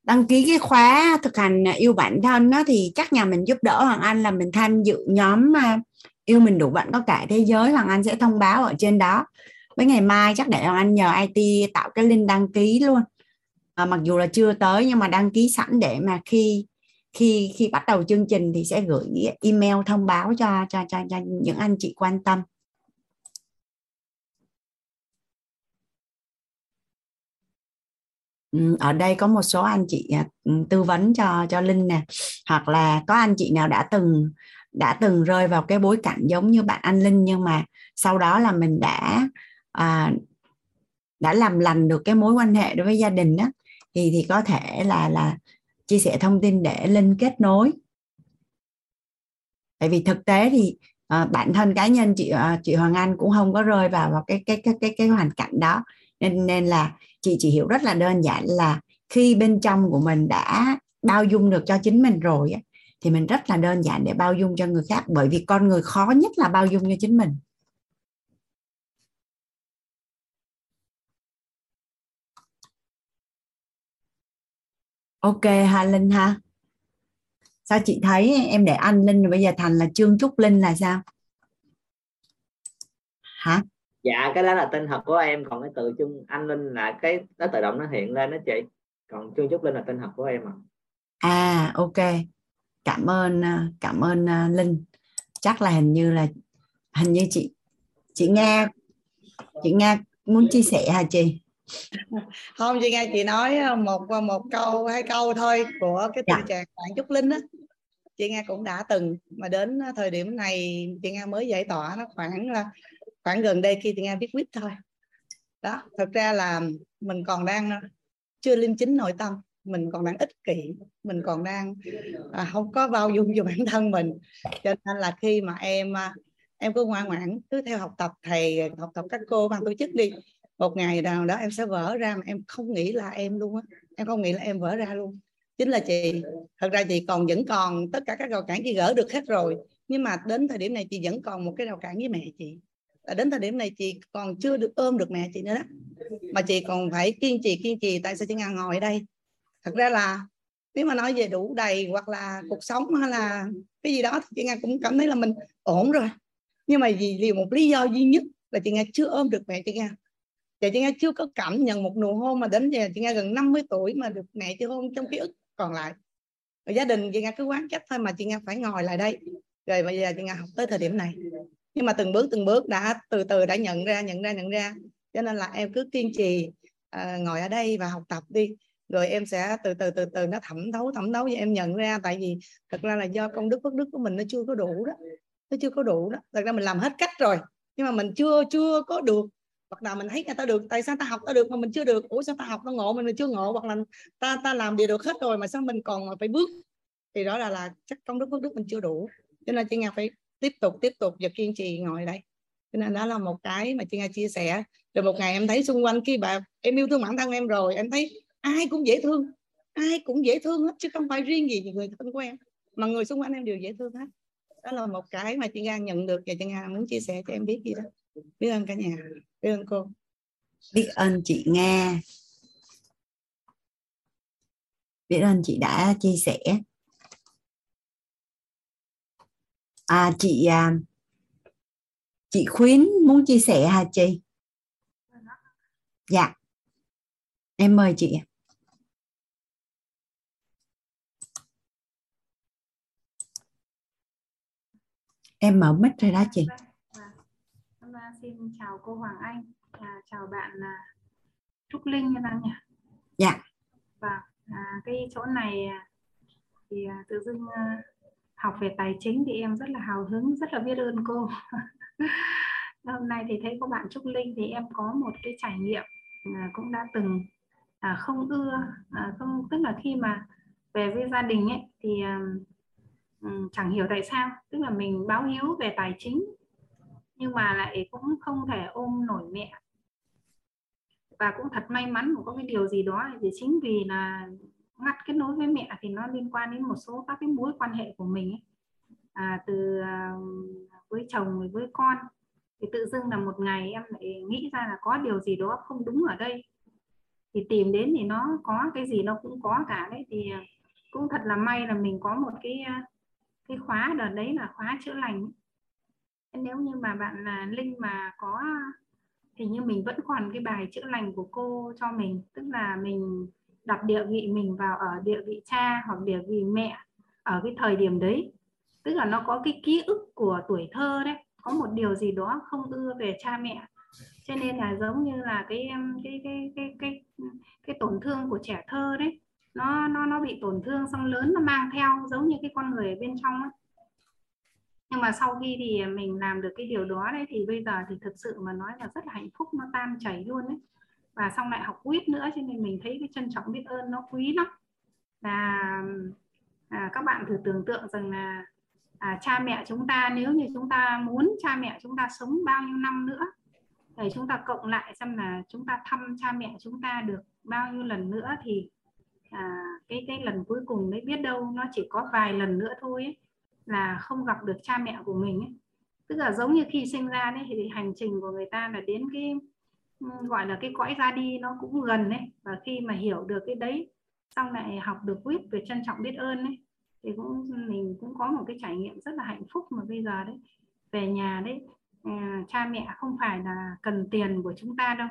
Đăng ký cái khóa thực hành à, yêu bản thân đó thì chắc nhà mình giúp đỡ hoàng anh là mình tham dự nhóm à, yêu mình đủ bạn có cả thế giới. Hoàng anh sẽ thông báo ở trên đó. Với ngày mai chắc để hoàng anh nhờ it tạo cái link đăng ký luôn. À, mặc dù là chưa tới nhưng mà đăng ký sẵn để mà khi khi khi bắt đầu chương trình thì sẽ gửi email thông báo cho cho cho, cho những anh chị quan tâm. Ừ, ở đây có một số anh chị à, ừ, tư vấn cho cho linh nè. Hoặc là có anh chị nào đã từng đã từng rơi vào cái bối cảnh giống như bạn anh linh nhưng mà sau đó là mình đã à, đã làm lành được cái mối quan hệ đối với gia đình đó thì thì có thể là là chia sẻ thông tin để linh kết nối. Tại vì thực tế thì à, bản thân cá nhân chị à, chị Hoàng Anh cũng không có rơi vào vào cái cái cái cái cái hoàn cảnh đó. Nên nên là chị chỉ hiểu rất là đơn giản là khi bên trong của mình đã bao dung được cho chính mình rồi thì mình rất là đơn giản để bao dung cho người khác, bởi vì con người khó nhất là bao dung cho chính mình. Ok ha linh ha. Sao chị thấy em để anh linh rồi bây giờ thành là trương trúc linh là sao? Hả? Dạ cái đó là tên thật của em còn cái từ chung anh linh là cái nó tự động nó hiện lên đó chị. Còn trương trúc linh là tên thật của em à à ok. Cảm ơn à, cảm ơn à, linh. Chắc là hình như là hình như chị chị nghe chị nghe muốn chia sẻ hả chị? Không chị nghe chị nói một một câu hai câu thôi của cái tình dạ. trạng bạn trúc linh á. Chị nghe cũng đã từng mà đến thời điểm này chị nghe mới giải tỏa nó khoảng là khoảng gần đây khi thì nghe viết quýt thôi. Đó thật ra là mình còn đang ờ, chưa liêm chính nội tâm. Mình còn đang ích kỷ. Mình còn đang à, không có bao dung cho bản thân mình. Cho nên là khi mà em à, em cứ ngoan ngoãn cứ theo học tập thầy học tập các cô ban tổ chức đi một ngày nào đó em sẽ vỡ ra mà em không nghĩ là em luôn á. Em không nghĩ là em vỡ ra luôn. Chính là chị thật ra chị còn vẫn còn tất cả các rào cản chị gỡ được hết rồi. Nhưng mà đến thời điểm này chị vẫn còn một cái rào cản với mẹ chị là đến thời điểm này chị còn chưa được ôm được mẹ chị nữa đó. Mà chị còn phải kiên trì kiên trì, tại sao chị ngang ngồi ở đây? Thật ra là nếu mà nói về đủ đầy hoặc là cuộc sống hay là cái gì đó thì chị Nga cũng cảm thấy là mình ổn rồi. Nhưng mà vì vì một lý do duy nhất là chị Nga chưa ôm được mẹ chị Nga. Và chị Nga chưa có cảm nhận một nụ hôn mà đến giờ chị Nga gần 50 tuổi mà được mẹ chị hôn trong ký ức còn lại. Và gia đình chị Nga cứ quán trách thôi mà chị Nga phải ngồi lại đây. Rồi bây giờ chị Nga học tới thời điểm này nhưng mà từng bước từng bước đã từ từ đã nhận ra nhận ra nhận ra. Cho nên là em cứ kiên trì uh, ngồi ở đây và học tập đi. Rồi em sẽ từ từ từ từ nó thẩm thấu thẩm thấu và em nhận ra. Tại vì thật ra là do công đức phước đức của mình nó chưa có đủ đó. Nó chưa có đủ đó. Thật ra mình làm hết cách rồi nhưng mà mình chưa chưa có được. Hoặc là mình thấy người ta được tại sao ta học ta được mà mình chưa được? Ủa sao ta học ta ngộ mình chưa ngộ? Hoặc là ta ta làm điều được hết rồi mà sao mình còn phải bước? Thì đó là là chắc công đức phước đức mình chưa đủ. Cho nên chị Nga phải tiếp tục tiếp tục và kiên trì ngồi đây. Cho nên đó là một cái mà chị Nga chia sẻ. Rồi một ngày em thấy xung quanh khi bà, em yêu thương bản thân em rồi. Em thấy ai cũng dễ thương, ai cũng dễ thương hết, chứ không phải riêng gì người thân của em, mà người xung quanh em đều dễ thương hết. Đó là một cái mà chị Nga nhận được và chị Nga muốn chia sẻ cho em biết gì đó. Biết ơn cả nhà. Biết ơn cô. Biết ơn chị Nga. Biết ơn chị đã chia sẻ. À chị à, chị khuyến muốn chia sẻ hả chị? Dạ. Em mời chị em mở mic rồi đó chị. Vâng, vâng. xin chào cô Hoàng Anh à, chào bạn à, Trúc Linh như nào nhỉ? Dạ. Và vâng, à, cái chỗ này à, thì à, tự dưng à, học về tài chính thì em rất là hào hứng rất là biết ơn cô. Hôm nay thì thấy có bạn Trúc Linh thì em có một cái trải nghiệm à, cũng đã từng à, không ưa à, không tức là khi mà về với gia đình ấy thì à, ừ, chẳng hiểu tại sao tức là mình báo hiếu về tài chính nhưng mà lại cũng không thể ôm nổi mẹ. Và cũng thật may mắn có cái điều gì đó thì chính vì là ngắt kết nối với mẹ thì nó liên quan đến một số các cái mối quan hệ của mình ấy. À, từ à, với chồng với con. Thì tự dưng là một ngày em lại nghĩ ra là có điều gì đó không đúng ở đây. Thì tìm đến thì nó có cái gì nó cũng có cả đấy. Thì à, cũng thật là may là mình có một cái à, cái khóa đợt đấy là khóa chữa lành nếu như mà bạn là linh mà có thì như mình vẫn còn cái bài chữa lành của cô cho mình tức là mình đặt địa vị mình vào ở địa vị cha hoặc địa vị mẹ ở cái thời điểm đấy. Tức là nó có cái ký ức của tuổi thơ đấy, có một điều gì đó không ưa về cha mẹ. Cho nên là giống như là cái cái cái cái cái cái tổn thương của trẻ thơ đấy, nó nó nó bị tổn thương xong lớn nó mang theo, giống như cái con người ở bên trong ấy. nhưng mà sau khi thì mình làm được cái điều đó đấy, thì bây giờ thì thực sự mà nói là rất là hạnh phúc, nó tan chảy luôn đấy và xong lại học quýt nữa cho nên mình thấy cái trân trọng biết ơn nó quý lắm là à, các bạn thử tưởng tượng rằng là à, cha mẹ chúng ta nếu như chúng ta muốn cha mẹ chúng ta sống bao nhiêu năm nữa để chúng ta cộng lại xem là chúng ta thăm cha mẹ chúng ta được bao nhiêu lần nữa thì à, cái cái lần cuối cùng đấy biết đâu nó chỉ có vài lần nữa thôi ấy, là không gặp được cha mẹ của mình ấy. tức là giống như khi sinh ra đấy thì hành trình của người ta là đến cái gọi là cái cõi ra đi nó cũng gần đấy và khi mà hiểu được cái đấy xong lại học được viết về trân trọng biết ơn đấy thì cũng mình cũng có một cái trải nghiệm rất là hạnh phúc mà bây giờ đấy về nhà đấy à, cha mẹ không phải là cần tiền của chúng ta đâu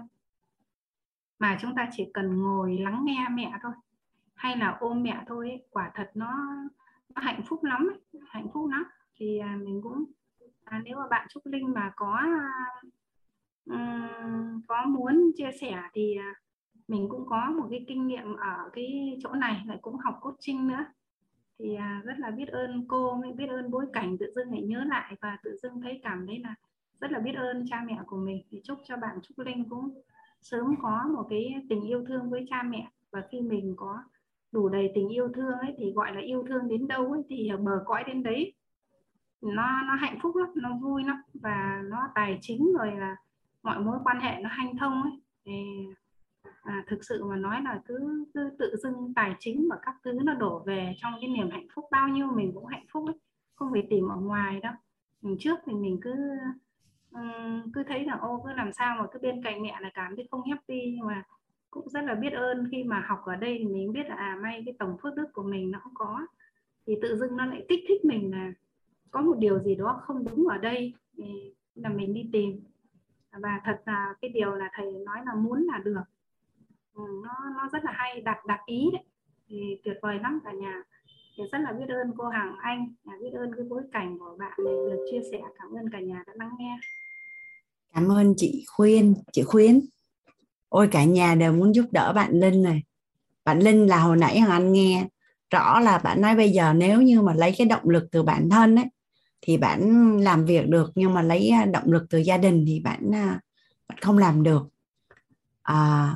mà chúng ta chỉ cần ngồi lắng nghe mẹ thôi hay là ôm mẹ thôi ấy. quả thật nó nó hạnh phúc lắm ấy. hạnh phúc lắm thì à, mình cũng à, nếu mà bạn Trúc Linh mà có um, có muốn chia sẻ thì à, mình cũng có một cái kinh nghiệm ở cái chỗ này lại cũng học coaching nữa. Thì à, rất là biết ơn cô biết ơn bối cảnh tự dưng lại nhớ lại và tự dưng thấy cảm thấy là rất là biết ơn cha mẹ của mình. Thì chúc cho bạn Trúc Linh cũng sớm có một cái tình yêu thương với cha mẹ. Và khi mình có đủ đầy tình yêu thương ấy thì gọi là yêu thương đến đâu ấy thì à, bờ cõi đến đấy. Nó nó hạnh phúc lắm nó vui lắm và nó tài chính rồi là mọi mối quan hệ nó hanh thông ấy thì à, thực sự mà nói là cứ, cứ tự dưng tài chính và các thứ nó đổ về trong cái niềm hạnh phúc bao nhiêu mình cũng hạnh phúc ấy không phải tìm ở ngoài đâu. Mình trước thì mình cứ um, cứ thấy là ô cứ làm sao mà cứ bên cạnh mẹ là cảm thấy không happy nhưng mà cũng rất là biết ơn khi mà học ở đây thì mình biết là à may cái tổng phước đức của mình nó không có. Thì tự dưng nó lại kích thích mình là có một điều gì đó không đúng ở đây thì là mình đi tìm và thật là cái điều là thầy nói là muốn là được. Ừ, nó nó rất là hay đặt đặt ý đấy. Thì tuyệt vời lắm cả nhà. Thì rất là biết ơn cô Hằng Anh à, biết ơn cái bối cảnh của bạn này được chia sẻ. Cảm ơn cả nhà đã lắng nghe. Cảm ơn chị khuyên chị khuyến. Ôi cả nhà đều muốn giúp đỡ bạn linh này. Bạn linh là hồi nãy hằng anh nghe rõ là bạn nói bây giờ nếu như mà lấy cái động lực từ bản thân ấy thì bạn làm việc được nhưng mà lấy à, động lực từ gia đình thì bạn à, bạn không làm được. À,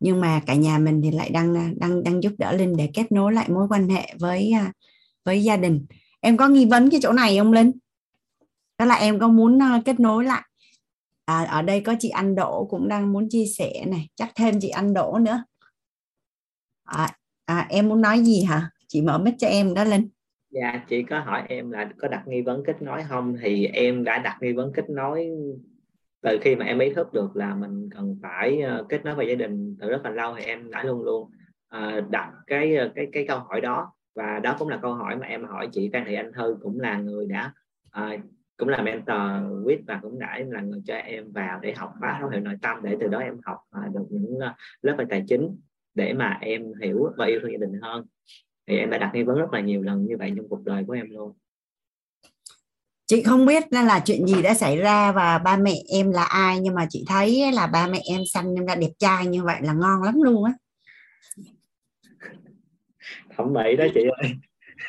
nhưng mà cả nhà mình thì lại đang à, đang đang giúp đỡ linh để kết nối lại mối quan hệ với với gia đình. Em có nghi vấn cái chỗ này không linh? Đó là em có muốn kết nối lại. À, ở đây có chị anh Đỗ cũng đang muốn chia sẻ này chắc thêm chị anh Đỗ nữa. À, à, em muốn nói gì hả? Chị mở mic cho em đó Linh dạ chị có hỏi em là có đặt nghi vấn kết nối không? Thì em đã đặt nghi vấn kết nối từ khi mà em ý thức được là mình cần phải ờ, kết nối với gia đình từ rất là lâu thì em đã luôn luôn ờ, đặt cái ờ, cái cái câu hỏi đó. Và đó cũng là câu hỏi mà em hỏi chị Phan Thị Anh Thư cũng là người đã uh, cũng là mentor quyết và cũng đã là người cho em vào để học khóa thấu hiểu nội tâm để từ đó em học uh, được những uh, lớp về tài chính để mà em hiểu và yêu thương gia đình hơn thì em đã đặt nghi vấn rất là nhiều lần như vậy trong cuộc đời của em luôn. Chị không biết là chuyện gì đã xảy ra và ba mẹ em là ai nhưng mà chị thấy là ba mẹ em sanh em ra đẹp trai như vậy là ngon lắm luôn á. Thẩm mỹ đó chị ơi.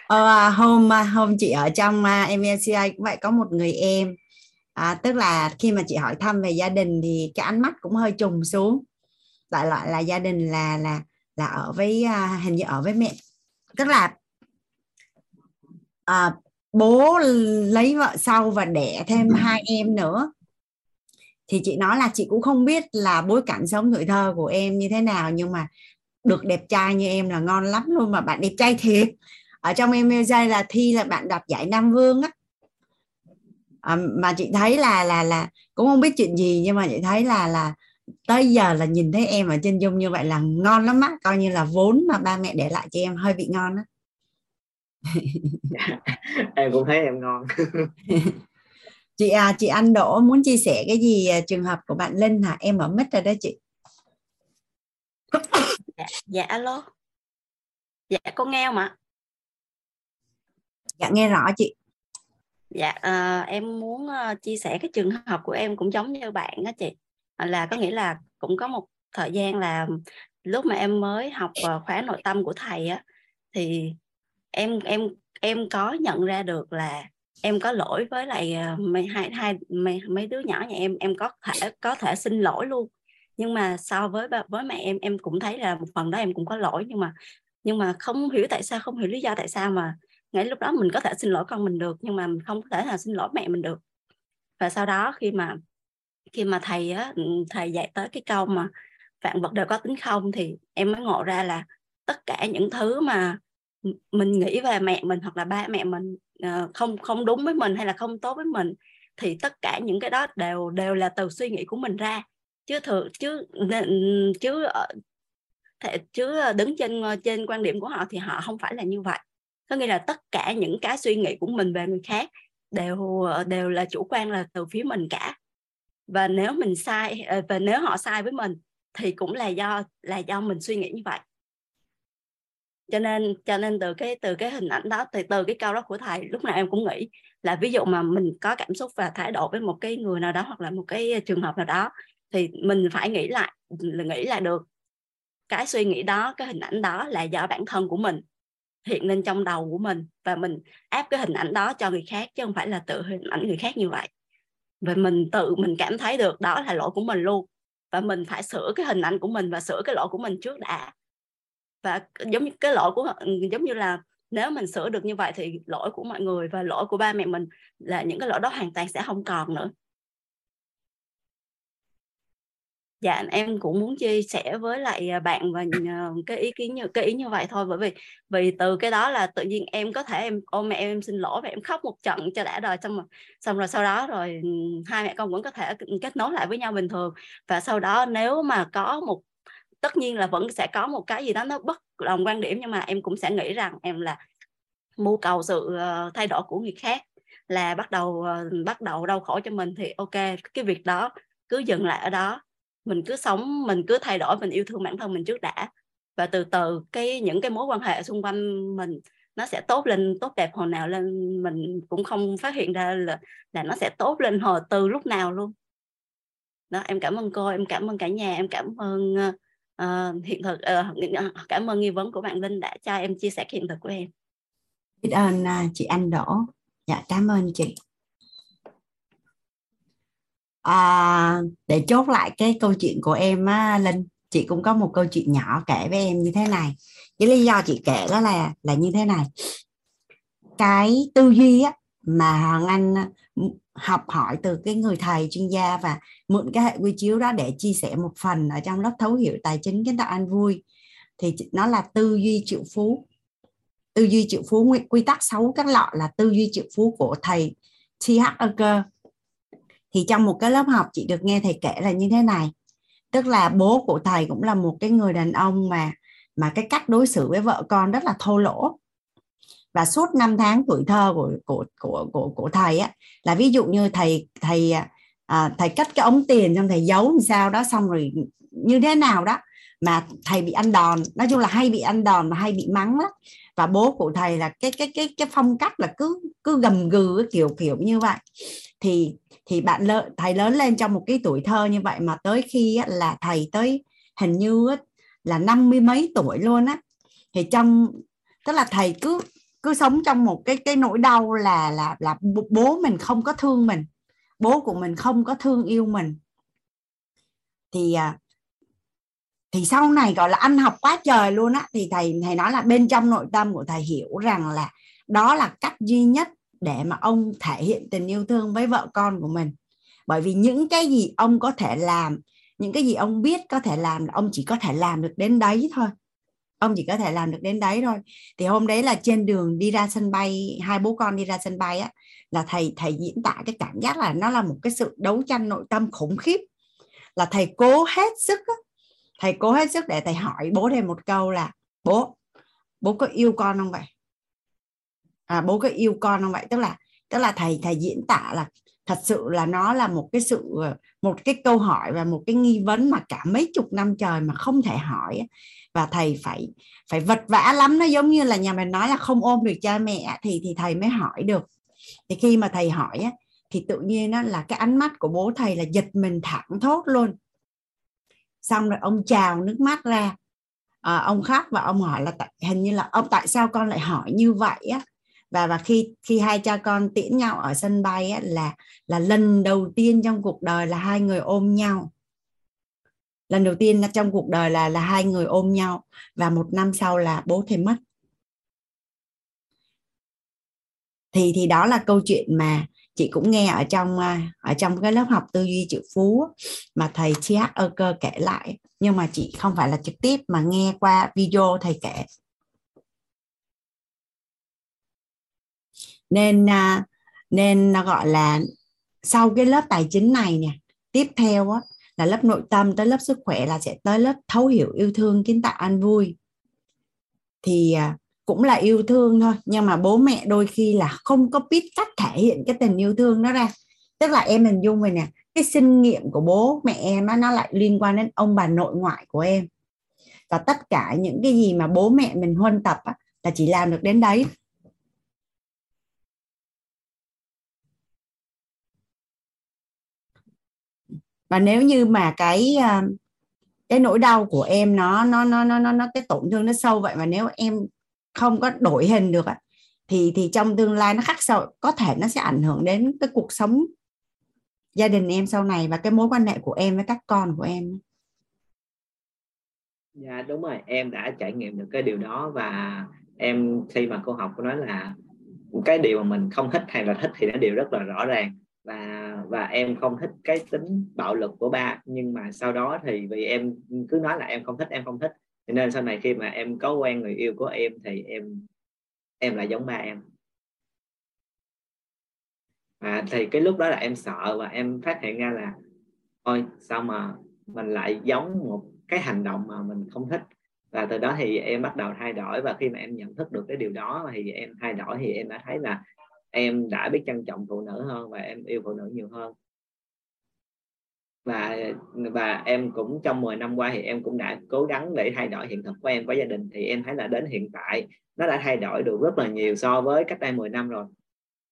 Ờ, hôm hôm chị ở trong uh, MLCI cũng vậy có một người em à, tức là khi mà chị hỏi thăm về gia đình thì cái ánh mắt cũng hơi trùng xuống. Đại loại là gia đình là là là ở với uh, hình như ở với mẹ tức là à, bố lấy vợ sau và đẻ thêm hai em nữa. Thì chị nói là chị cũng không biết là bối cảnh sống tuổi thơ của em như thế nào nhưng mà được đẹp trai như em là ngon lắm luôn mà bạn đẹp trai thiệt. Ở trong em là thi là bạn đoạt giải Nam Vương á. À, mà chị thấy là là là cũng không biết chuyện gì nhưng mà chị thấy là là tới giờ là nhìn thấy em ở trên dung như vậy là ngon lắm á coi như là vốn mà ba mẹ để lại cho em hơi bị ngon á. Em cũng thấy em ngon. Chị à chị anh Đỗ muốn chia sẻ cái gì à, trường hợp của bạn Linh hả? Em ở mít rồi đó chị. Dạ, dạ alo. Dạ con nghe không ạ? Dạ nghe rõ chị. Dạ uh, em muốn uh, chia sẻ cái trường hợp của em cũng giống như bạn đó chị là có nghĩa là cũng có một thời gian là lúc mà em mới học ờ, khóa nội tâm của thầy á thì em em em có nhận ra được là em có lỗi với lại ờ, mấy hai hai mấy, mấy đứa nhỏ nhà em em có thể có thể xin lỗi luôn. Nhưng mà so với với mẹ em em cũng thấy là một phần đó em cũng có lỗi nhưng mà nhưng mà không hiểu tại sao không hiểu lý do tại sao mà ngay lúc đó mình có thể xin lỗi con mình được nhưng mà mình không có thể nào xin lỗi mẹ mình được. Và sau đó khi mà khi mà thầy á ừ, thầy dạy tới cái câu mà vạn vật đều có tính không thì em mới ngộ ra là tất cả những thứ mà mình nghĩ về mẹ mình hoặc là ba mẹ mình ờ, không không đúng với mình hay là không tốt với mình thì tất cả những cái đó đều đều là từ suy nghĩ của mình ra. Chứ thường chứ ừ, chứ thể, chứ ờ, đứng trên ờ, trên quan điểm của họ thì họ không phải là như vậy. Có nghĩa là tất cả những cái suy nghĩ của mình về người khác đều đều là chủ quan là từ phía mình cả và nếu mình sai ờ, và nếu họ sai với mình, thì cũng là do là do mình suy nghĩ như vậy. Cho nên cho nên từ cái từ cái hình ảnh đó, từ từ cái câu đó của thầy, lúc nào em cũng nghĩ là ví dụ mà mình có cảm xúc và thái độ với một cái người nào đó hoặc là một cái trường hợp nào đó, thì mình phải nghĩ lại, là nghĩ lại được. Cái suy nghĩ đó, cái hình ảnh đó là do bản thân của mình hiện lên trong đầu của mình, và mình áp cái hình ảnh đó cho người khác chứ không phải là tự hình ảnh người khác như vậy và mình tự mình cảm thấy được đó là lỗi của mình luôn. Và mình phải sửa cái hình ảnh của mình và sửa cái lỗi của mình trước đã. Và giống như, cái lỗi của giống như là nếu mình sửa được như vậy thì lỗi của mọi người và lỗi của ba mẹ mình là những cái lỗi đó hoàn toàn sẽ không còn nữa. Dạ em cũng muốn chia sẻ với lại à, bạn và à, cái ý kiến như cái ý như vậy thôi. Bởi vì vì từ cái đó là tự nhiên em có thể em ôm mẹ em, em xin lỗi và em khóc một trận cho đã đời xong rồi xong rồi sau đó rồi ừ, hai mẹ con vẫn có thể kết nối lại với nhau bình thường. Và sau đó nếu mà có một tất nhiên là vẫn sẽ có một cái gì đó nó bất đồng quan điểm nhưng mà em cũng sẽ nghĩ rằng em là mưu cầu sự ờ, thay đổi của người khác là bắt đầu ờ, bắt đầu đau khổ cho mình thì ok cái việc đó cứ dừng lại ở đó mình cứ sống mình cứ thay đổi mình yêu thương bản thân mình trước đã. Và từ từ cái những cái mối quan hệ xung quanh mình nó sẽ tốt lên tốt đẹp hồi nào lên mình cũng không phát hiện ra là là nó sẽ tốt lên hồi từ lúc nào luôn. Đó em cảm ơn cô em cảm ơn cả nhà em cảm ơn uh, hiện thực uh, cảm ơn nghi vấn của bạn Linh đã cho em chia sẻ hiện thực của em. Biết ơn uh, chị Anh Đỗ. Dạ cảm ơn chị à, để chốt lại cái câu chuyện của em á, Linh chị cũng có một câu chuyện nhỏ kể với em như thế này cái lý do chị kể đó là là như thế này cái tư duy á, mà hoàng anh à, học hỏi từ cái người thầy chuyên gia và mượn cái hệ quy chiếu đó để chia sẻ một phần ở trong lớp thấu hiểu tài chính kiến tạo an vui thì nó là tư duy triệu phú tư duy triệu phú quy tắc sáu các lọ là tư duy triệu phú của thầy T. H thì trong một cái lớp học chị được nghe thầy kể là như thế này. Tức là bố của thầy cũng là một cái người đàn ông mà mà cái cách đối xử với vợ con rất là thô lỗ. Và suốt năm tháng tuổi thơ của của của của, của thầy á là ví dụ như thầy thầy à, à thầy cắt cái ống tiền xong thầy giấu làm sao đó xong rồi như thế nào đó mà thầy bị ăn đòn. Nói chung là hay bị ăn đòn và hay bị mắng lắm và bố của thầy là cái cái cái cái phong cách là cứ cứ gầm gừ kiểu kiểu như vậy. Thì thì bạn lớn thầy lớn lên trong một cái tuổi thơ như vậy mà tới khi là thầy tới hình như là năm mươi mấy tuổi luôn á. Thì trong tức là thầy cứ cứ sống trong một cái cái nỗi đau là là là bố mình không có thương mình bố của mình không có thương yêu mình. Thì à, thì sau này gọi là anh học quá trời luôn á thì thầy thầy nói là bên trong nội tâm của thầy hiểu rằng là đó là cách duy nhất để mà ông thể hiện tình yêu thương với vợ con của mình. Bởi vì những cái gì ông có thể làm những cái gì ông biết có thể làm ông chỉ có thể làm được đến đấy thôi. Ông chỉ có thể làm được đến đấy thôi. Thì hôm đấy là trên đường đi ra sân bay hai bố con đi ra sân bay á là thầy thầy diễn tả cái cảm giác là nó là một cái sự đấu tranh nội tâm khủng khiếp. Là thầy cố hết sức á, thầy cố hết sức để thầy hỏi bố thêm một câu là bố bố có yêu con không vậy? À, bố có yêu con không vậy? Tức là tức là thầy thầy diễn tả là thật sự là nó là một cái sự một cái câu hỏi và một cái nghi vấn mà cả mấy chục năm trời mà không thể hỏi và thầy phải phải vật vã lắm. Nó giống như là nhà mình nói là không ôm được cha mẹ thì thì thầy mới hỏi được. Thì khi mà thầy hỏi thì tự nhiên nó là cái ánh mắt của bố thầy là giật mình thẳng thốt luôn xong rồi ông chào nước mắt ra. À, ông khóc và ông hỏi là tại, hình như là ông tại sao con lại hỏi như vậy á? Và và khi khi hai cha con tiễn nhau ở sân bay á, là là lần đầu tiên trong cuộc đời là hai người ôm nhau. Lần đầu tiên là trong cuộc đời là là hai người ôm nhau và một năm sau là bố thầy mất. Thì thì đó là câu chuyện mà chị cũng nghe ở trong à, ở trong cái lớp học tư duy triệu phú mà thầy chia ơ cơ kể lại nhưng mà chị không phải là trực tiếp mà nghe qua video thầy kể. Nên à, nên nó gọi là sau cái lớp tài chính này nè tiếp theo á, là lớp nội tâm tới lớp sức khỏe là sẽ tới lớp thấu hiểu yêu thương kiến tạo an vui. Thì cũng là yêu thương thôi nhưng mà bố mẹ đôi khi là không có biết cách thể hiện cái tình yêu thương đó ra. Tức là em hình dung vậy nè cái sinh nghiệm của bố mẹ em á, nó lại liên quan đến ông bà nội ngoại của em. Và tất cả những cái gì mà bố mẹ mình huân tập á, là chỉ làm được đến đấy. Và nếu như mà cái à, cái nỗi đau của em nó nó nó nó nó, nó cái tổn thương nó sâu vậy mà nếu em không có đổi hình được thì thì trong tương lai nó khắc sâu có thể nó sẽ ảnh hưởng đến cái cuộc sống gia đình em sau này và cái mối quan hệ của em với các con của em. Dạ đúng rồi, em đã trải nghiệm được cái điều đó và em khi mà cô học cô nói là cái điều mà mình không thích hay là thích thì nó đều rất là rõ ràng và và em không thích cái tính bạo lực của ba, nhưng mà sau đó thì vì em cứ nói là em không thích, em không thích cho nên sau này khi mà em có quen người yêu của em thì em em lại giống ba em. À, thì cái lúc đó là em sợ và em phát hiện ra là ôi sao mà mình lại giống một cái hành động mà mình không thích? Và từ đó thì em bắt đầu thay đổi và khi mà em nhận thức được cái điều đó thì em thay đổi thì em đã thấy là em đã biết trân trọng phụ nữ hơn và em yêu phụ nữ nhiều hơn và và em cũng trong 10 năm qua thì em cũng đã cố gắng để thay đổi hiện thực của em với gia đình. Thì em thấy là đến hiện tại nó đã thay đổi được rất là nhiều so với cách đây 10 năm rồi.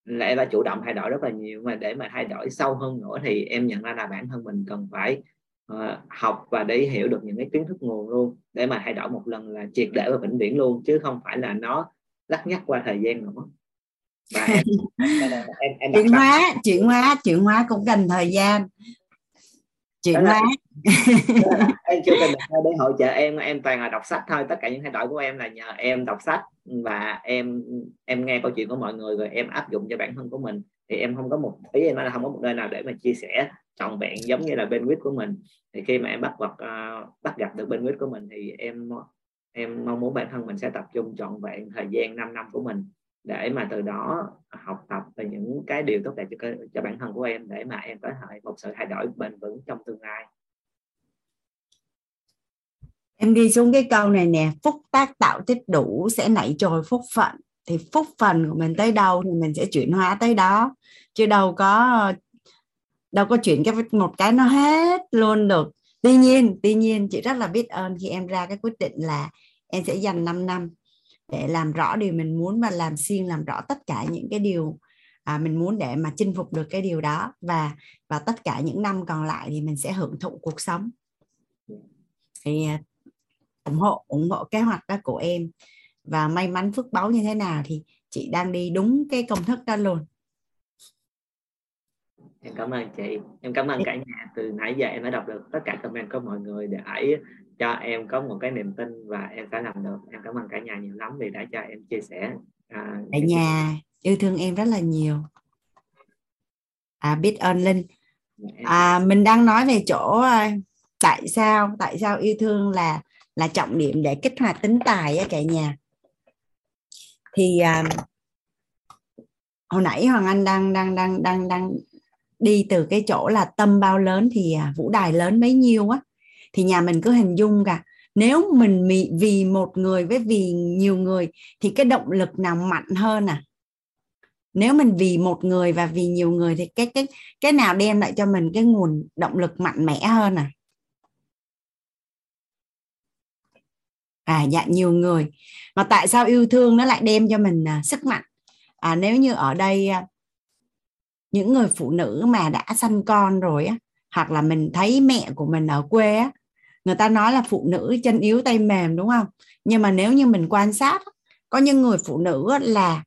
Là em đã chủ động thay đổi rất là nhiều mà để mà thay đổi sâu hơn nữa thì em nhận ra là bản thân mình cần phải uh, học và để hiểu được những cái kiến thức nguồn luôn để mà thay đổi một lần là triệt để và vĩnh viễn luôn chứ không phải là nó lắc nhắc qua thời gian nữa. Và em, em, em chuyển hóa chuyển hóa chuyển hóa cũng cần thời gian chuyển hóa em chưa cần để hỗ trợ em em toàn là đọc sách thôi tất cả những thay đổi của em là nhờ em đọc sách và em em nghe câu chuyện của mọi người rồi em áp dụng cho bản thân của mình. Thì em không có một ý em nói là không có một nơi nào để mà chia sẻ trọn vẹn giống như là bên quýt của mình. Thì khi mà em bắt vật uh, bắt gặp được bên quýt của mình thì em em mong muốn bản thân mình sẽ tập trung trọn vẹn thời gian 5 năm của mình để mà từ đó học tập về những cái điều tốt đẹp cho cho bản thân của em, để mà em có thể một sự thay đổi bền vững trong tương lai. Em đi xuống cái câu này nè, phúc tác tạo tích đủ sẽ nảy trồi phúc phận. Thì phúc phần của mình tới đâu thì mình sẽ chuyển hóa tới đó. Chứ đâu có đâu có chuyển cái một cái nó hết luôn được. Tuy nhiên tuy nhiên, chị rất là biết ơn khi em ra cái quyết định là em sẽ dành 5 năm để làm rõ điều mình muốn và làm xuyên làm rõ tất cả những cái điều à, mình muốn để mà chinh phục được cái điều đó. Và và tất cả những năm còn lại thì mình sẽ hưởng thụ cuộc sống. Thì à, ủng hộ ủng hộ kế hoạch đó của em. Và may mắn phước báu như thế nào thì chị đang đi đúng cái công thức đó luôn. Em cảm ơn chị. Em cảm ơn cả nhà. Từ nãy giờ em đã đọc được tất cả comment của mọi người để cho em có một cái niềm tin và em sẽ làm được. Em cảm ơn cả nhà nhiều lắm vì đã cho em chia sẻ à, cả nhà yêu thương em rất là nhiều. À biết ơn linh. À, mình đang nói về chỗ à, tại sao tại sao yêu thương là là trọng điểm để kích hoạt tính tài á cả nhà. Thì à, hồi nãy hoàng anh đang đang đang đang đang đi từ cái chỗ là tâm bao lớn thì à, vũ đài lớn bấy nhiêu á thì nhà mình cứ hình dung cả nếu mình vì một người với vì nhiều người thì cái động lực nào mạnh hơn à? Nếu mình vì một người và vì nhiều người thì cái cái cái nào đem lại cho mình cái nguồn động lực mạnh mẽ hơn à? À dạ nhiều người. Mà tại sao yêu thương nó lại đem cho mình à, sức mạnh? À, nếu như ở đây à, những người phụ nữ mà đã sanh con rồi á hoặc là mình thấy mẹ của mình ở quê á người ta nói là phụ nữ chân yếu tay mềm đúng không? Nhưng mà nếu như mình quan sát có những người phụ nữ là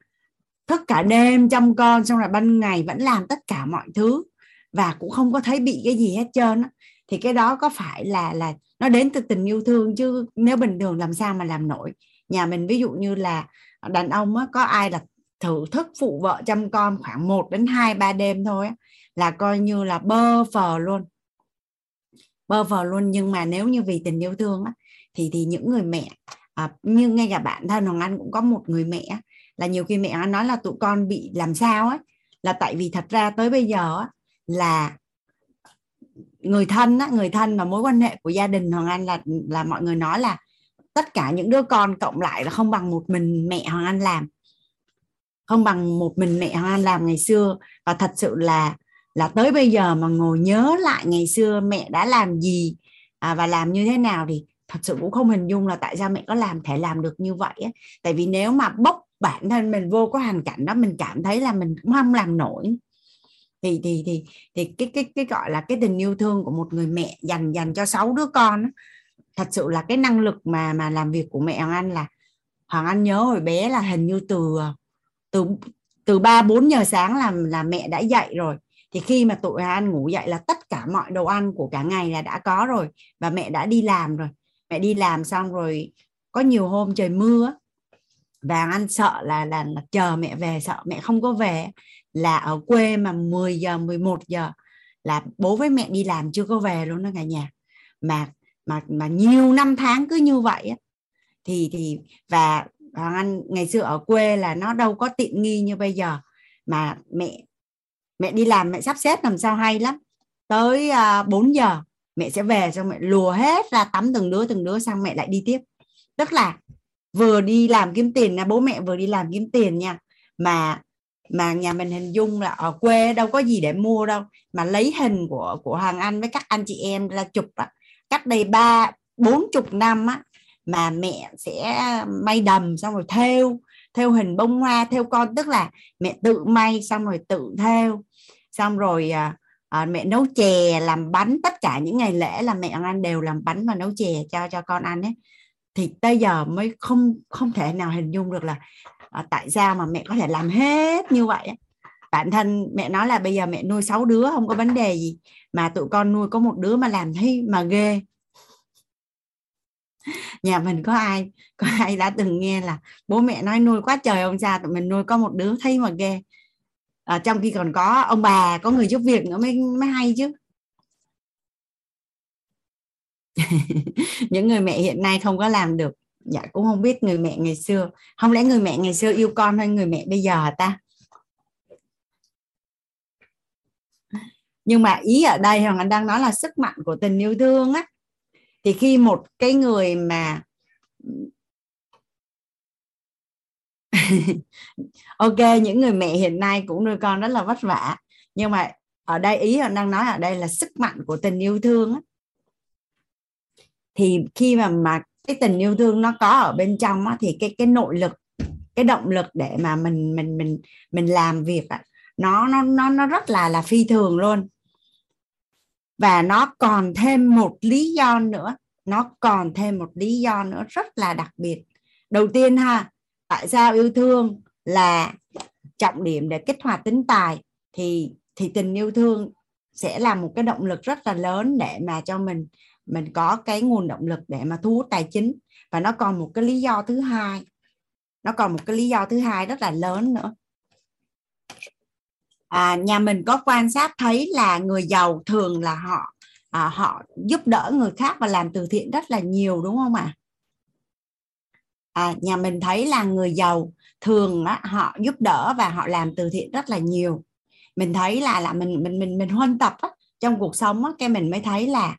thức cả đêm chăm con xong rồi ban ngày vẫn làm tất cả mọi thứ và cũng không có thấy bị cái gì hết trơn thì cái đó có phải là là nó đến từ tình yêu thương? Chứ nếu bình thường làm sao mà làm nổi? Nhà mình ví dụ như là đàn ông á, có ai là thử thức phụ vợ chăm con khoảng 1 đến 2 3 đêm thôi á, là coi như là bơ phờ luôn bơ phờ luôn. Nhưng mà nếu như vì tình yêu thương á, thì thì những người mẹ à, như ngay cả bạn thân Hoàng Anh cũng có một người mẹ là nhiều khi mẹ nói là tụi con bị làm sao ấy là tại vì thật ra tới bây giờ á, là người thân á, người thân và mối quan hệ của gia đình Hoàng Anh là là mọi người nói là tất cả những đứa con cộng lại là không bằng một mình mẹ Hoàng Anh làm. Không bằng một mình mẹ Hoàng Anh làm ngày xưa. Và thật sự là là tới bây giờ mà ngồi nhớ lại ngày xưa mẹ đã làm gì à, và làm như thế nào thì thật sự cũng không hình dung là tại sao mẹ có làm thể làm được như vậy ấy. tại vì nếu mà bốc bản thân mình vô cái hoàn cảnh đó mình cảm thấy là mình cũng không làm nổi thì thì thì thì cái cái cái gọi là cái tình yêu thương của một người mẹ dành dành cho sáu đứa con đó, thật sự là cái năng lực mà mà làm việc của mẹ Hoàng Anh là Hoàng Anh nhớ hồi bé là hình như từ từ từ ba bốn giờ sáng là là mẹ đã dậy rồi thì khi mà tụi an ngủ dậy là tất cả mọi đồ ăn của cả ngày là đã có rồi và mẹ đã đi làm rồi. Mẹ đi làm xong rồi có nhiều hôm trời mưa và anh sợ là, là là chờ mẹ về sợ mẹ không có về. Là ở quê mà 10 giờ 11 giờ là bố với mẹ đi làm chưa có về luôn đó cả nhà. Mà mà mà nhiều năm tháng cứ như vậy á. Thì thì và Hoàng Anh ngày xưa ở quê là nó đâu có tiện nghi như bây giờ. Mà mẹ mẹ đi làm mẹ sắp xếp làm sao hay lắm. Tới à, 4 giờ mẹ sẽ về xong mẹ lùa hết ra tắm từng đứa từng đứa xong mẹ lại đi tiếp. Tức là vừa đi làm kiếm tiền là bố mẹ vừa đi làm kiếm tiền nha. Mà mà nhà mình hình dung là ở quê đâu có gì để mua đâu. Mà lấy hình của của Hoàng Anh với các anh chị em ra chụp á. Cách đây ba bốn chục năm á mà mẹ sẽ may đầm xong rồi thêu theo hình bông hoa theo con. Tức là mẹ tự may xong rồi tự theo xong rồi à, à, mẹ nấu chè làm bánh. Tất cả những ngày lễ là mẹ ăn đều làm bánh và nấu chè cho cho con ăn ấy. Thì bây giờ mới không không thể nào hình dung được là à, tại sao mà mẹ có thể làm hết như vậy bản thân mẹ nói là bây giờ mẹ nuôi sáu đứa không có vấn đề gì. Mà tụi con nuôi có một đứa mà làm thấy mà ghê. Nhà mình có ai có ai đã từng nghe là bố mẹ nói nuôi quá trời ông cha tụi mình nuôi có một đứa thấy mà ghê à, trong khi còn có ông bà có người giúp việc nữa mới mới hay chứ. Những người mẹ hiện nay không có làm được. Dạ cũng không biết người mẹ ngày xưa. Không lẽ người mẹ ngày xưa yêu con hơn người mẹ bây giờ hả ta? Nhưng mà ý ở đây hoàng anh đang nói là sức mạnh của tình yêu thương á. Thì khi một cái người mà ok những người mẹ hiện nay cũng nuôi con rất là vất vả. Nhưng mà ở đây ý họ đang nói ở đây là sức mạnh của tình yêu thương á. thì khi mà mà cái tình yêu thương nó có ở bên trong á, thì cái cái nội lực cái động lực để mà mình mình mình mình làm việc á, nó nó nó nó rất là là phi thường luôn. Và nó còn thêm một lý do nữa. Nó còn thêm một lý do nữa rất là đặc biệt. Đầu tiên ha tại sao yêu thương là trọng điểm để kích hoạt tính tài? Thì thì tình yêu thương sẽ là một cái động lực rất là lớn để mà cho mình mình có cái nguồn động lực để mà thu hút tài chính. Và nó còn một cái lý do thứ hai nó còn một cái lý do thứ hai rất là lớn nữa. À, nhà mình có quan sát thấy là người giàu thường là họ à, họ giúp đỡ người khác và làm từ thiện rất là nhiều đúng không ạ? à? À, nhà mình thấy là người giàu thường á, họ giúp đỡ và họ làm từ thiện rất là nhiều. Mình thấy là là mình mình mình mình huân tập á, trong cuộc sống á, cái mình mới thấy là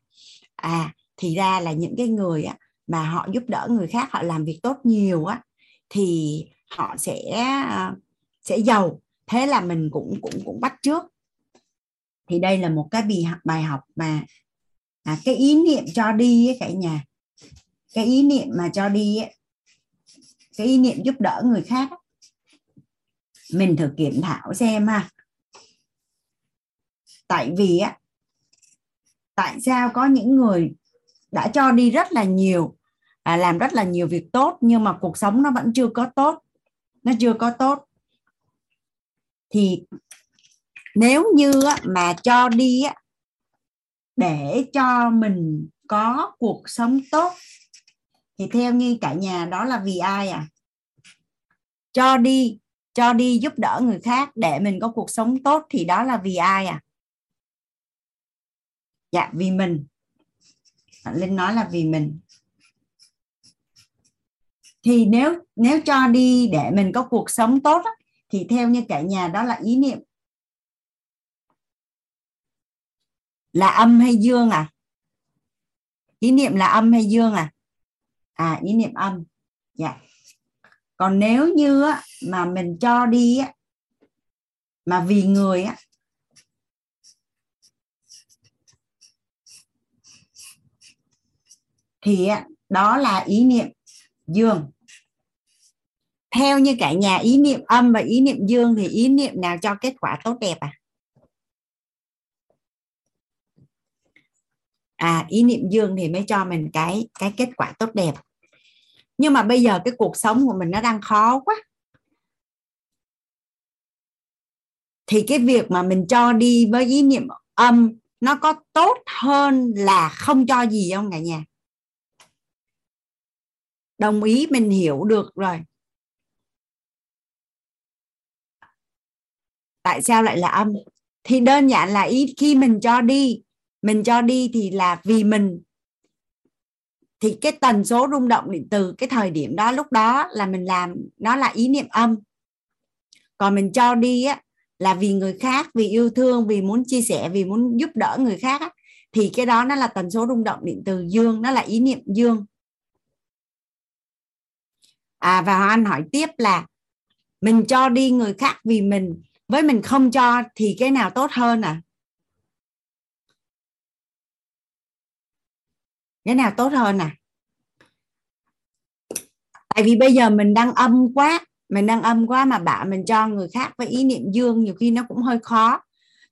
à thì ra là những cái người á, mà họ giúp đỡ người khác họ làm việc tốt nhiều á thì họ sẽ à, sẽ giàu. Thế là mình cũng cũng cũng bắt trước thì đây là một cái bài bài học mà à, cái ý niệm cho đi ấy, cả nhà. Cái ý niệm mà cho đi ấy, cái ý niệm giúp đỡ người khác mình thử kiểm thảo xem ha. Tại vì á tại sao có những người đã cho đi rất là nhiều à, làm rất là nhiều việc tốt nhưng mà cuộc sống nó vẫn chưa có tốt nó chưa có tốt? Thì nếu như mà cho đi để cho mình có cuộc sống tốt thì theo như cả nhà, đó là vì ai à? Cho đi cho đi giúp đỡ người khác để mình có cuộc sống tốt thì đó là vì ai à? Dạ vì mình. Linh nói là vì mình. Thì nếu nếu cho đi để mình có cuộc sống tốt thì theo như cả nhà, đó là ý niệm. Là âm hay dương à? Ý niệm là âm hay dương à? À ý niệm âm. Dạ. Còn nếu như á, mà mình cho đi á, mà vì người á, thì á, đó là ý niệm dương. Theo như cả nhà ý niệm âm và ý niệm dương thì ý niệm nào cho kết quả tốt đẹp à? À ý niệm dương thì mới cho mình cái cái kết quả tốt đẹp nhưng mà bây giờ cái cuộc sống của mình nó đang khó quá. Thì cái việc mà mình cho đi với ý niệm âm, nó có tốt hơn là không cho gì không cả nhà? Đồng ý, mình hiểu được rồi. Tại sao lại là âm? Thì đơn giản là ý, khi mình cho đi, mình cho đi thì là vì mình thì cái tần số rung động điện từ cái thời điểm đó lúc đó là mình làm nó là ý niệm âm. Còn mình cho đi á là vì người khác vì yêu thương vì muốn chia sẻ vì muốn giúp đỡ người khác á, thì cái đó nó là tần số rung động điện từ dương nó là ý niệm dương. À và anh hỏi tiếp là mình cho đi người khác vì mình với mình không cho thì cái nào tốt hơn à? Cái nào tốt hơn à tại vì bây giờ mình đang âm quá, mình đang âm quá mà bảo mình cho người khác với ý niệm dương nhiều khi nó cũng hơi khó.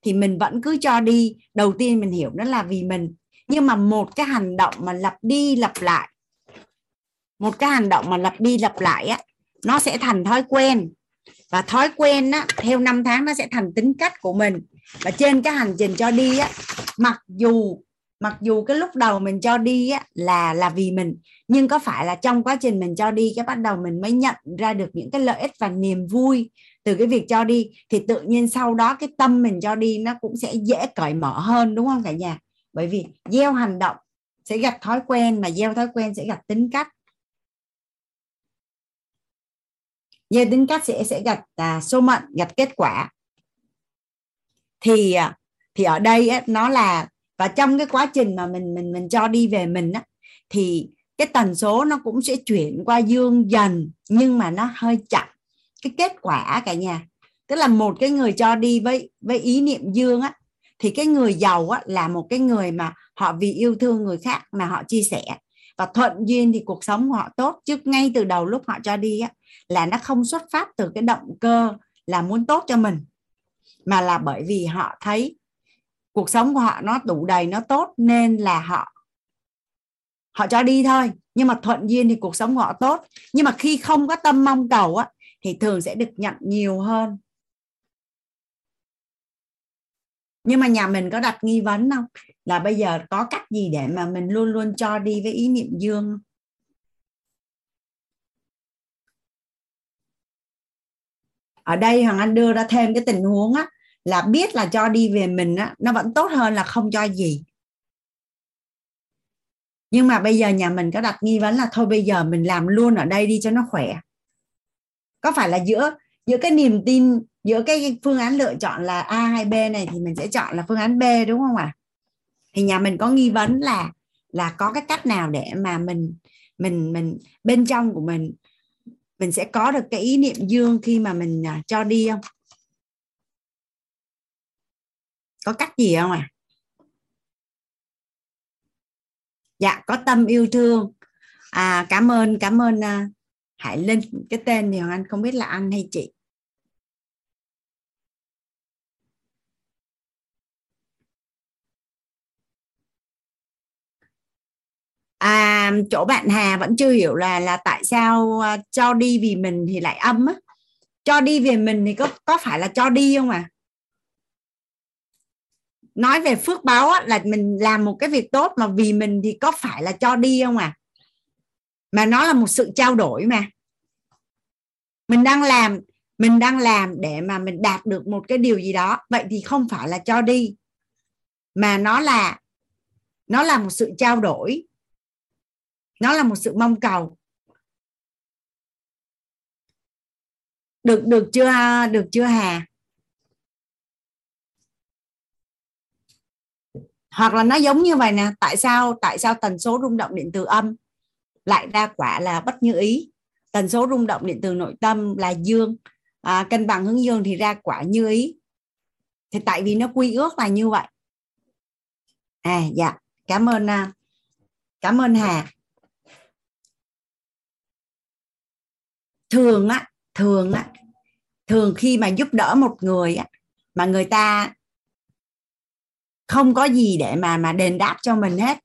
Thì mình vẫn cứ cho đi. Đầu tiên mình hiểu đó là vì mình. Nhưng mà một cái hành động mà lặp đi lặp lại, một cái hành động mà lặp đi lặp lại á, nó sẽ thành thói quen. Và thói quen á, theo năm tháng nó sẽ thành tính cách của mình. Và trên cái hành trình cho đi á, mặc dù mặc dù cái lúc đầu mình cho đi á là là vì mình nhưng có phải là trong quá trình mình cho đi cái bắt đầu mình mới nhận ra được những cái lợi ích và niềm vui từ cái việc cho đi thì tự nhiên sau đó cái tâm mình cho đi nó cũng sẽ dễ cởi mở hơn đúng không cả nhà? Bởi vì gieo hành động sẽ gặp thói quen mà gieo thói quen sẽ gặp tính cách. Gieo tính cách sẽ sẽ gặp à, số mệnh gặp kết quả. Thì à, thì ở đây ấy, nó là và trong cái quá trình mà mình mình mình cho đi về mình á, thì cái tần số nó cũng sẽ chuyển qua dương dần nhưng mà nó hơi chậm. Cái kết quả cả nhà tức là một cái người cho đi với với ý niệm dương á thì cái người giàu á là một cái người mà họ vì yêu thương người khác mà họ chia sẻ. Và thuận duyên thì cuộc sống của họ tốt chứ ngay từ đầu lúc họ cho đi á là nó không xuất phát từ cái động cơ là muốn tốt cho mình mà là bởi vì họ thấy cuộc sống của họ nó đủ đầy, nó tốt nên là họ họ cho đi thôi. Nhưng mà thuận duyên thì cuộc sống của họ tốt. Nhưng mà khi không có tâm mong cầu á, thì thường sẽ được nhận nhiều hơn. Nhưng mà nhà mình có đặt nghi vấn không? Là bây giờ có cách gì để mà mình luôn luôn cho đi với ý niệm dương ở đây hoàng anh đưa ra thêm cái tình huống á là biết là cho đi về mình á, nó vẫn tốt hơn là không cho gì nhưng mà bây giờ nhà mình có đặt nghi vấn là thôi bây giờ mình làm luôn ở đây đi cho nó khỏe có phải là giữa giữa cái niềm tin, giữa cái phương án lựa chọn là A hay B này thì mình sẽ chọn là phương án B, đúng không ạ? À? Thì nhà mình có nghi vấn là là có cái cách nào để mà mình mình mình, bên trong của mình mình sẽ có được cái ý niệm dương khi mà mình à, cho đi không? Có cách gì không ạ? À? Dạ có tâm yêu thương. À cảm ơn cảm ơn uh, Hải Linh cái tên thì anh không biết là anh hay chị à chỗ bạn Hà vẫn chưa hiểu là là tại sao uh, cho đi vì mình thì lại âm á cho đi về mình thì có có phải là cho đi không à nói về phước báo á, là mình làm một cái việc tốt mà vì mình thì có phải là cho đi không à? Mà nó là một sự trao đổi mà. Mình đang làm mình đang làm để mà mình đạt được một cái điều gì đó. Vậy thì không phải là cho đi mà nó là nó là một sự trao đổi. Nó là một sự mong cầu. Được được chưa được chưa hà? Hoặc là nó giống như vậy nè tại sao tại sao tần số rung động điện từ âm lại ra quả là bất như ý? Tần số rung động điện từ nội tâm là dương. À, cân bằng hướng dương thì ra quả như ý. Thì tại vì nó quy ước là như vậy. À dạ cảm ơn à, cảm ơn hà. Thường á thường á thường khi mà giúp đỡ một người á mà người ta không có gì để mà mà đền đáp cho mình hết.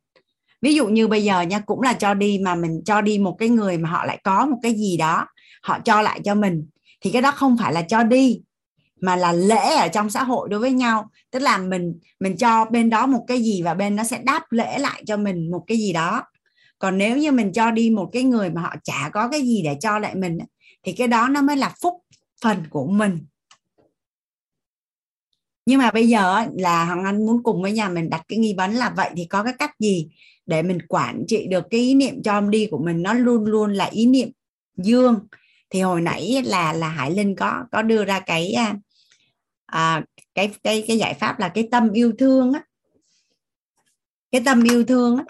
Ví dụ như bây giờ nha, cũng là cho đi mà mình cho đi một cái người mà họ lại có một cái gì đó, họ cho lại cho mình, thì cái đó không phải là cho đi, mà là lễ ở trong xã hội đối với nhau. Tức là mình mình cho bên đó một cái gì và bên nó sẽ đáp lễ lại cho mình một cái gì đó. Còn nếu như mình cho đi một cái người mà họ chả có cái gì để cho lại mình thì cái đó nó mới là phúc phần của mình nhưng mà bây giờ là hoàng anh muốn cùng với nhà mình đặt cái nghi vấn là vậy thì có cái cách gì để mình quản trị được cái ý niệm cho đi của mình? Nó luôn luôn là ý niệm dương. Thì hồi nãy là là hải linh có có đưa ra cái à, à cái cái cái giải pháp là cái tâm yêu thương á. Cái tâm yêu thương á.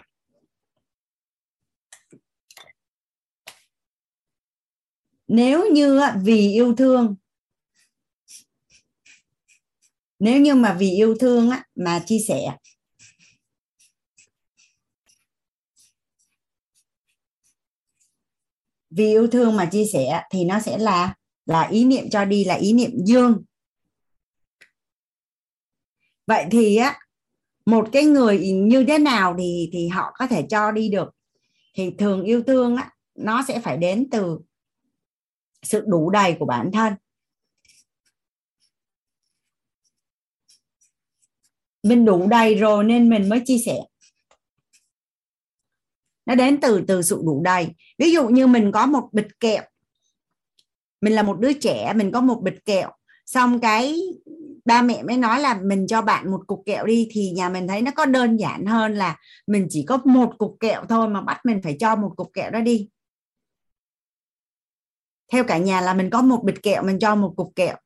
Nếu như vì yêu thương nếu như mà vì yêu thương á, mà chia sẻ. Vì yêu thương mà chia sẻ thì nó sẽ là là ý niệm cho đi là ý niệm dương. Vậy thì á một cái người như thế nào thì thì họ có thể cho đi được. Thì thường yêu thương á nó sẽ phải đến từ sự đủ đầy của bản thân. Mình đủ đầy rồi nên mình mới chia sẻ. Nó đến từ từ sự đủ đầy. Ví dụ như mình có một bịch kẹo. Mình là một đứa trẻ, mình có một bịch kẹo. Xong cái ba mẹ mới nói là mình cho bạn một cục kẹo đi, thì nhà mình thấy nó có đơn giản hơn là mình chỉ có một cục kẹo thôi mà bắt mình phải cho một cục kẹo đó đi. Theo cả nhà là mình có một bịch kẹo, mình cho một cục kẹo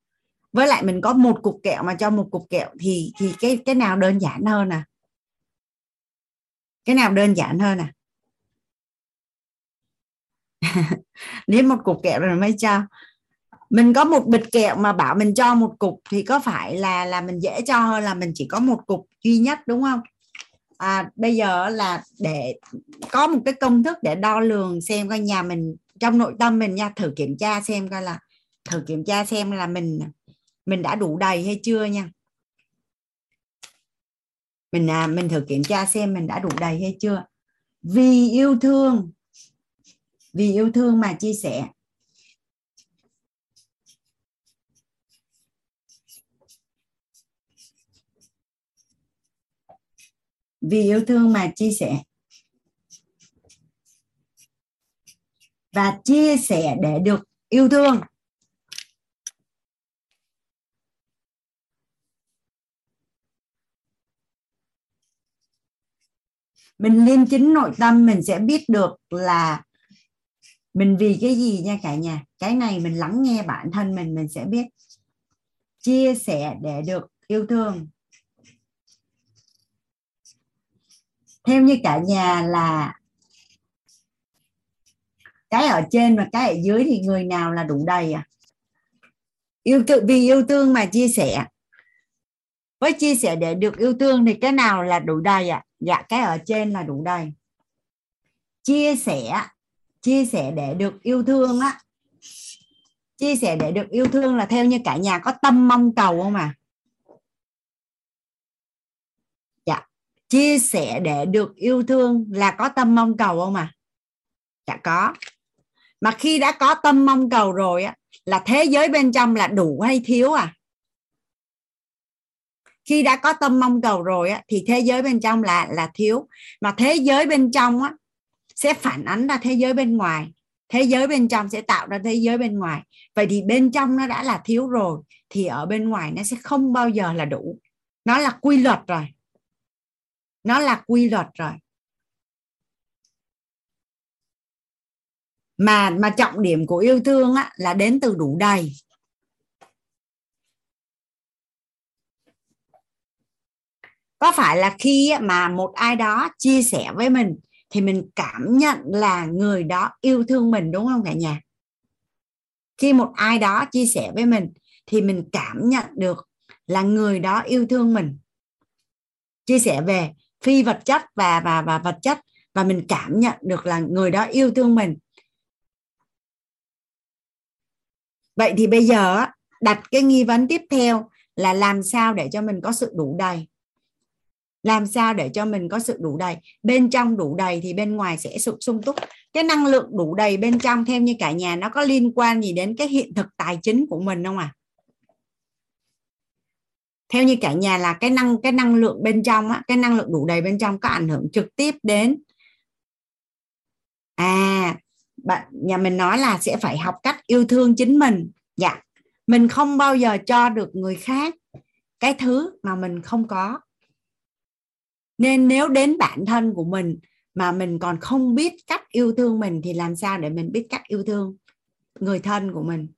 với lại mình có một cục kẹo mà cho một cục kẹo thì thì cái cái nào đơn giản hơn à? Cái nào đơn giản hơn à? Nếu một cục kẹo rồi mới cho. Mình có một bịch kẹo mà bảo mình cho một cục thì có phải là là mình dễ cho hơn là mình chỉ có một cục duy nhất đúng không? À, bây giờ là để có một cái công thức để đo lường xem coi nhà mình trong nội tâm mình nha thử kiểm tra xem coi là thử kiểm tra xem là mình mình đã đủ đầy hay chưa nha? Mình à, mình thử kiểm tra xem mình đã đủ đầy hay chưa. Vì yêu thương vì yêu thương mà chia sẻ. Vì yêu thương mà chia sẻ. Và chia sẻ để được yêu thương. Mình liêm chính nội tâm, mình sẽ biết được là mình vì cái gì nha cả nhà. Cái này mình lắng nghe bản thân mình mình sẽ biết. Chia sẻ để được yêu thương. Theo như cả nhà là cái ở trên và cái ở dưới thì người nào là đủ đầy à? Yêu tự, vì yêu thương mà chia sẻ. Với chia sẻ để được yêu thương thì cái nào là đủ đầy ạ à? Dạ cái ở trên là đủ đầy. Chia sẻ chia sẻ để được yêu thương á. Chia sẻ để được yêu thương là theo như cả nhà có tâm mong cầu không à? Dạ chia sẻ để được yêu thương là có tâm mong cầu không à? Dạ có. Mà khi đã có tâm mong cầu rồi á, là thế giới bên trong là đủ hay thiếu à? Khi đã có tâm mong cầu rồi á, thì thế giới bên trong là là thiếu. Mà thế giới bên trong á, sẽ phản ánh ra thế giới bên ngoài. Thế giới bên trong sẽ tạo ra thế giới bên ngoài. Vậy thì bên trong nó đã là thiếu rồi thì ở bên ngoài nó sẽ không bao giờ là đủ. Nó là quy luật rồi. Nó là quy luật rồi. Mà mà trọng điểm của yêu thương á, là đến từ đủ đầy. Có phải là khi mà một ai đó chia sẻ với mình thì mình cảm nhận là người đó yêu thương mình, đúng không cả nhà? Khi một ai đó chia sẻ với mình thì mình cảm nhận được là người đó yêu thương mình. Chia sẻ về phi vật chất và và và vật chất và mình cảm nhận được là người đó yêu thương mình. Vậy thì bây giờ đặt cái nghi vấn tiếp theo là làm sao để cho mình có sự đủ đầy? Làm sao để cho mình có sự đủ đầy? Bên trong đủ đầy thì bên ngoài sẽ sự sung túc. Cái năng lượng đủ đầy bên trong theo như cả nhà nó có liên quan gì đến cái hiện thực tài chính của mình không à theo như cả nhà là cái năng cái năng lượng bên trong á, cái năng lượng đủ đầy bên trong có ảnh hưởng trực tiếp đến à bạn nhà mình nói là sẽ phải học cách yêu thương chính mình. Dạ. Mình không bao giờ cho được người khác cái thứ mà mình không có nên nếu đến bản thân của mình mà mình còn không biết cách yêu thương mình thì làm sao để mình biết cách yêu thương người thân của mình?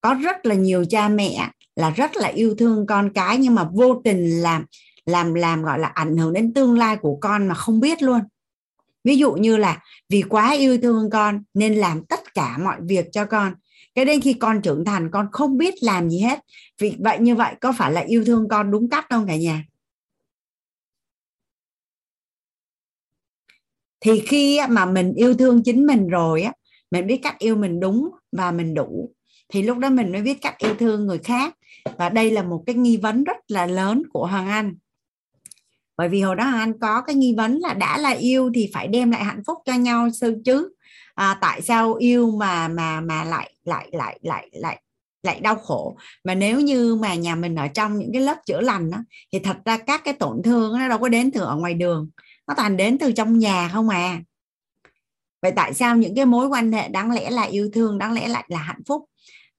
Có rất là nhiều cha mẹ là rất là yêu thương con cái nhưng mà vô tình làm làm làm, gọi là ảnh hưởng đến tương lai của con mà không biết luôn. Ví dụ như là vì quá yêu thương con nên làm tất cả mọi việc cho con cái đến khi con trưởng thành, con không biết làm gì hết. Vì vậy, như vậy, có phải là yêu thương con đúng cách không cả nhà? Thì khi mà mình yêu thương chính mình rồi á, mình biết cách yêu mình đúng và mình đủ. Thì lúc đó mình mới biết cách yêu thương người khác. Và đây là một cái nghi vấn rất là lớn của hoàng anh. Bởi vì hồi đó hoàng anh có cái nghi vấn là đã là yêu thì phải đem lại hạnh phúc cho nhau sư chứ? À, tại sao yêu mà mà mà lại lại lại lại lại lại đau khổ? Mà nếu như mà nhà mình ở trong những cái lớp chữa lành đó, thì thật ra các cái tổn thương nó đâu có đến từ ở ngoài đường nó toàn đến từ trong nhà không à. Vậy tại sao những cái mối quan hệ đáng lẽ là yêu thương đáng lẽ lại là hạnh phúc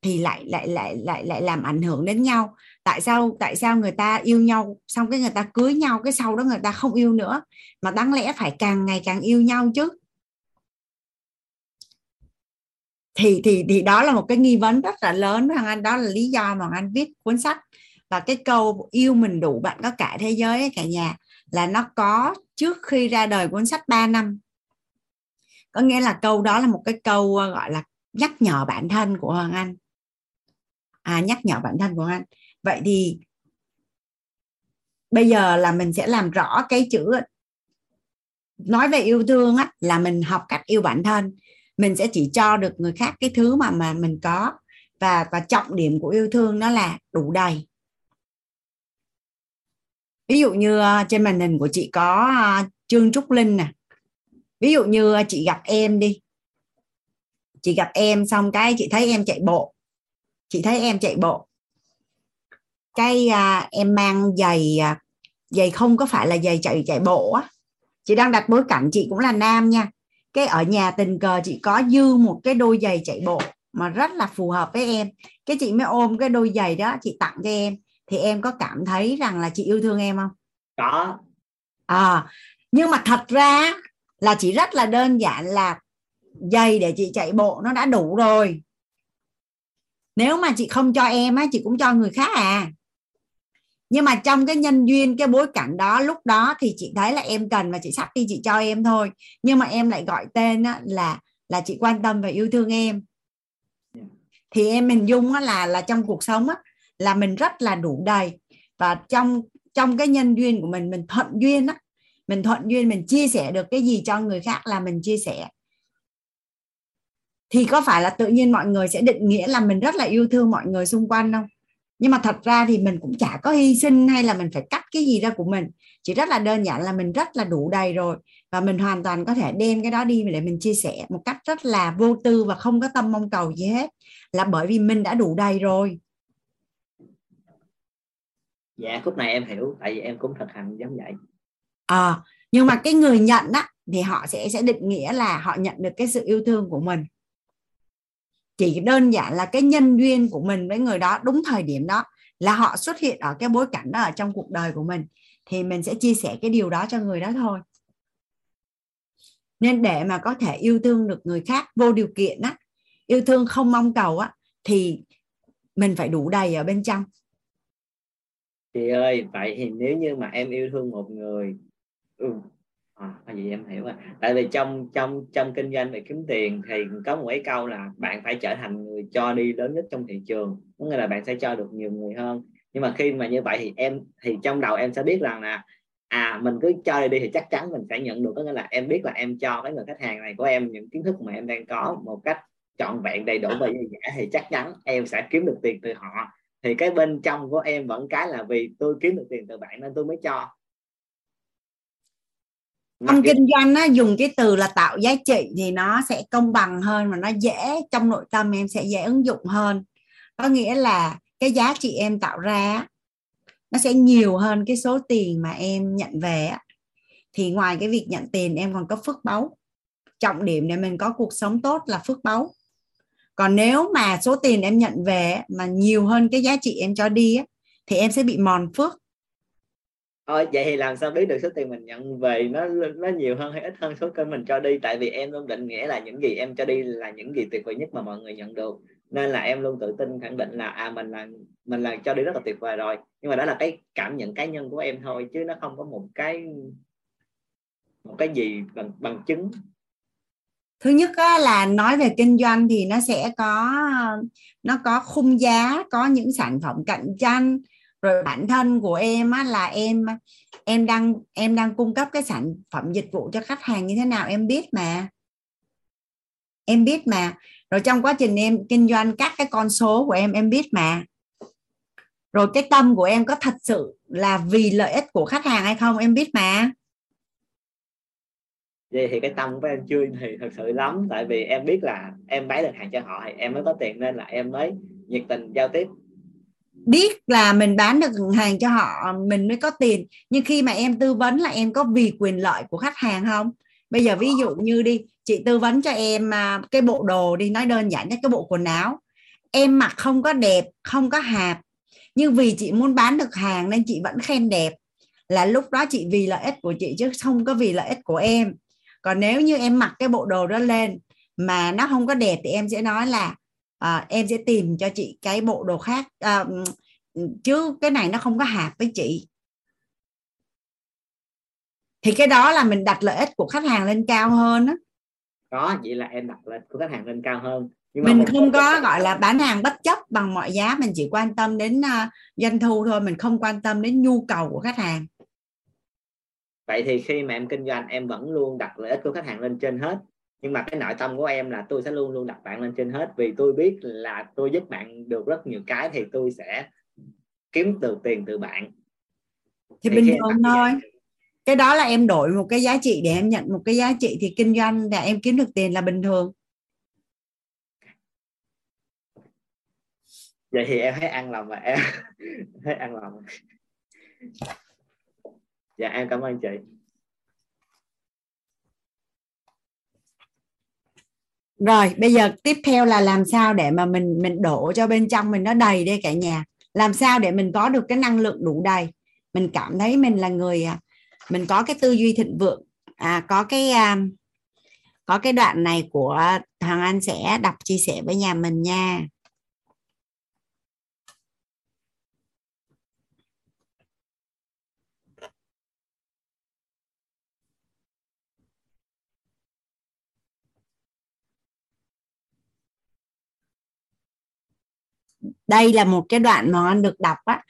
thì lại lại lại lại lại làm ảnh hưởng đến nhau? Tại sao tại sao người ta yêu nhau xong cái người ta cưới nhau cái sau đó người ta không yêu nữa? Mà đáng lẽ phải càng ngày càng yêu nhau chứ. Thì thì thì đó là một cái nghi vấn rất là lớn với anh. Đó là lý do mà anh viết cuốn sách. Và cái câu yêu mình đủ bạn có cả thế giới ấy, cả nhà là nó có trước khi ra đời cuốn sách 3 năm. Có nghĩa là câu đó là một cái câu ờ, gọi là nhắc nhở bản thân của Hoàng Anh. À, nhắc nhở bản thân của anh. Vậy thì bây giờ là mình sẽ làm rõ cái chữ nói về yêu thương á, là mình học cách yêu bản thân mình sẽ chỉ cho được người khác cái thứ mà mà mình có. Và và trọng điểm của yêu thương nó là đủ đầy. Ví dụ như ờ, trên màn hình của chị có ờ, trương trúc linh nè. Ví dụ như ờ, chị gặp em đi. Chị gặp em xong cái chị thấy em chạy bộ. Chị thấy em chạy bộ. Cái em mang giày giày không có phải là giày chạy chạy bộ á. Chị đang đặt bối cảnh chị cũng là nam nha cái ở nhà tình cờ chị có dư một cái đôi giày chạy bộ mà rất là phù hợp với em. Cái chị mới ôm cái đôi giày đó chị tặng cho em. Thì em có cảm thấy rằng là chị yêu thương em không? Có. À nhưng mà thật ra là chỉ rất là đơn giản là giày để chị chạy bộ nó đã đủ rồi. Nếu mà chị không cho em á chị cũng cho người khác à nhưng mà trong cái nhân duyên cái bối cảnh đó lúc đó thì chị thấy là em cần và chị sắp đi chị cho em thôi. Nhưng mà em lại gọi tên á, là là chị quan tâm và yêu thương em. Thì em hình dung á, là là trong cuộc sống á, là mình rất là đủ đầy. Và trong trong cái nhân duyên của mình mình thuận duyên á mình thuận duyên mình chia sẻ được cái gì cho người khác là mình chia sẻ. Thì có phải là tự nhiên mọi người sẽ định nghĩa là mình rất là yêu thương mọi người xung quanh không? Nhưng mà thật ra thì mình cũng chả có hy sinh hay là mình phải cắt cái gì ra của mình. Chỉ rất là đơn giản là mình rất là đủ đầy rồi. Và mình hoàn toàn có thể đem cái đó đi để mình chia sẻ một cách rất là vô tư và không có tâm mong cầu gì hết. Là bởi vì mình đã đủ đầy rồi. Dạ khúc này em hiểu tại vì em cũng thực hành giống vậy. À, nhưng mà cái người nhận á thì họ sẽ sẽ định nghĩa là họ nhận được cái sự yêu thương của mình chỉ đơn giản là cái nhân duyên của mình với người đó đúng thời điểm đó là họ xuất hiện ở cái bối cảnh đó ở trong cuộc đời của mình, thì mình sẽ chia sẻ cái điều đó cho người đó thôi. Nên để mà có thể yêu thương được người khác vô điều kiện á, yêu thương không mong cầu á, thì mình phải đủ đầy ở bên trong. Chị ơi, vậy thì nếu như mà em yêu thương một người ừ, Ờ, à, vậy em hiểu rồi. Tại vì trong trong trong kinh doanh về kiếm tiền thì có một cái câu là bạn phải trở thành người cho đi lớn nhất trong thị trường có nghĩa là bạn sẽ cho được nhiều người hơn. Nhưng mà khi mà như vậy thì em thì trong đầu em sẽ biết rằng là à mình cứ cho đi thì chắc chắn mình sẽ nhận được. Có nghĩa là em biết là em cho cái người khách hàng này của em những kiến thức mà em đang có một cách trọn vẹn đầy đủ và dư dả thì chắc chắn em sẽ kiếm được tiền từ họ. Thì cái bên trong của em vẫn cái là vì tôi kiếm được tiền từ bạn nên tôi mới cho trong kinh doanh á, dùng cái từ là tạo giá trị thì nó sẽ công bằng hơn và nó dễ trong nội tâm em sẽ dễ ứng dụng hơn. Có nghĩa là cái giá trị em tạo ra nó sẽ nhiều hơn cái số tiền mà em nhận về thì ngoài cái việc nhận tiền em còn có phước báu. Trọng điểm để mình có cuộc sống tốt là phước báu. Còn nếu mà số tiền em nhận về mà nhiều hơn cái giá trị em cho đi thì em sẽ bị mòn phước ờ vậy thì làm sao biết được số tiền mình nhận về nó nó nhiều hơn hay ít hơn số kênh mình cho đi? Tại vì em luôn định nghĩa là những gì em cho đi là những gì tuyệt vời nhất mà mọi người nhận được. Nên là em luôn tự tin khẳng định là à mình là mình là cho đi rất là tuyệt vời rồi. Nhưng mà đó là cái cảm nhận cá nhân của em thôi chứ nó không có một cái một cái gì bằng bằng chứng. Thứ nhất á, là nói về kinh doanh thì nó sẽ có nó có khung giá có những sản phẩm cạnh tranh rồi bản thân của em á, là em em đang em đang cung cấp cái sản phẩm dịch vụ cho khách hàng như thế nào em biết mà. Em biết mà. Rồi trong quá trình em kinh doanh các cái con số của em em biết mà. Rồi cái tâm của em có thật sự là vì lợi ích của khách hàng hay không em biết mà. Vậy thì cái tâm của em chưa thì thật sự lắm tại vì em biết là em bán được hàng cho họ thì em mới có tiền nên là em mới nhiệt tình giao tiếp biết là mình bán được hàng cho họ, mình mới có tiền. Nhưng khi mà em tư vấn là em có vì quyền lợi của khách hàng không? Bây giờ ví dụ như đi, chị tư vấn cho em à, cái bộ đồ đi, nói đơn giản nhất, cái bộ quần áo. Em mặc không có đẹp, không có hạp. Nhưng vì chị muốn bán được hàng nên chị vẫn khen đẹp. Là lúc đó chị vì lợi ích của chị chứ không có vì lợi ích của em. Còn nếu như em mặc cái bộ đồ đó lên mà nó không có đẹp thì em sẽ nói là à, em sẽ tìm cho chị cái bộ đồ khác. À, chứ cái này nó không có hợp với chị. Thì cái đó là mình đặt lợi ích của khách hàng lên cao hơn đó. có vậy là em đặt lợi ích của khách hàng lên cao hơn. Nhưng mà mình không có gọi là bán hàng bất chấp bằng mọi giá mình chỉ quan tâm đến uh, doanh thu thôi mình không quan tâm đến nhu cầu của khách hàng. Vậy thì khi mà em kinh doanh em vẫn luôn đặt lợi ích của khách hàng lên trên hết nhưng mà cái nội tâm của em là tôi sẽ luôn luôn đặt bạn lên trên hết. Vì tôi biết là tôi giúp bạn được rất nhiều cái thì tôi sẽ kiếm được tiền từ bạn. Thì, thì bình thường thôi. cái đó là em đổi một cái giá trị để em nhận một cái giá trị thì kinh doanh để em kiếm được tiền là bình thường. Vậy thì em thấy ăn lòng mà em thấy ăn lòng. Dạ em cảm ơn chị rồi bây giờ tiếp theo là làm sao để mà mình mình đổ cho bên trong mình nó đầy đây cả nhà. Làm sao để mình có được cái năng lượng đủ đầy. Mình cảm thấy mình là người à, mình có cái tư duy thịnh vượng. À, có cái à, có cái đoạn này của thằng anh sẽ đọc chia sẻ với nhà mình nha. Đây là một cái đoạn mà anh được đọc á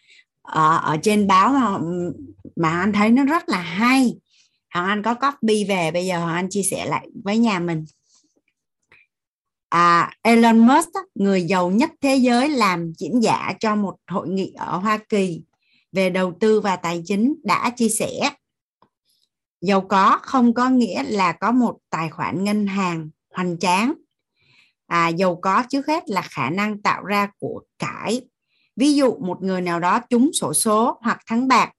ở, ở trên báo mà, mà anh thấy nó rất là hay. Hoàng Anh có copy về bây giờ Hoàng Anh chia sẻ lại với nhà mình. À, Elon Musk người giàu nhất thế giới làm diễn giả cho một hội nghị ở Hoa Kỳ về đầu tư và tài chính đã chia sẻ. Giàu có không có nghĩa là có một tài khoản ngân hàng hoành tráng à, giàu có trước hết là khả năng tạo ra của cải. Ví dụ một người nào đó trúng sổ số hoặc thắng bạc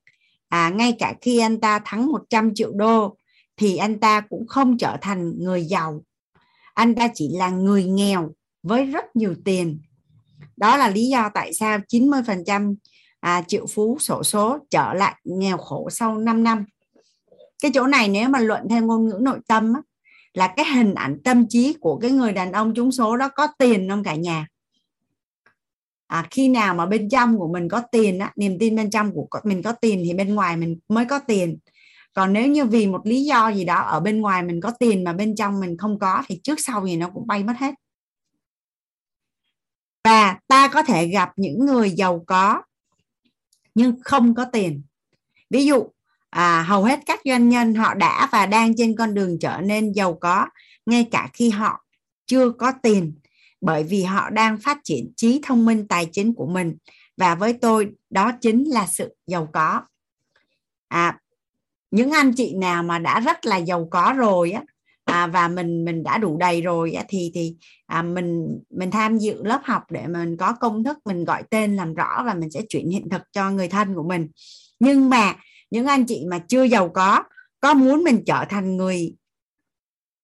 à, ngay cả khi anh ta thắng 100 triệu đô thì anh ta cũng không trở thành người giàu. Anh ta chỉ là người nghèo với rất nhiều tiền. Đó là lý do tại sao 90% à, triệu phú sổ số trở lại nghèo khổ sau 5 năm. Cái chỗ này nếu mà luận theo ngôn ngữ nội tâm á, là cái hình ảnh tâm trí của cái người đàn ông trúng số đó có tiền không cả nhà? À, khi nào mà bên trong của mình có tiền á, niềm tin bên trong của mình có tiền thì bên ngoài mình mới có tiền. Còn nếu như vì một lý do gì đó ở bên ngoài mình có tiền mà bên trong mình không có thì trước sau gì nó cũng bay mất hết. Và ta có thể gặp những người giàu có nhưng không có tiền. Ví dụ à, hầu hết các doanh nhân họ đã và đang trên con đường trở nên giàu có ngay cả khi họ chưa có tiền bởi vì họ đang phát triển trí thông minh tài chính của mình. Và với tôi đó chính là sự giàu có. À, những anh chị nào mà đã rất là giàu có rồi á à, và mình mình đã đủ đầy rồi á, thì thì à, mình mình tham dự lớp học để mình có công thức mình gọi tên làm rõ và mình sẽ chuyển hiện thực cho người thân của mình. Nhưng mà những anh chị mà chưa giàu có có muốn mình trở thành người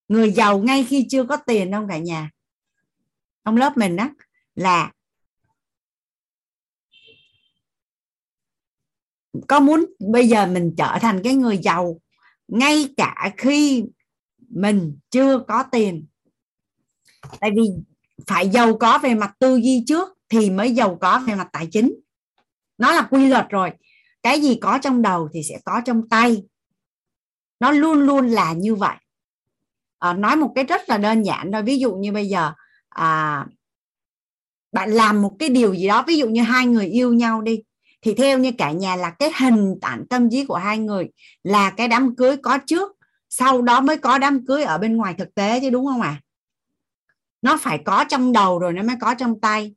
người giàu ngay khi chưa có tiền không cả nhà? Trong lớp mình đó là có muốn bây giờ mình trở thành cái người giàu ngay cả khi mình chưa có tiền. Tại vì phải giàu có về mặt tư duy trước thì mới giàu có về mặt tài chính. Nó là quy luật rồi cái gì có trong đầu thì sẽ có trong tay. Nó luôn luôn là như vậy. À, nói một cái rất là đơn giản thôi. Ví dụ như bây giờ à, bạn làm một cái điều gì đó ví dụ như hai người yêu nhau đi thì theo như cả nhà là cái hình ảnh tâm trí của hai người là cái đám cưới có trước sau đó mới có đám cưới ở bên ngoài thực tế chứ đúng không ạ? À? nó phải có trong đầu rồi nó mới có trong tay.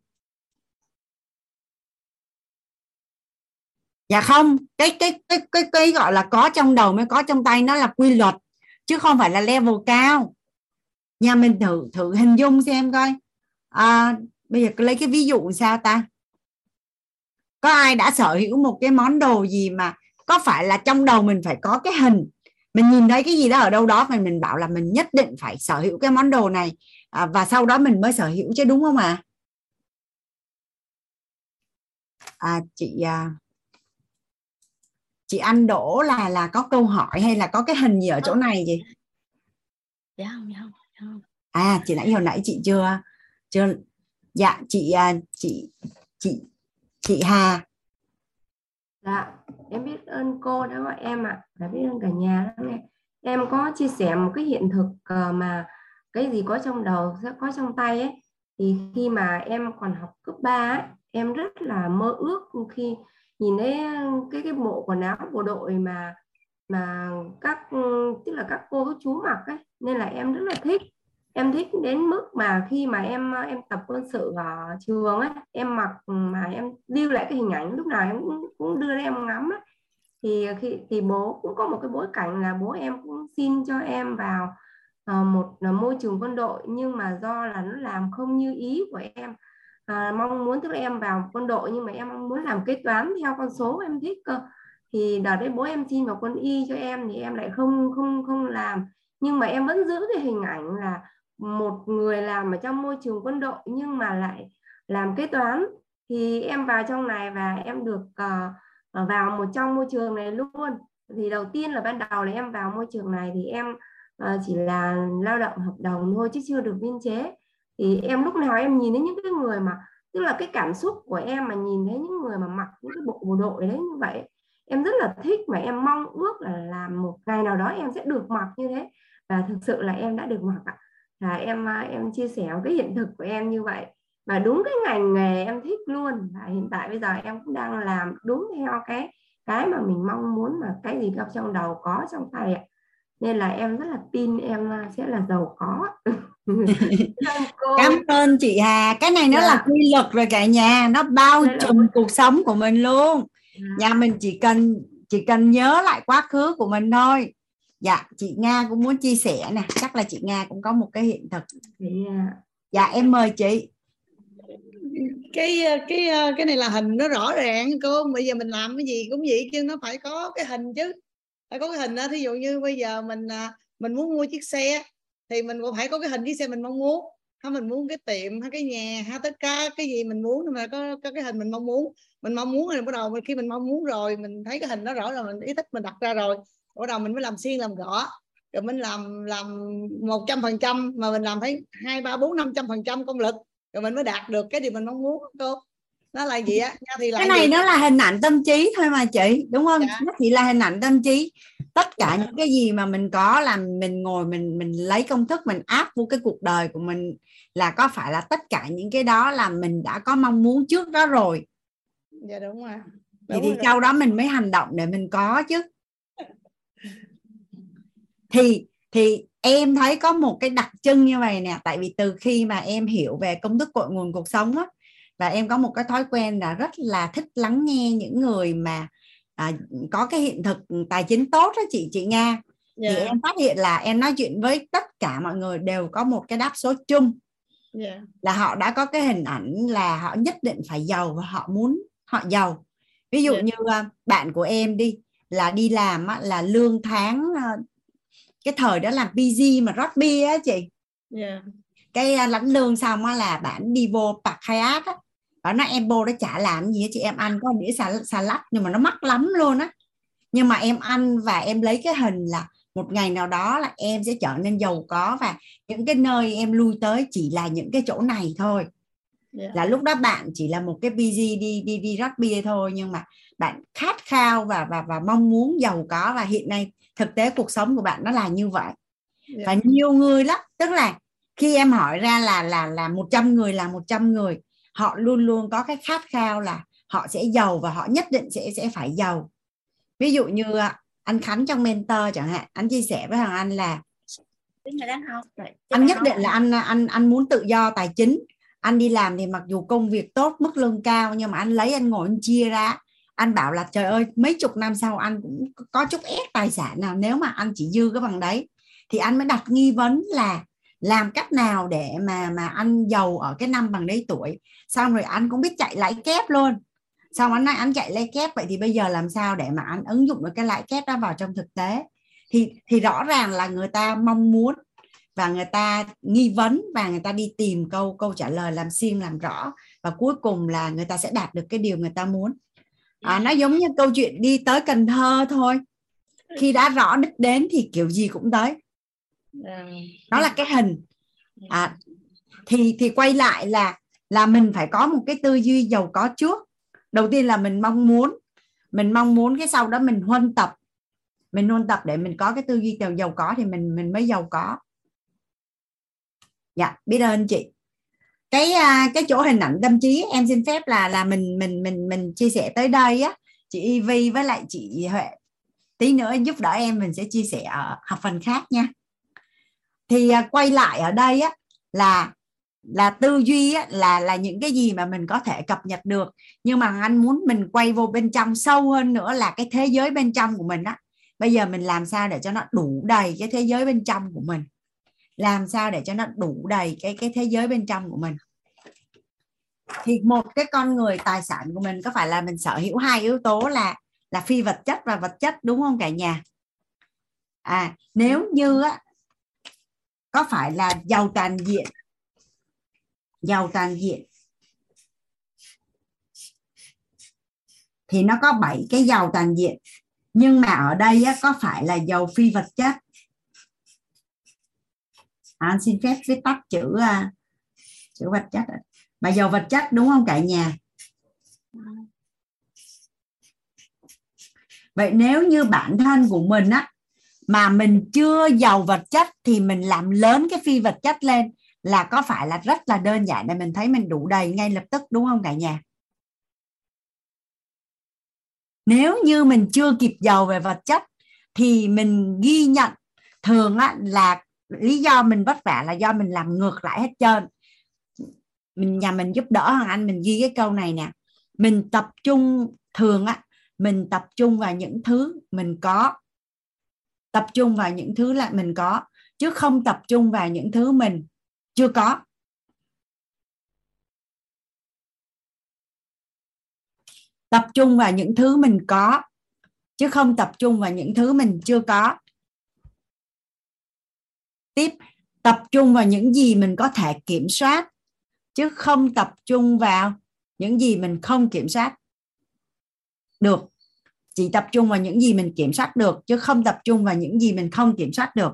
Dạ không cái cái cái cái cái gọi là có trong đầu mới có trong tay nó là quy luật chứ không phải là level cao. Nhà mình thử thử hình dung xem coi. À, bây giờ lấy cái ví dụ sao ta? Có ai đã sở hữu một cái món đồ gì mà có phải là trong đầu mình phải có cái hình? Mình nhìn thấy cái gì đó ở đâu đó mà mình bảo là mình nhất định phải sở hữu cái món đồ này à, và sau đó mình mới sở hữu chứ đúng không ạ? À? à chị à, chị anh đỗ là là có câu hỏi hay là có cái hình gì ở chỗ này gì dạ không dạ không, dạ không. à chị nãy hồi nãy chị chưa chưa dạ chị à, chị chị chị Hà dạ em biết ơn cô đã gọi em ạ à. và biết ơn cả nhà lắm nghe em có chia sẻ một cái hiện thực ờ, mà cái gì có trong đầu sẽ có trong tay ấy thì khi mà em còn học cấp 3 ấy, em rất là mơ ước khi nhìn thấy cái cái bộ quần áo bộ đội mà mà các ừ, tức là các cô các chú mặc ấy nên là em rất là thích em thích đến mức mà khi mà em em tập quân sự ở trường ấy em mặc ừ, mà em lưu lại cái hình ảnh lúc nào em cũng, cũng đưa em ngắm ấy. thì khi thì bố cũng có một cái bối cảnh là bố em cũng xin cho em vào uh, một là môi trường quân đội nhưng mà do là nó làm không như ý của em à, mong muốn tức là em vào quân đội nhưng mà em muốn làm kế toán theo con số em thích cơ. Thì đợt đấy bố em xin vào quân y cho em thì em lại không không không làm. Nhưng mà em vẫn giữ cái hình ảnh là một người làm ở trong môi trường quân đội nhưng mà lại làm kế toán. Thì em vào trong này và em được uh, vào một trong môi trường này luôn. Thì đầu tiên là ban đầu là em vào môi trường này thì em uh, chỉ là lao động hợp đồng thôi chứ chưa được biên chế thì em lúc nào em nhìn thấy những cái người mà, tức là cái cảm xúc của em mà nhìn thấy những người mà mặc những cái bộ bộ đội đấy như vậy em rất là thích mà em mong ước là làm một ngày nào đó em sẽ được mặc như thế. Và thực sự là em đã được mặc ạ. Là em à, em chia sẻ cái hiện thực của em như vậy. Và đúng cái ngành nghề em thích luôn. Và hiện tại bây giờ em cũng đang làm đúng theo cái cái mà mình mong muốn mà cái gì trong đầu có trong tay ạ. Nên là em rất là tin em à, sẽ là giàu có cảm ơn chị Hà. Cái này nó dạ. là quy luật rồi cả nhà. Nó bao trùm cuộc sống của mình luôn. Dạ. nhà mình chỉ cần chỉ cần nhớ lại quá khứ của mình thôi. Dạ chị nga cũng muốn chia sẻ nè. Chắc là chị nga cũng có một cái hiện thực. Yeah. dạ em mời chị. Cái cái cái này là hình nó rõ ràng cô. Bây giờ mình làm cái gì cũng vậy chứ nó phải có cái hình chứ. Phải có cái hình đó thí dụ như bây giờ mình à, mình muốn mua chiếc xe thì mình cũng phải có cái hình chiếc xe mình mong muốn. Hay mình muốn cái tiệm hay cái nhà hay tất cả cái gì mình muốn mà có, có cái hình mình mong muốn. Mình mong muốn rồi bắt đầu khi mình mong muốn rồi mình thấy cái hình đó rõ rồi mình ý thích mình đặt ra rồi bắt đầu mình mới làm xiên làm gõ. Rồi mình làm làm một trăm phần trăm mà mình làm thấy hai ba bốn năm trăm phần trăm công lực rồi mình mới đạt được cái điều mình mong muốn cô nó là gì á? Thì cái này gì? nó là hình ảnh tâm trí thôi mà chị đúng không? Dạ. nó chỉ là hình ảnh tâm trí. Tất cả dạ. những cái gì mà mình có là mình ngồi mình mình lấy công thức mình áp vô cái cuộc đời của mình là có phải là tất cả những cái đó là mình đã có mong muốn trước đó rồi? Dạ đúng rồi. Đúng thì, thì sau đó mình mới hành động để mình có chứ. Thì thì em thấy có một cái đặc trưng như vậy nè tại vì từ khi mà em hiểu về công thức cội nguồn cuộc sống á và em có một cái thói quen là rất là thích lắng nghe những người mà à, có cái hiện thực tài chính tốt đó chị chị Nga yeah. thì dạ. em phát hiện là em nói chuyện với tất cả mọi người đều có một cái đáp số chung yeah. Dạ. là họ đã có cái hình ảnh là họ nhất định phải giàu và họ muốn họ giàu ví dụ yeah. Dạ. như uh, bạn của em đi là đi làm á, là lương tháng uh, cái thời đó làm PG mà rót bia á chị yeah. cái uh, lãnh lương xong á là bạn đi vô Park Hyatt á bảo nó em vô đó chả làm gì hết chị em ăn có đĩa xà, xà lách nhưng mà nó mắc lắm luôn á nhưng mà em ăn và em lấy cái hình là một ngày nào đó là em sẽ trở nên giàu có và những cái nơi em lui tới chỉ là những cái chỗ này thôi yeah. là lúc đó bạn chỉ là một cái PG đi đi đi rót bia thôi nhưng mà bạn khát khao và và và mong muốn giàu có và hiện nay thực tế cuộc sống của bạn nó là như vậy yeah. và nhiều người lắm tức là khi em hỏi ra là là là 100 người là 100 người họ luôn luôn có cái khát khao là họ sẽ giàu và họ nhất định sẽ sẽ phải giàu. Ví dụ như à, anh Khánh trong mentor chẳng hạn anh chia sẻ với thằng anh là anh nhất định là anh anh anh muốn tự do tài chính. Anh đi làm thì mặc dù công việc tốt mức lương cao nhưng mà anh lấy anh ngồi anh chia ra. Anh bảo là trời ơi mấy chục năm sau anh cũng có chút ép tài sản nào nếu mà anh chỉ dư cái bằng đấy. Thì anh mới đặt nghi vấn là làm cách nào để mà mà anh giàu ở cái năm bằng đấy tuổi? Xong rồi anh cũng biết chạy lãi kép luôn. Xong anh nói anh chạy lãi kép vậy thì bây giờ làm sao để mà anh ứng dụng được cái lãi kép đó vào trong thực tế? Thì thì rõ ràng là người ta mong muốn và người ta nghi vấn và người ta đi tìm câu câu trả lời làm xuyên làm rõ và cuối cùng là người ta sẽ đạt được cái điều người ta muốn. À, nó giống như câu chuyện đi tới Cần Thơ thôi. Khi đã rõ đích đến thì kiểu gì cũng tới nó là cái hình. À, thì thì quay lại là là mình phải có một cái tư duy giàu có trước. Đầu tiên là mình mong muốn. Mình mong muốn cái sau đó mình huân tập. Mình huân tập để mình có cái tư duy giàu giàu có thì mình mình mới giàu có. Dạ biết ơn chị. Cái à, cái chỗ hình ảnh tâm trí em xin phép là là mình mình mình mình chia sẻ tới đây á. Chị Ivy với lại chị Huệ. Tí nữa giúp đỡ em mình sẽ chia sẻ ở học phần khác nha thì à, quay lại ở đây á là là tư duy á, là là những cái gì mà mình có thể cập nhật được. Nhưng mà anh muốn mình quay vô bên trong sâu hơn nữa là cái thế giới bên trong của mình á. Bây giờ mình làm sao để cho nó đủ đầy cái thế giới bên trong của mình? Làm sao để cho nó đủ đầy cái cái thế giới bên trong của mình? Thì một cái con người tài sản của mình có phải là mình sở hữu hai yếu tố là là phi vật chất và vật chất đúng không cả nhà? À nếu như á có phải là giàu toàn diện? Giàu toàn diện. Thì nó có 7 cái giàu toàn diện. Nhưng mà ở đây á, có phải là giàu phi vật chất? À, anh xin phép viết tắt chữ à, chữ vật chất mà giàu vật chất đúng không cả nhà? Vậy nếu như bản thân của mình á mà mình chưa giàu vật chất thì mình làm lớn cái phi vật chất lên là có phải là rất là đơn giản để mình thấy mình đủ đầy ngay lập tức đúng không cả nhà? Nếu như mình chưa kịp giàu về vật chất thì mình ghi nhận thường á, là lý do mình vất vả là do mình làm ngược lại hết trơn. Mình nhà mình giúp đỡ hoàng anh mình ghi cái câu này nè. Mình tập trung thường á mình tập trung vào những thứ mình có tập trung vào những thứ là mình có, chứ không tập trung vào những thứ mình chưa có. Tập trung vào những thứ mình có, chứ không tập trung vào những thứ mình chưa có. Tiếp, tập trung vào những gì mình có thể kiểm soát, chứ không tập trung vào những gì mình không kiểm soát. Được chỉ tập trung vào những gì mình kiểm soát được, chứ không tập trung vào những gì mình không kiểm soát được.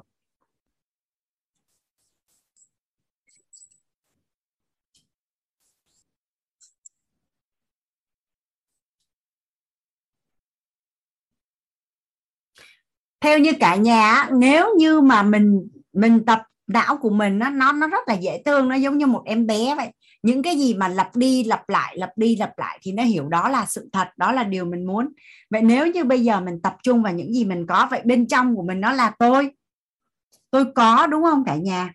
Theo như cả nhà nếu như mà mình mình tập não của mình nó nó nó rất là dễ thương, nó giống như một em bé vậy những cái gì mà lặp đi lặp lại, lặp đi lặp lại thì nó hiểu đó là sự thật, đó là điều mình muốn. Vậy nếu như bây giờ mình tập trung vào những gì mình có, vậy bên trong của mình nó là tôi. Tôi có, đúng không cả nhà?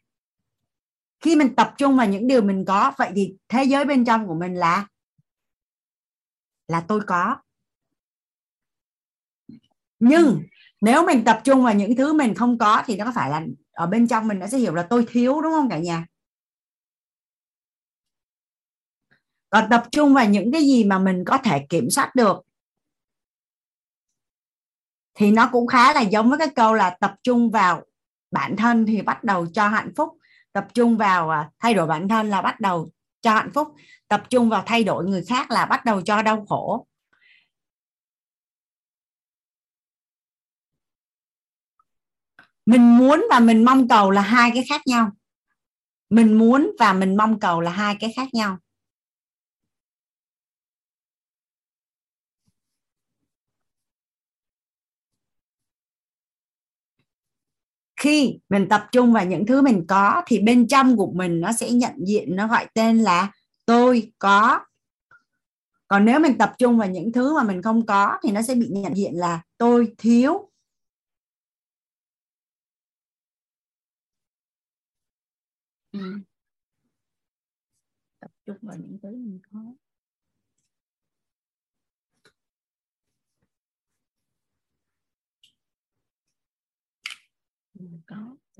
Khi mình tập trung vào những điều mình có, vậy thì thế giới bên trong của mình là? Là tôi có. Nhưng nếu mình tập trung vào những thứ mình không có thì nó có phải là ở bên trong mình nó sẽ hiểu là tôi thiếu, đúng không cả nhà? Còn tập trung vào những cái gì mà mình có thể kiểm soát được. Thì nó cũng khá là giống với cái câu là tập trung vào bản thân thì bắt đầu cho hạnh phúc. Tập trung vào à, thay đổi bản thân là bắt đầu cho hạnh phúc. Tập trung vào thay đổi người khác là bắt đầu cho đau khổ. Mình muốn và mình mong cầu là hai cái khác nhau. Mình muốn và mình mong cầu là hai cái khác nhau. Khi mình tập trung vào những thứ mình có thì bên trong của mình nó sẽ nhận diện, nó gọi tên là tôi có. Còn nếu mình tập trung vào những thứ mà mình không có thì nó sẽ bị nhận diện là tôi thiếu. Ừ. tập trung vào những thứ mình có.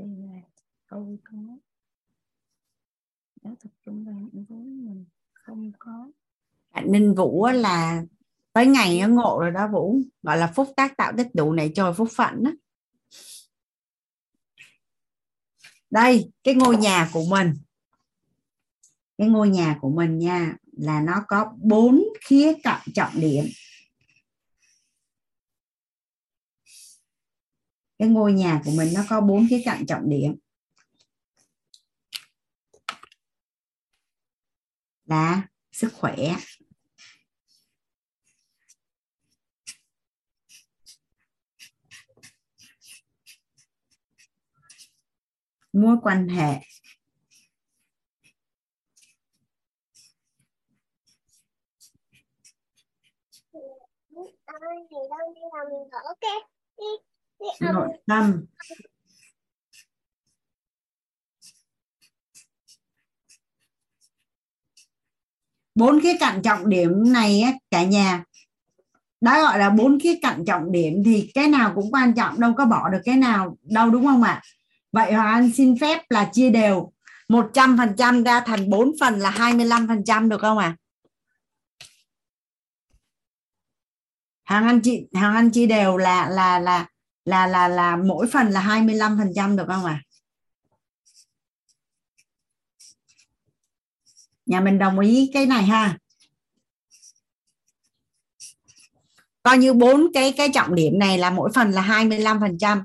Có là tôi có. Nếu tập trung vào những thứ mình không có. Bạn Ninh Vũ là tới ngày nó ngộ rồi đó Vũ, gọi là phúc tác tạo tích đủ này cho phúc phận đó đây, cái ngôi nhà của mình. Cái ngôi nhà của mình nha, là nó có bốn khía cạnh trọng điểm. Cái ngôi nhà của mình nó có bốn khía cạnh trọng điểm. Là sức khỏe. Mối quan hệ nội tâm. Bốn khía cạnh trọng điểm này cả nhà. Đã gọi là bốn khía cạnh trọng điểm thì cái nào cũng quan trọng, đâu có bỏ được cái nào đâu, đúng không ạ? Vậy Hoàng Anh xin phép là chia đều. 100% ra thành 4 phần là 25% được không ạ? À? hàng Anh chị hàng Anh chia đều là là là là là là mỗi phần là 25% được không ạ à? nhà mình đồng ý cái này ha coi như bốn cái cái trọng điểm này là mỗi phần là 25 phần trăm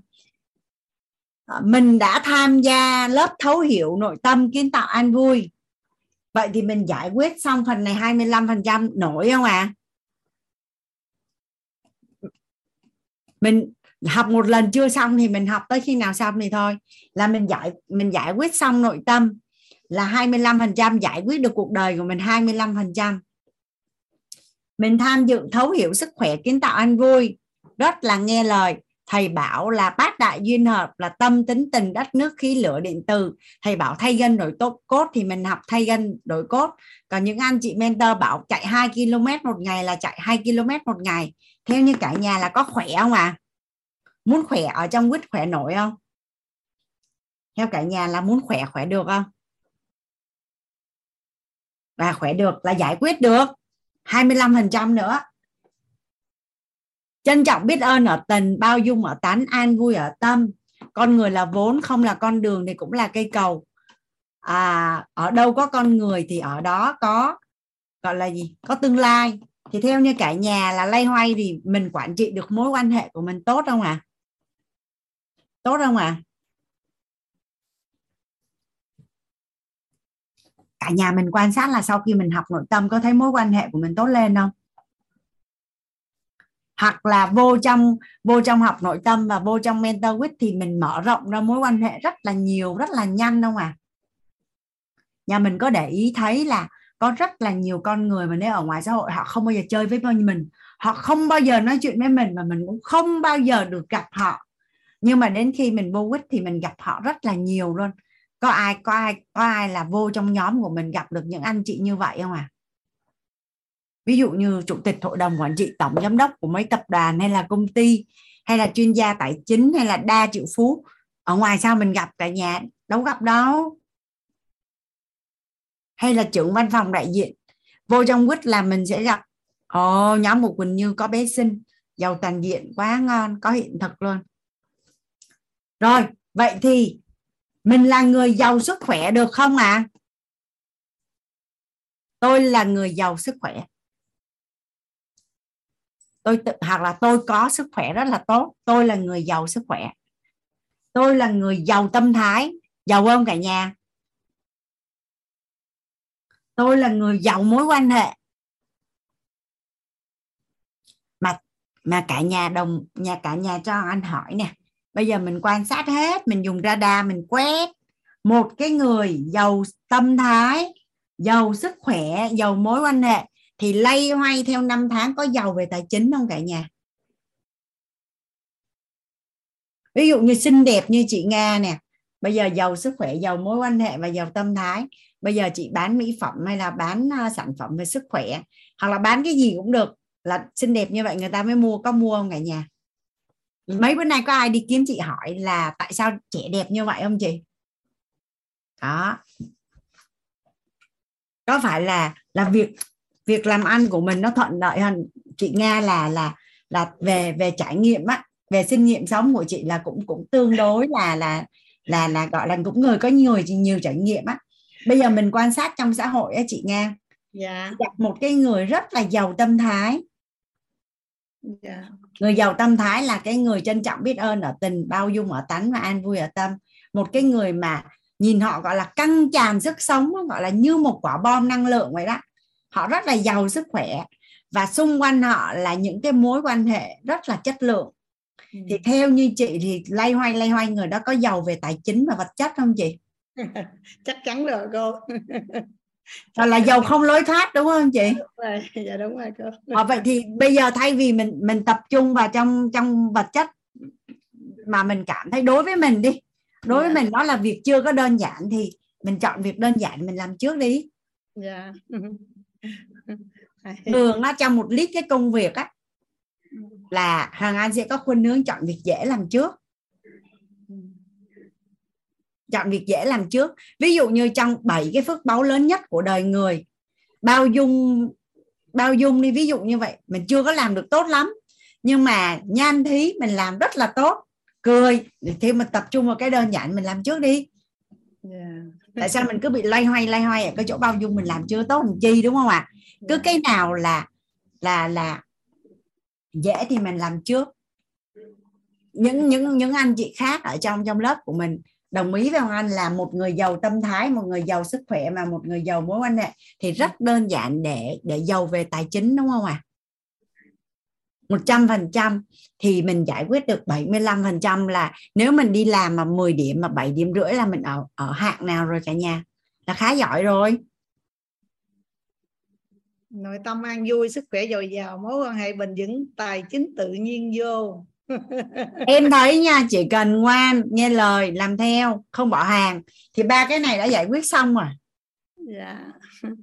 à, mình đã tham gia lớp thấu hiểu nội tâm kiến tạo an vui vậy thì mình giải quyết xong phần này 25% nổi không ạ à? mình học một lần chưa xong thì mình học tới khi nào xong thì thôi. Là mình giải mình giải quyết xong nội tâm là 25% giải quyết được cuộc đời của mình 25% mình tham dự, thấu hiểu sức khỏe, kiến tạo an vui, rất là nghe lời. Thầy bảo là bát đại duyên hợp là tâm tính tình đất nước khí lửa điện từ thầy bảo thay gân đổi tốt, cốt thì mình học thay gân đổi cốt. Còn những anh chị mentor bảo chạy 2 km một ngày là chạy 2 km một ngày. Theo như cả nhà là có khỏe không à muốn khỏe ở trong quýt khỏe nổi không? Theo cả nhà là muốn khỏe khỏe được không? Và khỏe được là giải quyết được 25% nữa. Trân trọng biết ơn ở tình bao dung ở tán an vui ở tâm. Con người là vốn không là con đường thì cũng là cây cầu. À, ở đâu có con người thì ở đó có gọi là gì? Có tương lai. Thì theo như cả nhà là lay hoay thì mình quản trị được mối quan hệ của mình tốt không ạ? à? Tốt không ạ? À? cả nhà mình quan sát là sau khi mình học nội tâm có thấy mối quan hệ của mình tốt lên không? Hoặc là vô trong vô trong học nội tâm và vô trong mentor with thì mình mở rộng ra mối quan hệ rất là nhiều, rất là nhanh không à nhà mình có để ý thấy là có rất là nhiều con người mà nếu ở ngoài xã hội họ không bao giờ chơi với mình. Họ không bao giờ nói chuyện với mình mà mình cũng không bao giờ được gặp họ nhưng mà đến khi mình vô quýt thì mình gặp họ rất là nhiều luôn. Có ai có ai có ai là vô trong nhóm của mình gặp được những anh chị như vậy không à ví dụ như chủ tịch hội đồng quản trị tổng giám đốc của mấy tập đoàn hay là công ty hay là chuyên gia tài chính hay là đa triệu phú, ở ngoài sao mình gặp cả nhà, đâu gặp đâu. Hay là trưởng văn phòng đại diện, vô trong quýt là mình sẽ gặp, ồ, nhóm của quỳnh như có bé sinh giàu toàn diện, quá ngon, có hiện thực luôn rồi, vậy thì mình là người giàu sức khỏe được không ạ? À? tôi là người giàu sức khỏe. Tôi tự, hoặc là tôi có sức khỏe rất là tốt. Tôi là người giàu sức khỏe. Tôi là người giàu tâm thái. Giàu không cả nhà? Tôi là người giàu mối quan hệ. Mà mà cả nhà đồng, nhà cả nhà cho anh hỏi nè bây giờ mình quan sát hết, mình dùng radar, mình quét. Một cái người giàu tâm thái, giàu sức khỏe, giàu mối quan hệ, thì lay hoay theo năm tháng có giàu về tài chính không cả nhà? Ví dụ như xinh đẹp như chị nga nè. Bây giờ giàu sức khỏe, giàu mối quan hệ và giàu tâm thái. Bây giờ chị bán mỹ phẩm hay là bán à, sản phẩm về sức khỏe? Hoặc là bán cái gì cũng được, là xinh đẹp như vậy người ta mới mua, có mua không cả nhà? Mấy bữa nay có ai đi kiếm chị hỏi là tại sao trẻ đẹp như vậy không chị? Đó. Có phải là là việc việc làm ăn của mình nó thuận lợi hơn? Chị nga là là là về về trải nghiệm á về kinh nghiệm sống của chị là cũng cũng tương đối là là là là gọi là cũng người có nhiều nhiều trải nghiệm á. Bây giờ mình quan sát trong xã hội á chị nga dạ. Gặp một cái người rất là giàu tâm thái. Dạ người giàu tâm thái là cái người trân trọng biết ơn ở tình bao dung ở tánh và an vui ở tâm. Một cái người mà nhìn họ gọi là căng tràn sức sống gọi là như một quả bom năng lượng vậy đó. Họ rất là giàu sức khỏe và xung quanh họ là những cái mối quan hệ rất là chất lượng. Ừ. thì theo như chị thì lay hoay lay hoay người đó có giàu về tài chính và vật chất không chị? Chắc chắn rồi cô Hoặc là giàu không lối thoát đúng không chị? Đúng rồi. dạ đúng rồi cô. À, vậy thì bây giờ thay vì mình mình tập trung vào trong trong vật chất mà mình cảm thấy đối với mình đi đối với dạ. mình đó là việc chưa có đơn giản thì mình chọn việc đơn giản mình làm trước đi. Dạ. Thường nó trong một lít cái công việc á là hoàng anh sẽ có khuynh hướng chọn việc dễ làm trước chọn việc dễ làm trước. Ví dụ như trong bảy cái phước báu lớn nhất của đời người bao dung bao dung đi ví dụ như vậy. Mình chưa có làm được tốt lắm nhưng mà nhan thí mình làm rất là tốt. Cười thì mình tập trung vào cái đơn giản mình làm trước đi. Yeah. tại sao mình cứ bị lay hoay lay hoay ở cái chỗ bao dung mình làm chưa tốt làm chi đúng không ạ? À? cứ cái nào là là là dễ thì mình làm trước. Những những những anh chị khác ở trong trong lớp của mình đồng ý với ông anh là một người giàu tâm thái, một người giàu sức khỏe mà một người giàu mối quan hệ thì rất đơn giản để để giàu về tài chính, đúng không ạ? À? một trăm phần trăm thì mình giải quyết được 75 phần trăm là nếu mình đi làm mà 10 điểm mà 7 điểm rưỡi là mình ở ở hạng nào rồi cả nhà? Là khá giỏi rồi. Nội tâm an vui, sức khỏe dồi dào, mối quan hệ bình vững, tài chính tự nhiên vô. em thấy nha chỉ cần ngoan nghe lời làm theo không bỏ hàng thì ba cái này đã giải quyết xong rồi. Dạ.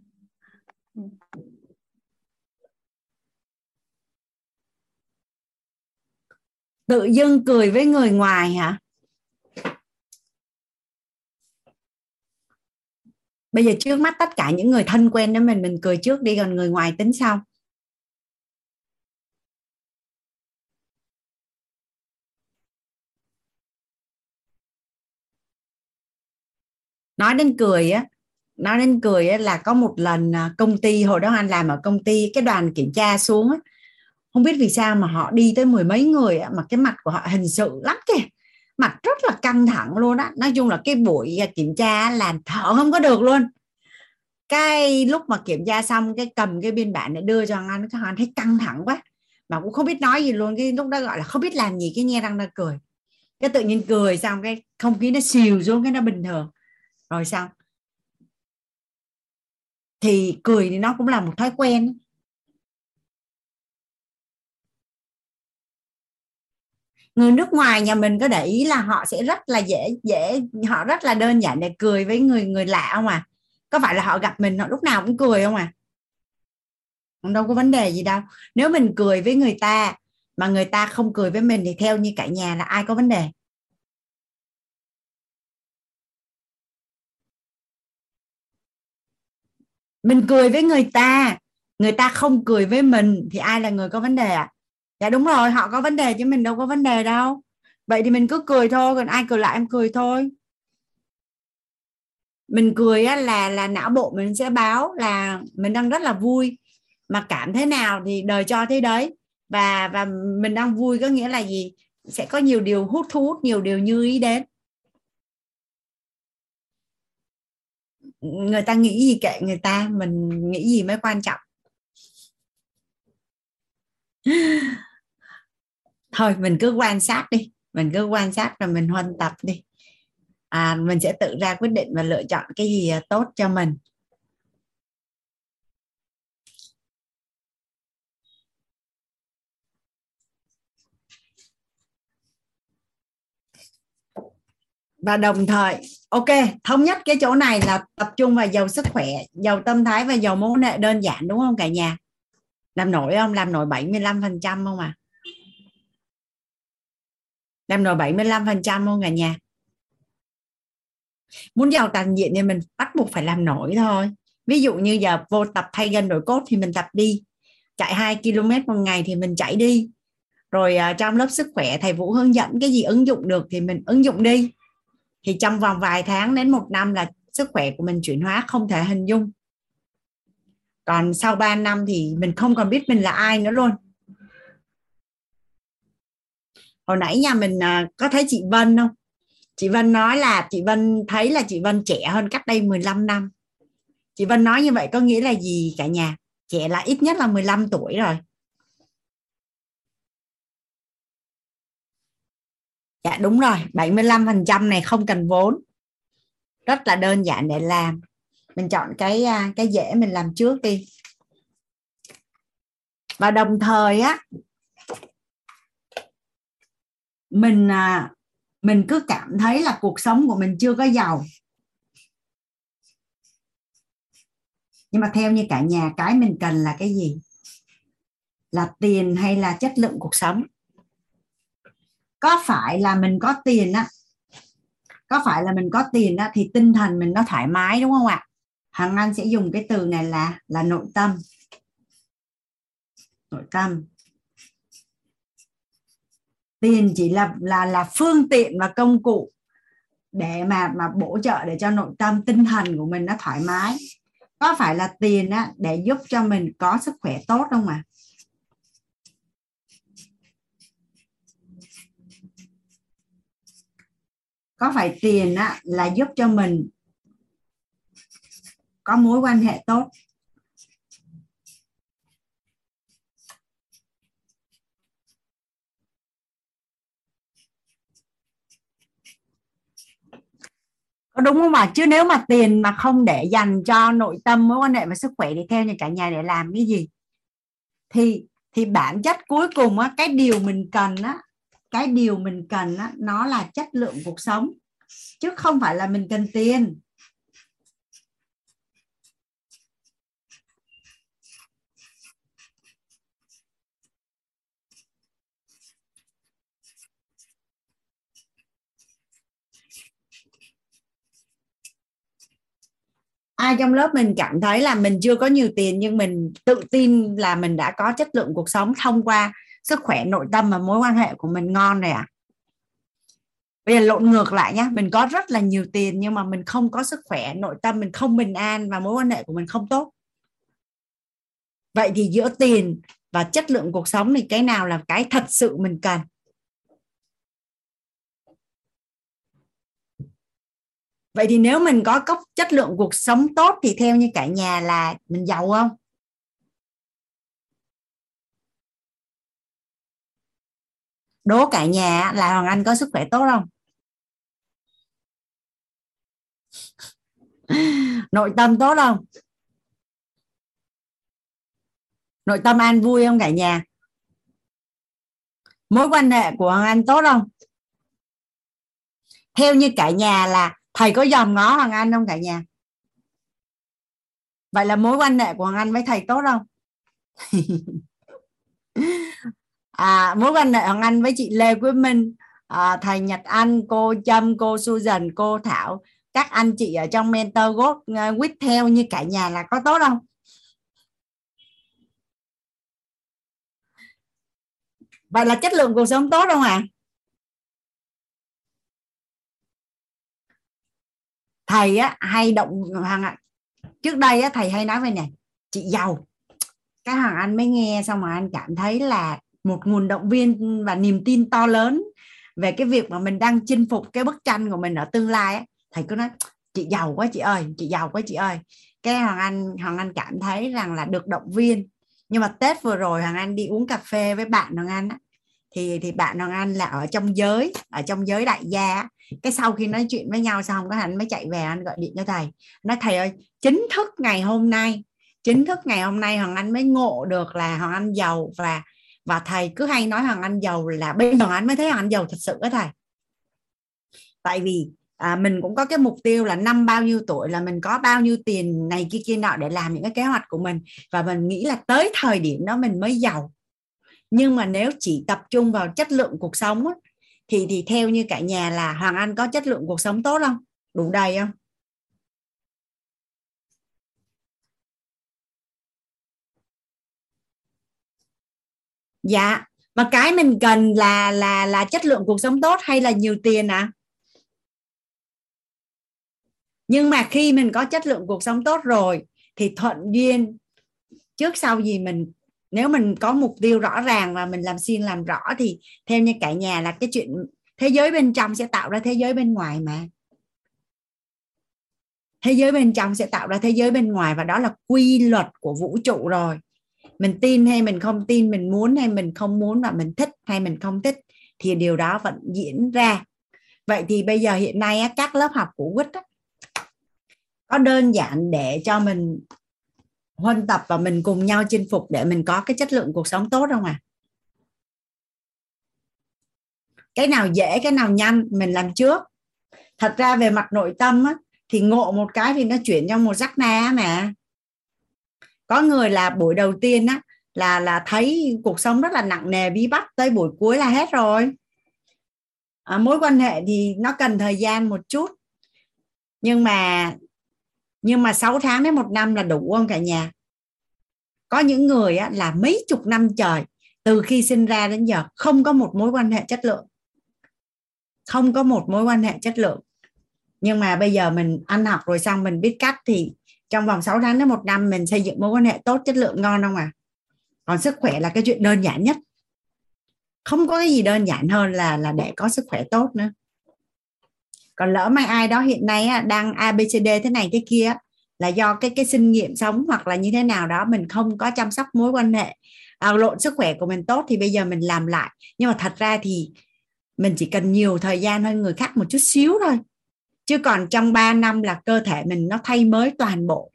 Tự dưng cười với người ngoài hả? Bây giờ trước mắt tất cả những người thân quen đó mình mình cười trước đi còn người ngoài tính sau nói đến cười á nói đến cười á, là có một lần à, công ty hồi đó anh làm ở công ty cái đoàn kiểm tra xuống á, không biết vì sao mà họ đi tới mười mấy người á, mà cái mặt của họ hình sự lắm kìa. Mặt rất là căng thẳng luôn á. Nói chung là cái buổi à, kiểm tra là thở không có được luôn. Cái lúc mà kiểm tra xong cái cầm cái biên bản để đưa cho anh các anh thấy căng thẳng quá. Mà cũng không biết nói gì luôn cái lúc đó gọi là không biết làm gì cái nghe răng ra cười. Cái tự nhiên cười xong cái không khí nó xìu xuống cái nó bình thường rồi sao? Thì cười thì nó cũng là một thói quen. Người nước ngoài, nhà mình có để ý là họ sẽ rất là dễ dễ, họ rất là đơn giản để cười với người người lạ không à? Có phải là họ gặp mình, họ lúc nào cũng cười không à? Đâu có vấn đề gì đâu. Nếu mình cười với người ta mà người ta không cười với mình thì theo như cả nhà là ai có vấn đề? Mình cười với người ta người ta không cười với mình thì ai là người có vấn đề ạ à? dạ đúng rồi họ có vấn đề chứ mình đâu có vấn đề đâu. Vậy thì mình cứ cười thôi còn ai cười lại em cười thôi. Mình cười á, là là não bộ mình sẽ báo là mình đang rất là vui. Mà cảm thế nào thì đời cho thế đấy. Và và mình đang vui có nghĩa là gì? Sẽ có nhiều điều hút thu hút nhiều điều như ý đến. Người ta nghĩ gì kệ người ta mình nghĩ gì mới quan trọng? Thôi mình cứ quan sát đi mình cứ quan sát và mình huân tập đi. À, mình sẽ tự ra quyết định và lựa chọn cái gì tốt cho mình. Và đồng thời, ok, thống nhất cái chỗ này là tập trung vào giàu sức khỏe, giàu tâm thái và giàu mối quan hệ đơn giản, đúng không cả nhà? Làm nổi không? Làm nổi 75 phần trăm không à? Làm nổi 75 phần trăm không cả nhà? Muốn giàu toàn diện thì mình bắt buộc phải làm nổi thôi. Ví dụ như giờ vô tập thay gân đổi cốt thì mình tập đi. Chạy 2 km một ngày thì mình chạy đi. Rồi à, trong lớp sức khỏe thầy vũ hướng dẫn cái gì ứng dụng được thì mình ứng dụng đi thì trong vòng vài tháng đến một năm là sức khỏe của mình chuyển hóa không thể hình dung. Còn sau 3 năm thì mình không còn biết mình là ai nữa luôn. Hồi nãy nhà mình à, có thấy chị Vân không? Chị Vân nói là, chị Vân thấy là chị Vân trẻ hơn cách đây 15 năm. Chị Vân nói như vậy có nghĩa là gì cả nhà? Trẻ là ít nhất là 15 tuổi rồi. Dạ đúng rồi, 75% này không cần vốn. Rất là đơn giản để làm. Mình chọn cái à, cái dễ mình làm trước đi. Và đồng thời á mình à, mình cứ cảm thấy là cuộc sống của mình chưa có giàu. Nhưng mà theo như cả nhà cái mình cần là cái gì? Là tiền hay là chất lượng cuộc sống? Có phải là mình có tiền á? Có phải là mình có tiền á thì tinh thần mình nó thoải mái, đúng không ạ? Hằng anh sẽ dùng cái từ này là là nội tâm. Nội tâm. Tiền chỉ là là là phương tiện và công cụ để mà mà bổ trợ để cho nội tâm, tinh thần của mình nó thoải mái. Có phải là tiền á để giúp cho mình có sức khỏe tốt không ạ? à? Có phải tiền á, là giúp cho mình có mối quan hệ tốt? Có đúng không ạ? Chứ nếu mà tiền mà không để dành cho nội tâm mối quan hệ và sức khỏe thì theo như cả nhà để làm cái gì? Thì thì bản chất cuối cùng á cái điều mình cần á cái điều mình cần á, nó là chất lượng cuộc sống chứ không phải là mình cần tiền. Ai trong lớp mình cảm thấy là mình chưa có nhiều tiền nhưng mình tự tin là mình đã có chất lượng cuộc sống thông qua sức khỏe, nội tâm và mối quan hệ của mình ngon này à bây giờ lộn ngược lại nhé mình có rất là nhiều tiền nhưng mà mình không có sức khỏe, nội tâm mình không bình an và mối quan hệ của mình không tốt. Vậy thì giữa tiền và chất lượng cuộc sống thì cái nào là cái thật sự mình cần? Vậy thì nếu mình có cốc chất lượng cuộc sống tốt thì theo như cả nhà là mình giàu không? Đố cả nhà là hoàng anh có sức khỏe tốt không? Nội tâm tốt không? Nội tâm an vui không cả nhà? Mối quan hệ của hoàng anh tốt không? Theo như cả nhà là thầy có dòm ngó hoàng anh không cả nhà? Vậy là mối quan hệ của hoàng anh với thầy tốt không? à, mối quan hệ hoàng anh với chị lê quý minh à, thầy nhật anh cô trâm cô susan cô thảo các anh chị ở trong mentor group uh, theo như cả nhà là có tốt không? Vậy là chất lượng cuộc sống tốt không ạ? À? thầy á hay động hàng ạ. Trước đây á thầy hay nói về này chị giàu. Cái hàng anh mới nghe xong mà anh cảm thấy là một nguồn động viên và niềm tin to lớn về cái việc mà mình đang chinh phục cái bức tranh của mình ở tương lai ấy. thầy cứ nói, chị giàu quá chị ơi, chị giàu quá chị ơi. Cái hoàng anh hoàng anh cảm thấy rằng là được động viên. Nhưng mà tết vừa rồi hoàng anh đi uống cà phê với bạn hoàng anh á. Thì thì bạn Hoàng Anh là ở trong giới, ở trong giới đại gia cái sau khi nói chuyện với nhau xong có anh mới chạy về anh gọi điện cho thầy. Nói, thầy ơi, chính thức ngày hôm nay, chính thức ngày hôm nay Hoàng Anh mới ngộ được là Hoàng Anh giàu và và thầy cứ hay nói Hoàng Anh giàu là bây giờ Anh mới thấy Hoàng Anh giàu thật sự đó thầy. Tại vì à, mình cũng có cái mục tiêu là năm bao nhiêu tuổi là mình có bao nhiêu tiền này kia kia nọ để làm những cái kế hoạch của mình. Và mình nghĩ là tới thời điểm đó mình mới giàu. Nhưng mà nếu chỉ tập trung vào chất lượng cuộc sống á, thì thì theo như cả nhà là Hoàng Anh có chất lượng cuộc sống tốt không? Đủ đầy không? Dạ. Mà cái mình cần là là là chất lượng cuộc sống tốt hay là nhiều tiền à nhưng mà khi mình có chất lượng cuộc sống tốt rồi, thì thuận duyên trước sau gì mình. Nếu mình có mục tiêu rõ ràng và mình làm xuyên làm rõ, thì theo như cả nhà là cái chuyện thế giới bên trong sẽ tạo ra thế giới bên ngoài mà. Thế giới bên trong sẽ tạo ra thế giới bên ngoài và đó là quy luật của vũ trụ rồi mình tin hay mình không tin mình muốn hay mình không muốn và mình thích hay mình không thích thì điều đó vẫn diễn ra. Vậy thì bây giờ hiện nay các lớp học của quýt có đơn giản để cho mình huân tập và mình cùng nhau chinh phục để mình có cái chất lượng cuộc sống tốt không à cái nào dễ cái nào nhanh mình làm trước. Thật ra về mặt nội tâm á, thì ngộ một cái thì nó chuyển trong một giác na mà có người là buổi đầu tiên á là là thấy cuộc sống rất là nặng nề bí bách tới buổi cuối là hết rồi. À, mối quan hệ thì nó cần thời gian một chút. Nhưng mà nhưng mà 6 tháng đến một năm là đủ không cả nhà? Có những người á, là mấy chục năm trời từ khi sinh ra đến giờ không có một mối quan hệ chất lượng. Không có một mối quan hệ chất lượng. Nhưng mà bây giờ mình ăn học rồi xong mình biết cách thì trong vòng 6 tháng đến một năm mình xây dựng mối quan hệ tốt chất lượng ngon không à còn sức khỏe là cái chuyện đơn giản nhất. Không có cái gì đơn giản hơn là là để có sức khỏe tốt nữa. Còn lỡ mà ai đó hiện nay đang abcd thế này thế kia là do cái cái sinh nghiệm sống hoặc là như thế nào đó mình không có chăm sóc mối quan hệ à, lộn sức khỏe của mình tốt thì bây giờ mình làm lại. Nhưng mà thật ra thì mình chỉ cần nhiều thời gian hơn người khác một chút xíu thôi chứ còn trong 3 năm là cơ thể mình nó thay mới toàn bộ.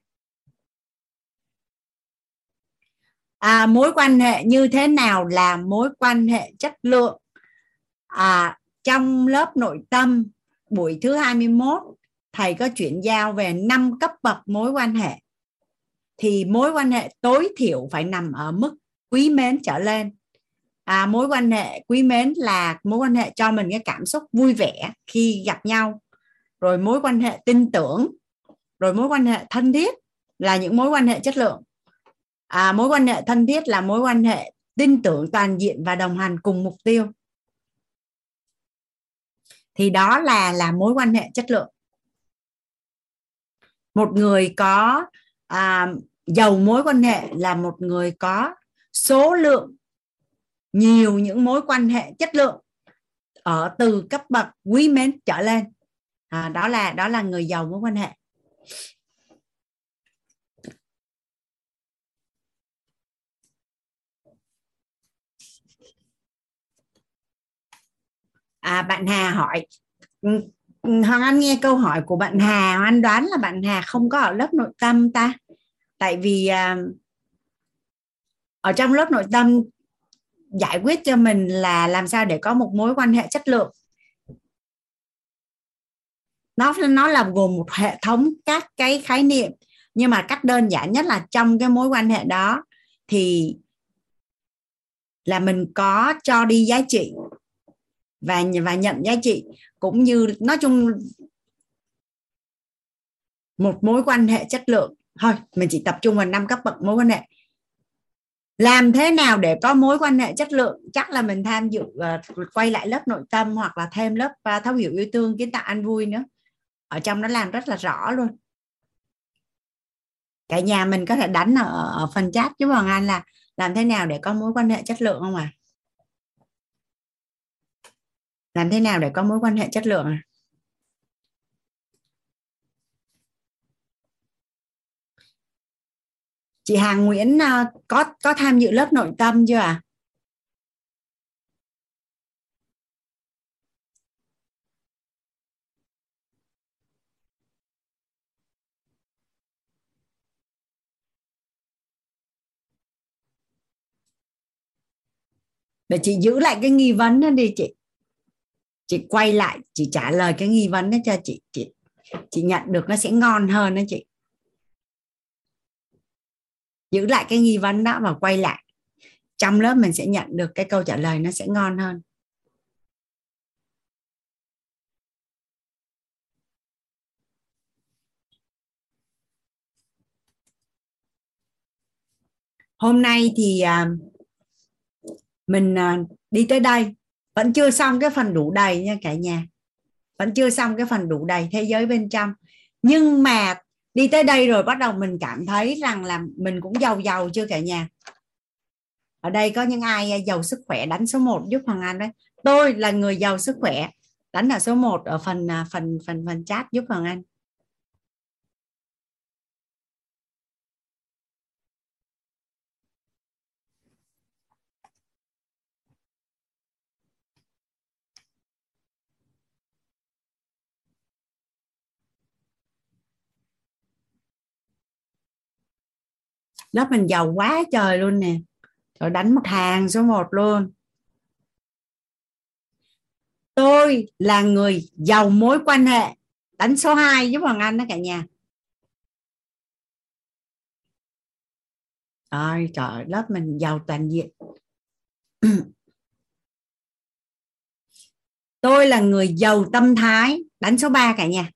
À, mối quan hệ như thế nào là mối quan hệ chất lượng? À, trong lớp nội tâm buổi thứ 21 thầy có chuyển giao về năm cấp bậc mối quan hệ. Thì mối quan hệ tối thiểu phải nằm ở mức quý mến trở lên. À, mối quan hệ quý mến là mối quan hệ cho mình cái cảm xúc vui vẻ khi gặp nhau rồi mối quan hệ tin tưởng rồi mối quan hệ thân thiết là những mối quan hệ chất lượng. À, mối quan hệ thân thiết là mối quan hệ tin tưởng toàn diện và đồng hành cùng mục tiêu. Thì đó là là mối quan hệ chất lượng. Một người có à, giàu mối quan hệ là một người có số lượng nhiều những mối quan hệ chất lượng ở từ cấp bậc quý mến trở lên à, đó là đó là người giàu mối quan hệ. À, bạn Hà hỏi. Ừ, ừ, Hoàng Anh nghe câu hỏi của bạn Hà Hoàng Anh đoán là bạn Hà không có ở lớp nội tâm ta. Tại vì à, ở trong lớp nội tâm giải quyết cho mình là làm sao để có một mối quan hệ chất lượng nó nó là gồm một hệ thống các cái khái niệm nhưng mà cách đơn giản nhất là trong cái mối quan hệ đó thì là mình có cho đi giá trị và và nhận giá trị cũng như nói chung một mối quan hệ chất lượng. Thôi mình chỉ tập trung vào năm cấp bậc mối quan hệ. Làm thế nào để có mối quan hệ chất lượng? Chắc là mình tham dự uh, quay lại lớp nội tâm hoặc là thêm lớp uh, thấu hiểu yêu thương kiến tạo an vui nữa ở trong nó làm rất là rõ luôn. Cả nhà mình có thể đánh ở, ở phần chat chứ Hoàng Anh là làm thế nào để có mối quan hệ chất lượng không à làm thế nào để có mối quan hệ chất lượng à chị Hàng Nguyễn ờ, có có tham dự lớp nội tâm chưa à để chị giữ lại cái nghi vấn đó đi chị. Chị quay lại chị trả lời cái nghi vấn đó cho chị. Chị chị nhận được nó sẽ ngon hơn đó chị. Giữ lại cái nghi vấn đó và quay lại. Trong lớp mình sẽ nhận được cái câu trả lời nó sẽ ngon hơn. Hôm nay thì uh, mình à, đi tới đây. Vẫn chưa xong cái phần đủ đầy nha cả nhà. Vẫn chưa xong cái phần đủ đầy thế giới bên trong. Nhưng mà đi tới đây rồi bắt đầu mình cảm thấy rằng là mình cũng giàu giàu chưa cả nhà? Ở đây có những ai à, giàu sức khỏe? Đánh số 1 giúp Hoàng Anh đấy. Tôi là người giàu sức khỏe. Đánh là số 1 ở phần à, phần phần phần chat giúp Hoàng Anh. Lớp mình giàu quá trời luôn nè. Rồi đánh một hàng số 1 luôn. Tôi là người giàu mối quan hệ. Đánh số 2 giúp Hoàng Anh đó cả nhà. Ôi trời, lớp mình giàu toàn diện. Tôi là người giàu tâm thái. Đánh số 3 cả nhà.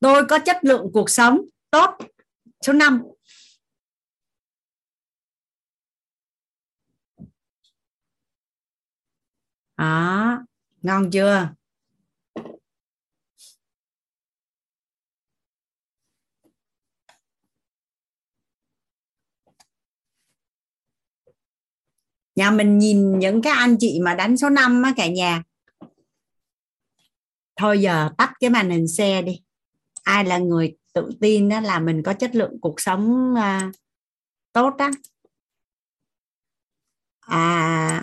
Tôi có chất lượng cuộc sống tốt. Số 5 đó, ngon chưa? Nhà mình nhìn những cái anh chị mà đánh số 5 á cả nhà. Thôi giờ tắt cái màn hình xe đi ai là người tự tin đó là mình có chất lượng cuộc sống à, tốt đó à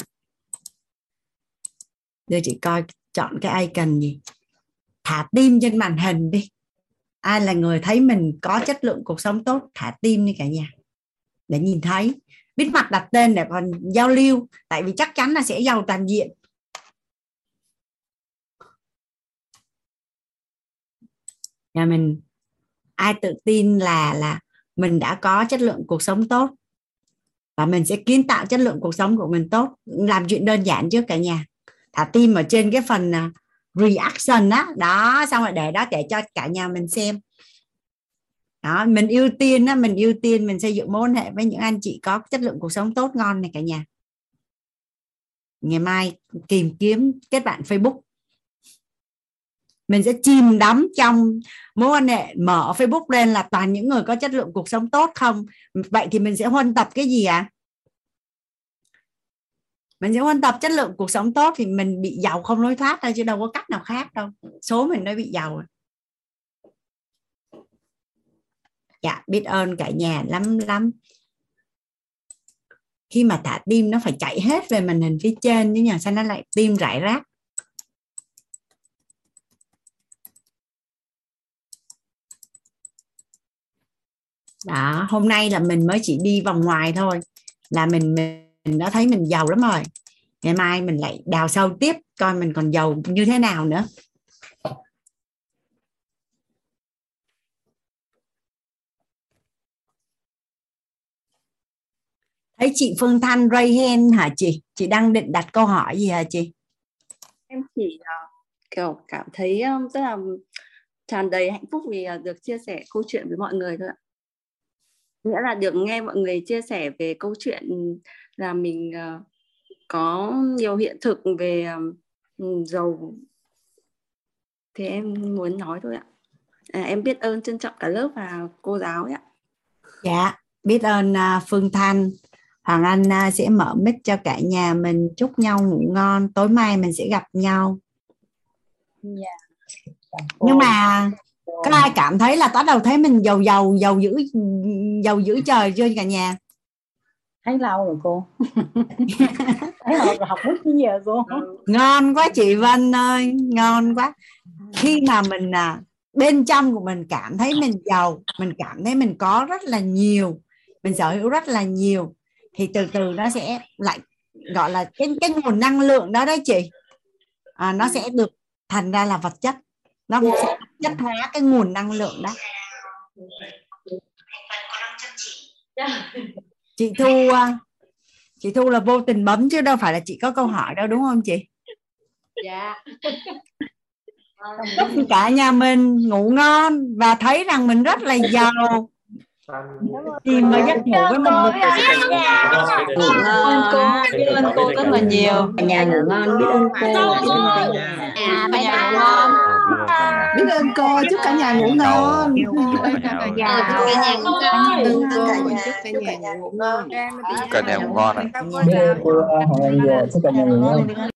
đưa chị coi chọn cái icon gì. Thả tim trên màn hình đi. Ai là người thấy mình có chất lượng cuộc sống tốt thả tim đi cả nhà. Để nhìn thấy. Biết mặt đặt tên để còn giao lưu tại vì chắc chắn là sẽ giàu toàn diện. Nhà mình, ai tự tin là là mình đã có chất lượng cuộc sống tốt và mình sẽ kiến tạo chất lượng cuộc sống của mình tốt. Làm chuyện đơn giản trước cả nhà. Thả tim ở trên cái phần à, reaction đó đó, xong rồi để đó để cho cả nhà mình xem. Đó, mình ưu tiên đó mình ưu tiên mình xây dựng mối quan hệ với những anh chị có chất lượng cuộc sống tốt ngon này cả nhà. Ngày mai tìm kiếm kết bạn Facebook mình sẽ chìm đắm trong mối quan hệ, mở Facebook lên là toàn những người có chất lượng cuộc sống tốt không? Vậy thì mình sẽ huân tập cái gì à mình sẽ huân tập chất lượng cuộc sống tốt thì mình bị giàu không lối thoát đâu chứ đâu có cách nào khác đâu. Số mình nó bị giàu à. dạ biết ơn cả nhà lắm lắm. Khi mà thả tim nó phải chạy hết về màn hình phía trên chứ nhờ, sao nó lại tim rải rác? Đó, hôm nay là mình mới chỉ đi vòng ngoài thôi. Là mình mình đã thấy mình giàu lắm rồi. Ngày mai mình lại đào sâu tiếp, coi mình còn giàu như thế nào nữa. Thấy chị Phương Thanh ray hen hả chị? Chị đang định đặt câu hỏi gì hả chị? Em chỉ ờ, kiểu cảm thấy tức rất là tràn đầy hạnh phúc vì ờ, được chia sẻ câu chuyện với mọi người thôi ạ nghĩa là được nghe mọi người chia sẻ về câu chuyện là mình uh, có nhiều hiện thực về um, giàu. Thì em muốn nói thôi ạ. À, em biết ơn trân trọng cả lớp và cô giáo ạ. Dạ biết ơn uh, Phương Thanh. Hoàng Anh uh, sẽ mở mic cho cả nhà mình. Chúc nhau ngủ ngon. Tối mai mình sẽ gặp nhau. Dạ. nhưng mà có ai cảm thấy là bắt đầu thấy mình giàu giàu giàu dữ giàu dữ trời chưa cả nhà? Thấy lâu rồi cô. Thấy học học rất bây giờ cô. Ngon quá chị Vân ơi ngon quá. Khi mà mình à, bên trong của mình cảm thấy mình giàu mình cảm thấy mình có rất là nhiều mình sở hữu rất là nhiều thì từ từ nó sẽ lại gọi là cái cái nguồn năng lượng đó đấy chị. À, nó sẽ được thành ra là vật chất nó sẽ chất hóa cái nguồn năng lượng đó. Chị thu à, chị thu là vô tình bấm chứ đâu phải là chị có câu hỏi đâu đúng không chị? Dạ. Chúc cả nhà mình ngủ ngon và thấy rằng mình rất là giàu tìm và giấc ngủ với mình một ngủ ngon cô biết ơn cô rất là nhiều cả nhà ngủ ngon biết ơn cô biết ơn cả nhà à, cả nhà ngủ ngon biết ơn cô chúc cả nhà ngủ ngon cả nhà ngủ ngon cả nhà ngủ ngon cả nhà ngủ ngon chúc cả nhà ngủ ngon